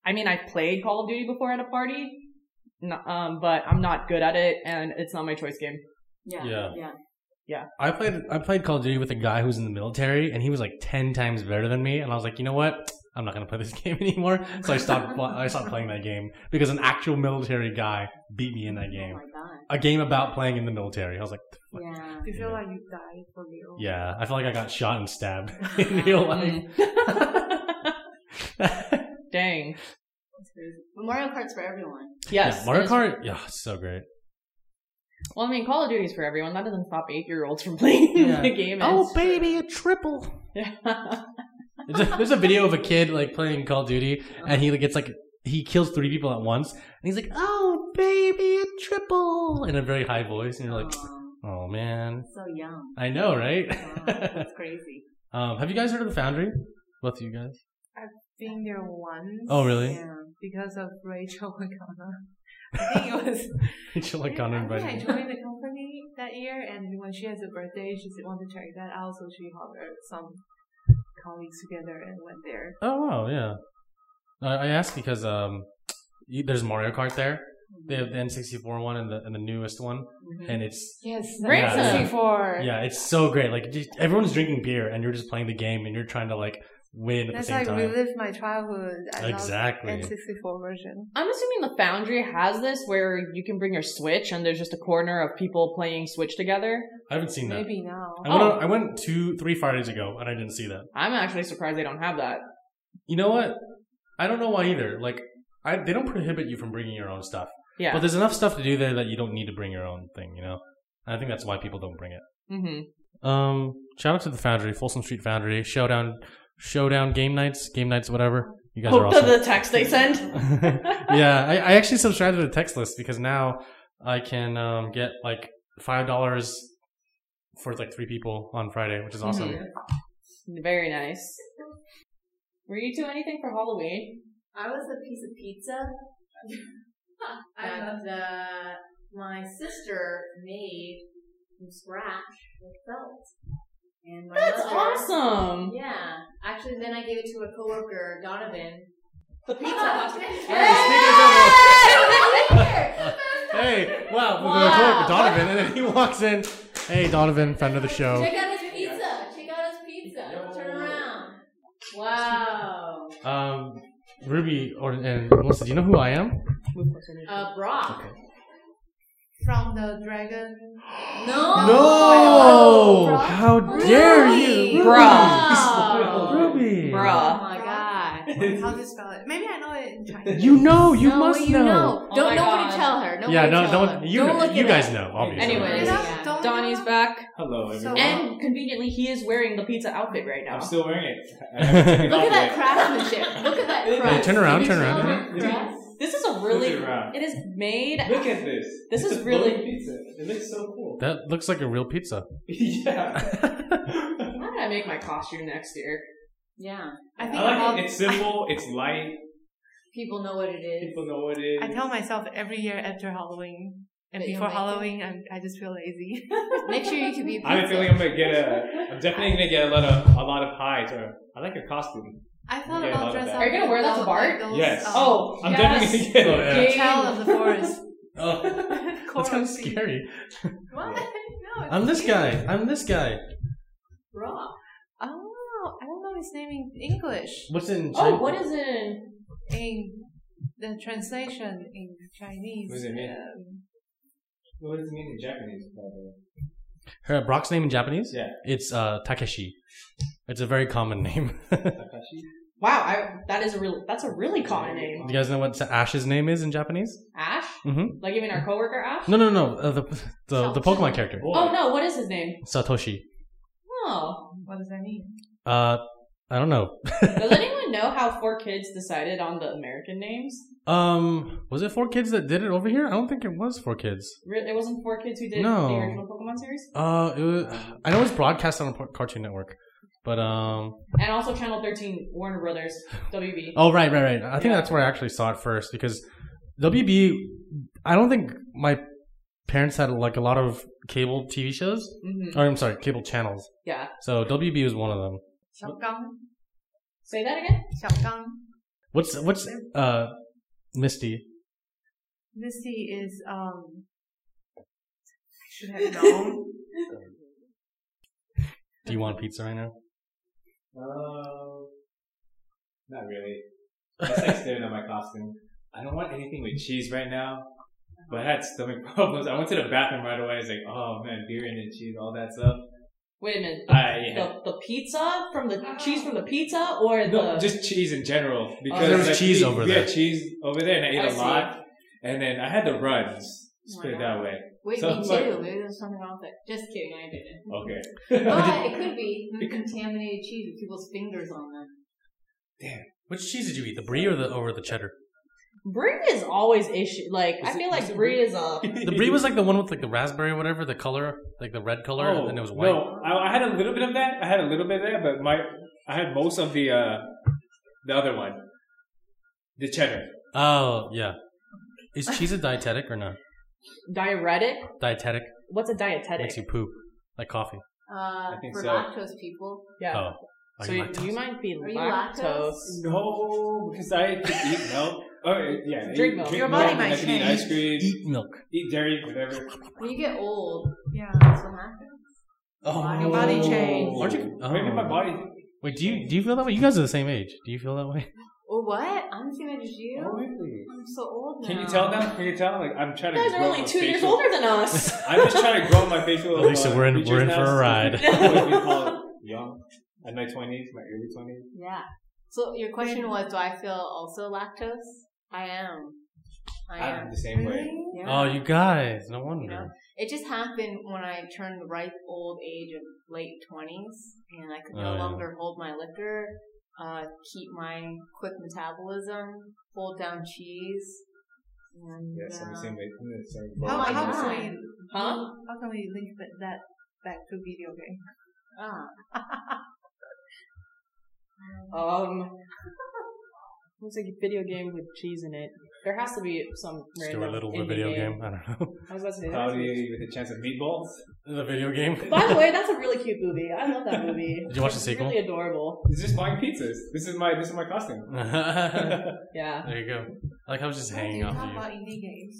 I mean I played Call of Duty before at a party, no, um, but I'm not good at it, and it's not my choice game. yeah. Yeah. Yeah. I played I played Call of Duty with a guy who's in the military, and he was like ten times better than me. And I was like, you know what? I'm not gonna play this game anymore. So I stopped. I stopped playing that game because an actual military guy beat me in that Oh game. my god. A game about playing in the military. I was like, Yeah. You feel like you died for real. yeah. I feel like I got shot and stabbed in real life. Mm. Dang. That's crazy. But Mario Kart's for everyone. Yes. Yeah, Mario Kart. Yeah, it's so great. Well, I mean, Call of Duty is for everyone. That doesn't stop eight year olds from playing Yeah. the game. Oh baby, a triple. Yeah. There's a, there's a video of a kid like playing Call of Duty, and he like, gets like he kills three people at once, and he's like, "Oh, baby, a triple!" in a very high voice, and you're like, "Oh man, so young. I know, right?" Wow, that's crazy. um, have you guys heard of the Foundry? Both of you guys? Being there once. Oh, really? Yeah. Because of Rachel O'Connor. I think it was. Rachel I O'Connor think I invited me. joined the company that year, and when she has a birthday, she said, wanted to check that out, so she hired some colleagues together and went there. Oh wow, yeah. I, I asked because um, you, there's Mario Kart there. They have the N64 one and the and the newest one, Mhm. and it's Yes, Great. Yeah. before. yeah, it's so great. Like just, everyone's drinking beer, and you're just playing the game, and you're trying to like win at That's the same like time. relive my childhood. I Exactly. N64 version. I'm assuming the Foundry has this where you can bring your Switch and there's just a corner of people playing Switch together. I haven't seen that. Maybe now. I went, Oh. I went two, three Fridays ago, and I didn't see that. I'm actually surprised they don't have that. You know what? I don't know why either. Like, I they don't prohibit you from bringing your own stuff, Yeah. but there's enough stuff to do there that you don't need to bring your own thing. You know, and I think that's why people don't bring it. hmm Um, shout out to the Foundry, Folsom Street Foundry, Showdown, Showdown game nights, game nights, whatever. You guys are Oh, awesome. the, the text they send. yeah, I, I actually subscribed to the text list because now I can um, get like five dollars for like three people on Friday, which is awesome. Mhm. Very nice. Were you doing anything for Halloween? I was a piece of pizza that uh, my sister made from scratch with felt. And my That's mother, awesome. Yeah. Actually, then I gave it to a coworker, Donovan. The pizza. Hey, wow, Wow. the coworker, Donovan, and then he walks in. Hey, Donovan, friend of the show. Check out his pizza. Check out his pizza. Turn around. Wow. Um, Ruby or and Melissa, do you know who I am? Uh, Brock. From the dragon. No. No! Brock? How dare you, Ruby. Bruh. Oh Bruh. my god. How do you spell it? Maybe I know it in Chinese. You know, you no, must you know. know. Oh Don't my nobody God. tell her. Nobody Yeah, no, tell don't. her. You, Don't look you guys up. know, obviously. Anyways. Yeah, don't Donnie's back, Hello, everyone. and conveniently, he is wearing the pizza outfit right now. I'm still wearing it. I haven't taken it Look at that craftsmanship. Look at that Hey, turn around, turn smell around. That crafts? This is a really. Look around. It is made. Look at this. This It's is a really- pizza. It looks so cool. That looks like a real pizza. yeah. How did I make my costume next year? Yeah. I think I think like about, it. It's simple. It's light. People know what it is. People know what it is. I tell myself every year after Halloween and That before? Halloween, I'm, I just feel lazy. Make sure you can be a I have a pizza. feeling I'm gonna get a. I'm definitely gonna get a lot of a lot of pies. Or I like your costume. I thought Yeah, about love dress up. Are you gonna wear that to like Bart? those, Yes. um, Oh, I'm yes. definitely gonna get Oh, it. yeah. the child of the forest. Oh, that's Coral kind of scary. What? No, I'm this cute. guy. I'm this guy. Raw. Oh, I don't know his name in English. What's in? Oh, what is it? In the translation in Chinese. What does it mean? um, What does it mean in Japanese? by the way? Her Brock's name in Japanese? Yeah. It's uh Takeshi. It's a very common name. Takashi. Wow, I, that is a really that's a really common name. Do you guys know what Ash's name is in Japanese? Ash? Mm-hmm. Like even our coworker Ash? No, no, no. Uh, the the the Pokemon character Oh no, what is his name? Satoshi. Oh. What does that mean? Uh, I don't know. Does anyone know how 4Kids decided on the American names? um, was it 4Kids that did it over here? I don't think it was 4Kids. It wasn't 4Kids who did No. the original Pokemon series? Uh, it was, I know it was broadcast on a Cartoon Network, but um, And also Channel 13, Warner Brothers, WB. oh right, right, right. I think Yeah. that's where I actually saw it first because WB. I don't think my parents had like a lot of cable TV shows. hmm Or I'm sorry, cable channels. Yeah. So WB was one of them. Shotgun. Say that again? Shotgun. What's what's uh Misty? Misty is um. I should have known. Do you want pizza right now? Uh, not really. I just like staring at my costume. I don't want anything with cheese right now. But I had stomach problems. I went to the bathroom right away. I was like, oh man, beer and cheese, all that stuff. Wait a minute. Ah, yeah. The, the pizza from the cheese from the pizza or the No, just cheese in general. Because there was like, cheese we, over we there. had cheese over there, and I ate I a see. lot. And then I had the runs. Let's put it that way. Wait, So, me too. like- Maybe there's something wrong with it. Just kidding, I didn't. Okay. But it could be contaminated cheese with people's fingers on them. Damn. Which cheese did you eat? The brie or the or the cheddar? brie is always issue. Like I Is it- feel is like it brie is a. The brie was like the one with like the raspberry or whatever, the color, like the red color, Oh, and it was white. No, I, I had a little bit of that. I had a little bit of that, but my I had most of the uh the other one, the cheddar. Oh yeah. Is cheese a dietetic or not? Diuretic? Dietetic What's a dietetic? makes you poop like coffee. Uh, I think for so. lactose people. Yeah. Oh, Are so you you, you might be Are you lactose. lactose? No, because I could eat milk. Oh yeah, Drink eat- milk. Your body might I could eat change. ice cream, eat milk. eat dairy, whatever. When you get old, Yeah. that's what happens. Oh, Your body changed. Aren't you? Oh. Maybe my body. Wait, do you do you feel that way? You guys are the same age. Do you feel that way? Oh, what? I'm the same age as you? Oh, really? I'm so old now. Can you tell now? Can you tell? Like I'm trying to. You to. guys are only my two years older than us. I'm just trying to grow my facial. Lisa, uh, we're in- we're in now, for a ride. What we call it young. In my twenties, my early twenties. Yeah. So your question was, do I feel also lactose? I am. I I'm the same way. Yeah. Oh, you guys, no You wonder. know, it just happened when I turned the ripe old age of late twenties, and I could no Oh, yeah. longer hold my liquor, uh, keep my quick metabolism, hold down cheese. And, Yes, I'm the same way. I'm the same way. How, my how can we Huh? how can we link that, that back to a video game? ah. Um, like a video game with cheese in it? There has to be some random Stuart Little, the video game. I don't know. I was about to say. there has to be- Cloudy with a chance of meatballs. the video game. By the way, that's a really cute movie. I love that movie. Did you watch the It's sequel? Really adorable. It's just buying pizzas. This is my this is my costume. Yeah. There you go. Like I was just hanging you off talk you. about indie games.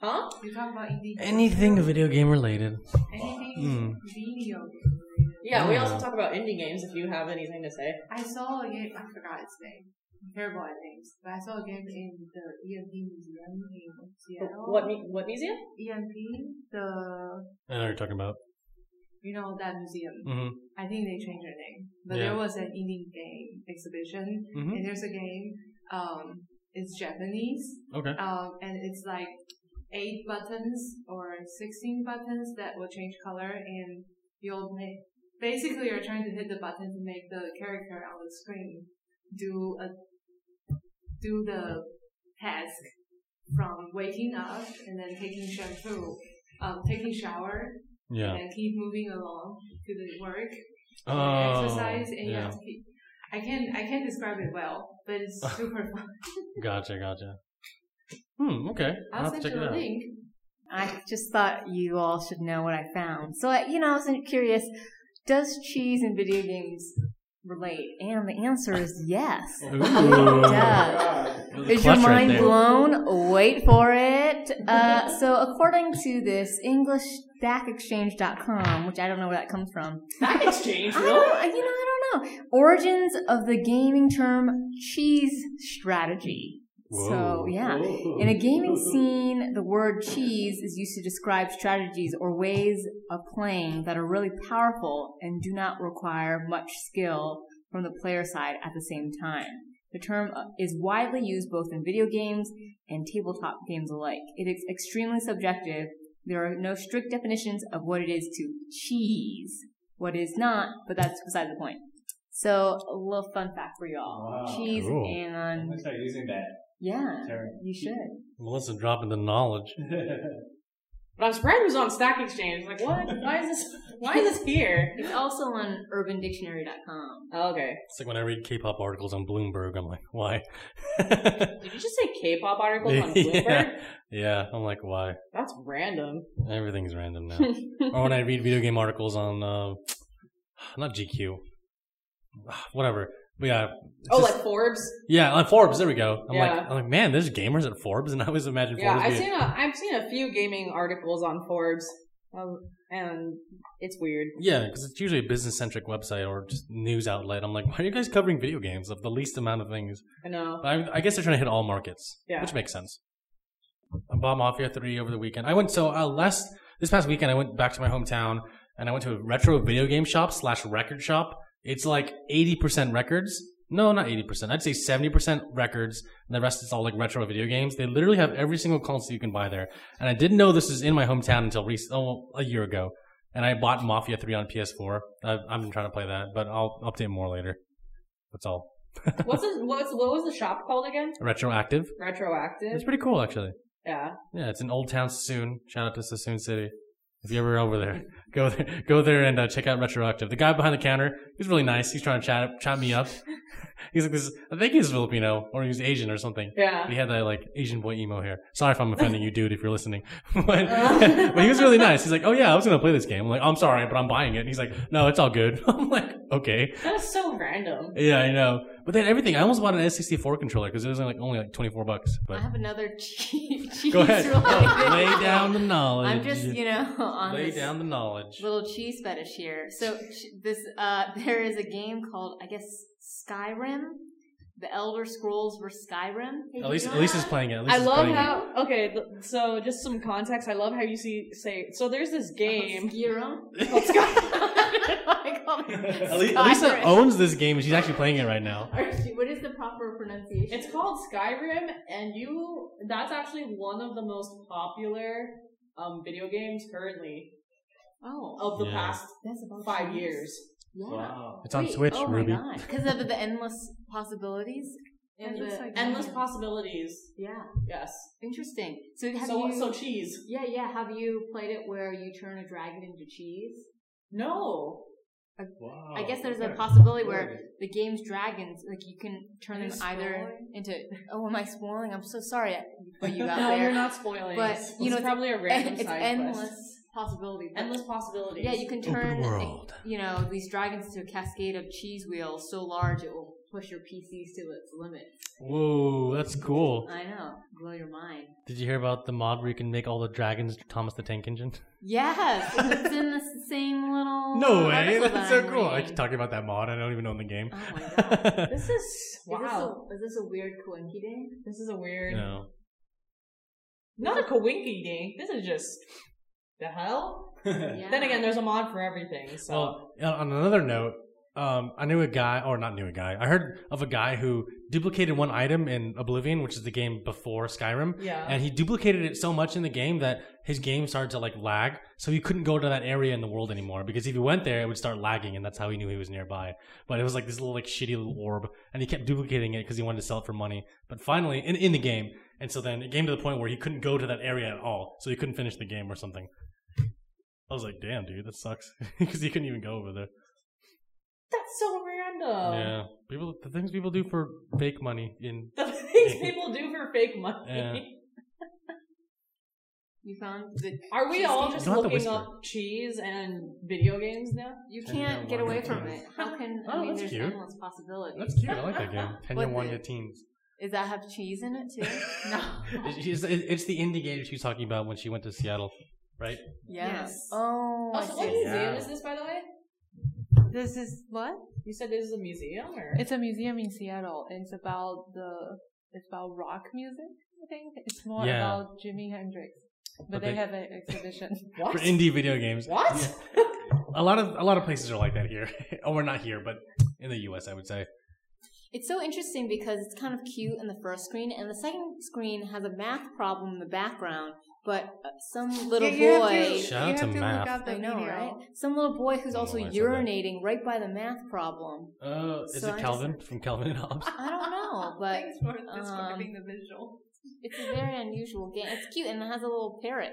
Huh? You talk about indie games. Anything video game related. Anything Hmm. video game. related. Yeah, we also talk about indie games if you have anything to say. I saw a game. I forgot its name. I'm terrible at names. But I saw a game in the EMP museum in Seattle. What what museum? EMP? The I know what you're talking about. you know that museum. hmm I think they changed their name, but Yeah. there was an indie game exhibition, Mhm. and there's a game. Um, it's Japanese, Okay. um, and it's like eight buttons or sixteen buttons that will change color, and you'll make. Basically, you're trying to hit the button to make the character on the screen do a do the task from waking up and then taking shampoo, um, taking shower, Yeah. and keep moving along to the work Oh. exercise and you have to keep I can I can't describe it well, but it's super fun. Gotcha. Gotcha. Hmm. Okay. I'll, I'll have to send check you it a link. I just thought you all should know what I found. So, I- you know, I was curious, does cheese and video games relate? And the answer is yes. Ooh. It does. Is your Clutch right mind blown? Wait for it. Uh, so, according to this EnglishStackExchange.com, which I don't know where that comes from, That exchange, really? don't, you know, I don't know. Origins of the gaming term cheese strategy. So, yeah. In a gaming scene, the word cheese is used to describe strategies or ways of playing that are really powerful and do not require much skill from the player side at the same time. The term uh, is widely used both in video games and tabletop games alike. It is extremely subjective. There are no strict definitions of what it is to cheese, what is not, but that's beside the point. So, a little fun fact for y'all. Wow, cheese cool. I'm and, gonna start using that yeah, term. you should. Melissa dropping the knowledge. But I'm surprised it was on Stack Exchange. Like, what? Why is this? Why is this here? It's also on urbandictionary.com. Oh, okay. It's like when I read K-pop articles on Bloomberg, I'm like, why? Did you just say K-pop articles on Bloomberg? yeah. yeah, I'm like, why? That's random. Everything's random now. or when I read video game articles on, uh, not GQ, whatever. Yeah. oh, just- like Forbes. yeah, on Forbes. There we go. I'm like, Yeah. I'm like, man, there's gamers at Forbes, and I always imagine Yeah, Forbes. I've seen a I've seen a few gaming articles on Forbes, um, and it's weird. Yeah, because it's usually a business centric website or just news outlet. I'm like, why are you guys covering video games of the least amount of things? I know. But I, I guess they're trying to hit all markets, Yeah. which makes sense. I bought Mafia 3 over the weekend. I went, so uh, last, this past weekend, I went back to my hometown and I went to a retro video game shop slash record shop. It's like 80% records. No, not 80%. I'd say 70% records and the rest is all like retro video games. They literally have every single console you can buy there. And I didn't know this was in my hometown until rec- oh, a year ago. And I bought Mafia 3 on PS4. I've, I've been trying to play that, but I'll update more later. That's all. What's this, what's what was the shop called again? Retroactive. Retroactive. It's pretty cool, actually. Yeah. Yeah, it's in Old Town Suisun. Shout out to Suisun City. If you're ever over there, go there, go there and uh, check out Retroactive. The guy behind the counter, he's really nice. He's trying to chat chat me up. He's like this. I think he's Filipino or he's Asian or something. Yeah. He had that like Asian boy emo hair. Sorry if I'm offending you, dude, if you're listening. but, but he was really nice. He's like, oh yeah, I was gonna play this game. I'm like, I'm sorry, but I'm buying it. And he's like, no, it's all good. I'm like, okay. That was so random. Yeah, I know. But then everything, I almost bought an S64 controller because it was like only like 24 bucks. But I have another cheese. cheese go ahead, lay down the knowledge. I'm just, you know, on lay down the knowledge. little cheese fetish here. So this, uh, there is a game called, I guess, Skyrim. The Elder Scrolls were Skyrim. At least, at least is playing it. At least I is love playing it. how okay. th- So just some context. I love how you see say. So there's this game. Skyrim. called Sky- I call it At least, Lisa owns this game and she's actually playing it right now. What is the proper pronunciation? It's called Skyrim, and you. That's actually one of the most popular um video games currently oh, of the Yeah. past five cheese. years. Yeah. Wow. It's on Wait, Switch, oh Ruby. Because of the endless possibilities. And And the, like- Endless Yeah. possibilities. yeah, Yes. interesting. So have so you? so cheese. yeah, yeah. Have you played it where you turn a dragon into cheese? No. Wow. I guess there's a possibility where the game's dragons, like you can turn Are you them either spoiling? into. Oh, am I spoiling? I'm so sorry for you out no, there. you're not spoiling. But, It's- you know, it's it's- probably a random it's side endless quest. Possibilities. Endless possibilities. Yeah, you can turn, world. you know, these dragons to a cascade of cheese wheels so large it will push your PCs to its limits. Whoa, that's cool. I know, blow your mind. Did you hear about the mod where you can make all the dragons Thomas the Tank Engine? Yes, it's in the same little. No way, that's so I'm cool. I keep talking about that mod. I don't even own the game. Oh my god. This is wow. Is, this a, is this a weird coinky ding? This is a weird. no. Not a coinky ding. This is just the hell. Yeah. Then again, there's a mod for everything. So Well, on another note, um, I knew a guy, or not knew a guy. I heard of a guy who duplicated one item in Oblivion, which is the game before Skyrim. yeah. And he duplicated it so much in the game that his game started to like lag, so he couldn't go to that area in the world anymore. Because if he went there, it would start lagging, and that's how he knew he was nearby. But it was like this little like shitty little orb, and he kept duplicating it because he wanted to sell it for money. But finally, in in the game, and so then it came to the point where he couldn't go to that area at all, so he couldn't finish the game or something. I was like, damn, dude, that sucks, because he couldn't even go over there. That's so random. yeah, people, the things people do for fake money in The things people do for fake money. Yeah. You found the. Are we all game? just You don't have to looking up cheese and video games now? You can't get away from it. How can Oh, I mean? that's There's cute. endless possibilities. That's cute. I like that game. Ten year What one the- teens. Does that have cheese in it too? no. It's, it's, it's the indie game she was talking about when she went to Seattle, right? Yeah. Yes. Oh, Oh, so what museum Yeah. is this, by the way? This is what? You said this is a museum, or It's a museum in Seattle. It's about the. It's about rock music. I think it's more Yeah. about Jimi Hendrix, but, But they, they- have an exhibition. what? For indie video games. What? A lot of a lot of places are like that here. oh, we're not here, but in the U.S. I would say. It's so interesting because it's kind of cute in the first screen, and the second screen has a math problem in the background. But uh, some little Yeah, you have boy, to- Shout out you to have to math. Look up the I know, video. right? Some little boy who's also know why I said that. urinating right by the math problem. Uh, is So I it just- Calvin from Calvin and Hobbes? I don't know, but Thanks for describing um, the visual. it's a very unusual game. It's cute and it has a little parrot.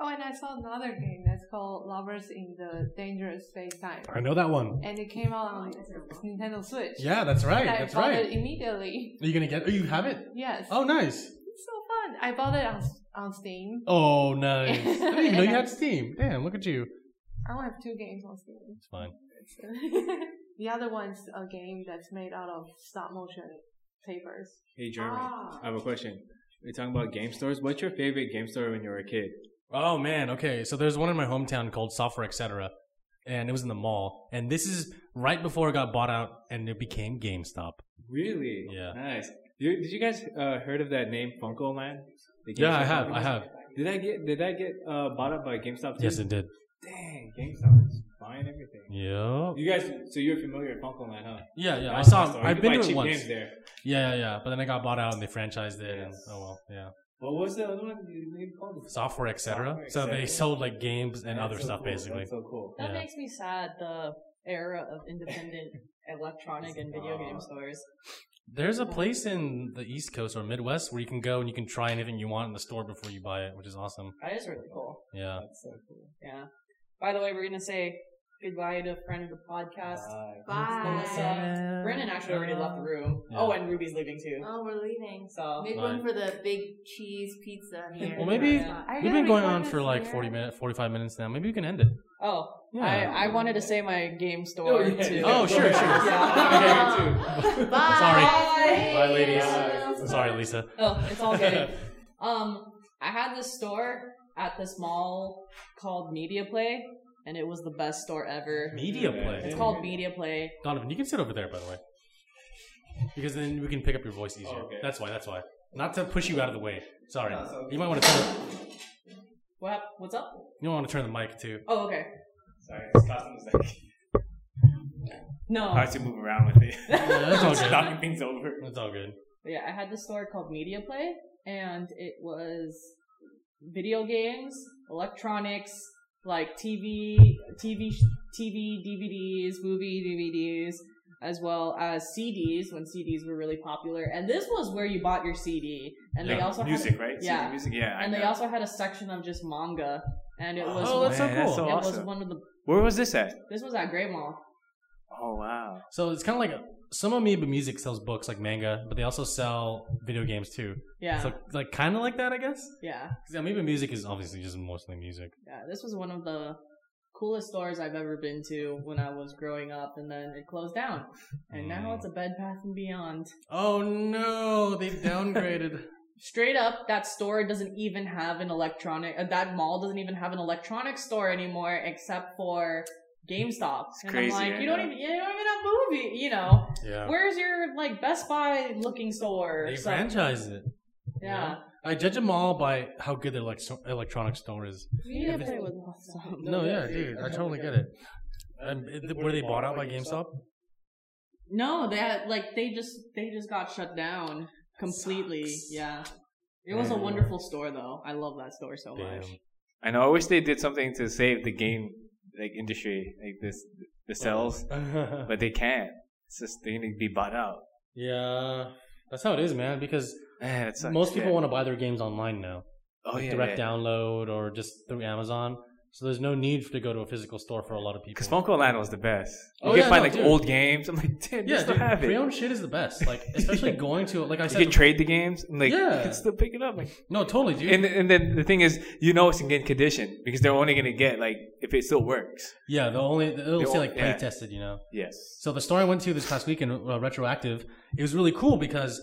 Oh, and I saw another game that's called Lovers in the Dangerous Space Time. I know that one. And it came out on Nintendo Switch. Yeah, that's right. And I That's bought right. it immediately. Are you gonna get? Oh, you have it? Yes. Oh, nice. It's so fun. I bought it on, on Steam. Oh, nice. I didn't even know you had Steam. Damn, look at you. I only have two games on Steam. It's fine. the other one's a game that's made out of stop motion papers. Hey Jeremy, Ah. I have a question. We're talking about game stores. What's your favorite game store when you were a kid? Oh man, okay. So there's one in my hometown called Software Etc. And it was in the mall. And this is right before it got bought out and it became GameStop. Really? Yeah. Nice. You, did you guys uh, heard of that name, FuncoLand? Yeah, I have. I have. Did that get Did that get uh, bought up by GameStop? Too? Yes, it did. Dang, GameStop is buying everything. Yeah. You guys, so you're familiar with FuncoLand, huh? Yeah, yeah. I saw. store. I've been to it once. games there. Yeah, yeah, yeah. But then it got bought out and they franchised it. And, oh well, yeah. What was the other one you you called? Software Etc. Software, So they sold like games and That's other so stuff cool. basically. That's so cool. That Yeah. makes me sad. The era of independent electronic and video game stores. There's a place in the East Coast or Midwest where you can go and you can try anything you want in the store before you buy it, which is awesome. That is really cool. Yeah. That's so cool. Yeah. By the way, we're gonna say goodbye to a friend of the podcast, Bye. Melissa. Brennan actually already left the room. Yeah. Oh, and Ruby's leaving too. Oh, we're leaving. So Make Fine. room for the big cheese pizza here. Well, maybe Yeah. We've been going on for like 40 minutes, 45 minutes now. Maybe we can end it. Oh, Yeah. I, I wanted to say my game store Oh, yeah. too. Oh, sure, sure. Yeah. Bye. Sorry. Bye, ladies. Sorry, Lisa. Oh, it's all good. um, I had this store at this mall called Media Play, and it was the best store ever. Media play. It's called Media Play. Donovan, you can sit over there, by the way. Because then we can pick up your voice easier. Oh, okay. That's why, that's why. Not to push you out of the way. Sorry. No, it's okay. You might want to turn What? hap- What's up? you might want to turn the mic too. Oh, okay. Sorry, this costume is like No. hard to move around with it. Yeah, that's all It's good. knocking things over. It's all good. But yeah, I had this store called Media Play, and it was video games, electronics, like TV, TV, TV, DVDs, movie DVDs, as well as CDs when CDs were really popular. And this was where you bought your CD. And they Yeah, also music, had, right? Yeah. CD music, yeah. I and they know. also had a section of just manga, and it oh, was Oh, that's so Man, that's cool. so it was one of the. Where was this at? This was at Great Mall. Oh wow. So it's kind of like some Amoeba Music sells books like manga, but they also sell video games too. Yeah, So like kind of like that, I guess. yeah, Because Amoeba Music is obviously just mostly music. yeah. This was one of the coolest stores I've ever been to when I was growing up, and then it closed down, and now Mm. it's a Bed Bath and Beyond. Oh no, they've downgraded. Straight up, that store doesn't even have an electronic. Uh, that mall doesn't even have an electronic store anymore, except for GameStop. It's and crazy, I'm I like, you don't even, you don't even have movie. You know, yeah. where's your like Best Buy looking store? They So- franchise it. Yeah. I judge them all by how good their electro- electronic store is. Media If it's- Play was awesome. No, yeah, dude, I totally get it. Um, it- were they bought out by GameStop? No, they had like they just they just got shut down completely. Sucks. Yeah. It was a wonderful store though. I love that store so Damn. much. I know. I wish they did something to save the game like industry, like this, the uh-huh. cells, but they can't. It's just they need to be bought out. yeah, that's how it is, man. Because Man, most people yeah. want to buy their games online now, oh like yeah, direct yeah. download or just through Amazon. So there's no need to go to a physical store for a lot of people. Because Funko Land was the best. You Oh, can yeah, find no, like dude. old games. I'm like, damn, you yeah, still dude, have it. pre-owned shit is the best. Like especially going to like I You said. can trade the games. and, Like, Yeah. you can still pick it up. Like, no, totally, dude. and and then the thing is, you know, it's in good condition because they're only gonna get like if it still works. yeah, the only it'll say like play yeah. tested, you know. Yes. So the store I went to this past weekend, uh, retroactive, it was really cool because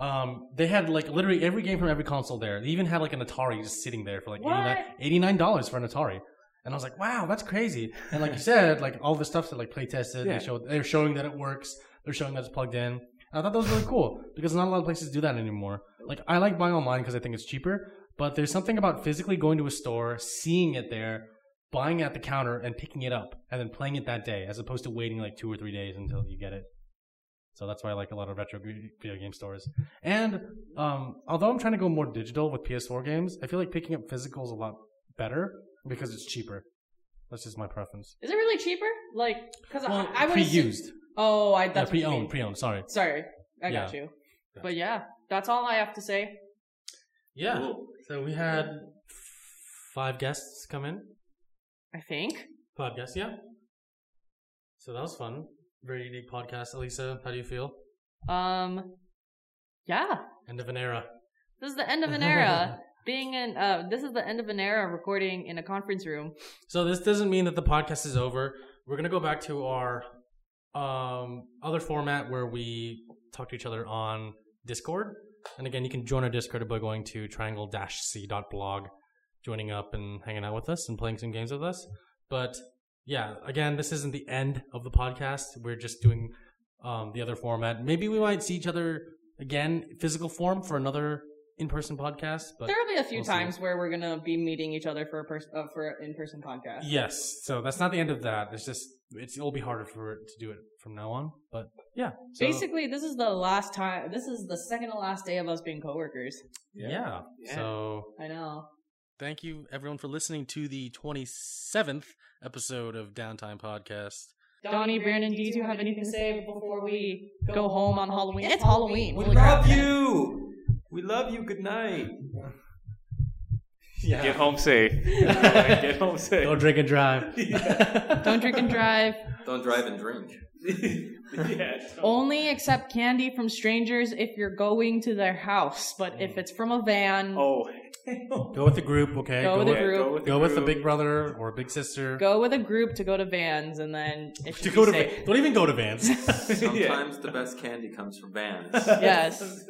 um, they had like literally every game from every console there. They even had like an Atari just sitting there for like What? $89 for an Atari. And I was like, wow, that's crazy. And like you said, like all the stuff that like play tested, Yeah. they showed they're showing that it works. They're showing that it's plugged in. And I thought that was really cool because not a lot of places do that anymore. Like I like buying online because I think it's cheaper, but there's something about physically going to a store, seeing it there, buying it at the counter and picking it up and then playing it that day, as opposed to waiting like two or three days until you get it. So that's why I like a lot of retro video game stores. And um, although I'm trying to go more digital with PS4 games, I feel like picking up physical is a lot better because it's cheaper. That's just my preference. Is it really cheaper? Like, because Well, I, I would pre-used, Oh, I yeah, that's what you mean. pre-owned, pre-owned. Sorry. Sorry, I got Yeah. you. But yeah, that's all I have to say. Yeah. Cool. So we had five guests come in. I think. Five guests, yeah. So that was fun. Very unique podcast. Elisa, how do you feel? Um, yeah, End of an era. this is the end of an era. Being in, uh, this is the end of an era recording in a conference room. So this doesn't mean that the podcast is over. We're gonna go back to our um, other format where we talk to each other on Discord. And again, you can join our Discord by going to triangle-c.blog, joining up and hanging out with us and playing some games with us. But yeah, again, this isn't the end of the podcast. We're just doing um, the other format. Maybe we might see each other again, physical form, for another in-person podcast. But There will be a few we'll see. times where we're gonna be meeting each other for a person uh, for an in-person podcast. Yes, so that's not the end of that. It's just it's, it'll be harder for it to do it from now on. But yeah, so, Basically, this is the last time. This is the second to last day of us being coworkers. yeah. Yeah. So I know. thank you everyone for listening to the twenty seventh episode of Downtime Podcast. Donnie, Brandon, do you two have anything to say before we go home on Halloween? It's Halloween. We Holy crap. love you. We love you. Good night. Yeah. Get home safe. Get home safe. Don't drink and drive. Don't drink and drive. Don't drive and drink. yeah. Only accept candy from strangers if you're going to their house. But if it's from a van, Oh. Go with the group, okay? Go with the group. Go with, go with a big brother or a big sister. go with a group to go to vans, and then it should to go to safe. Van- don't even go to Vans. Sometimes the best candy comes from vans. Yes.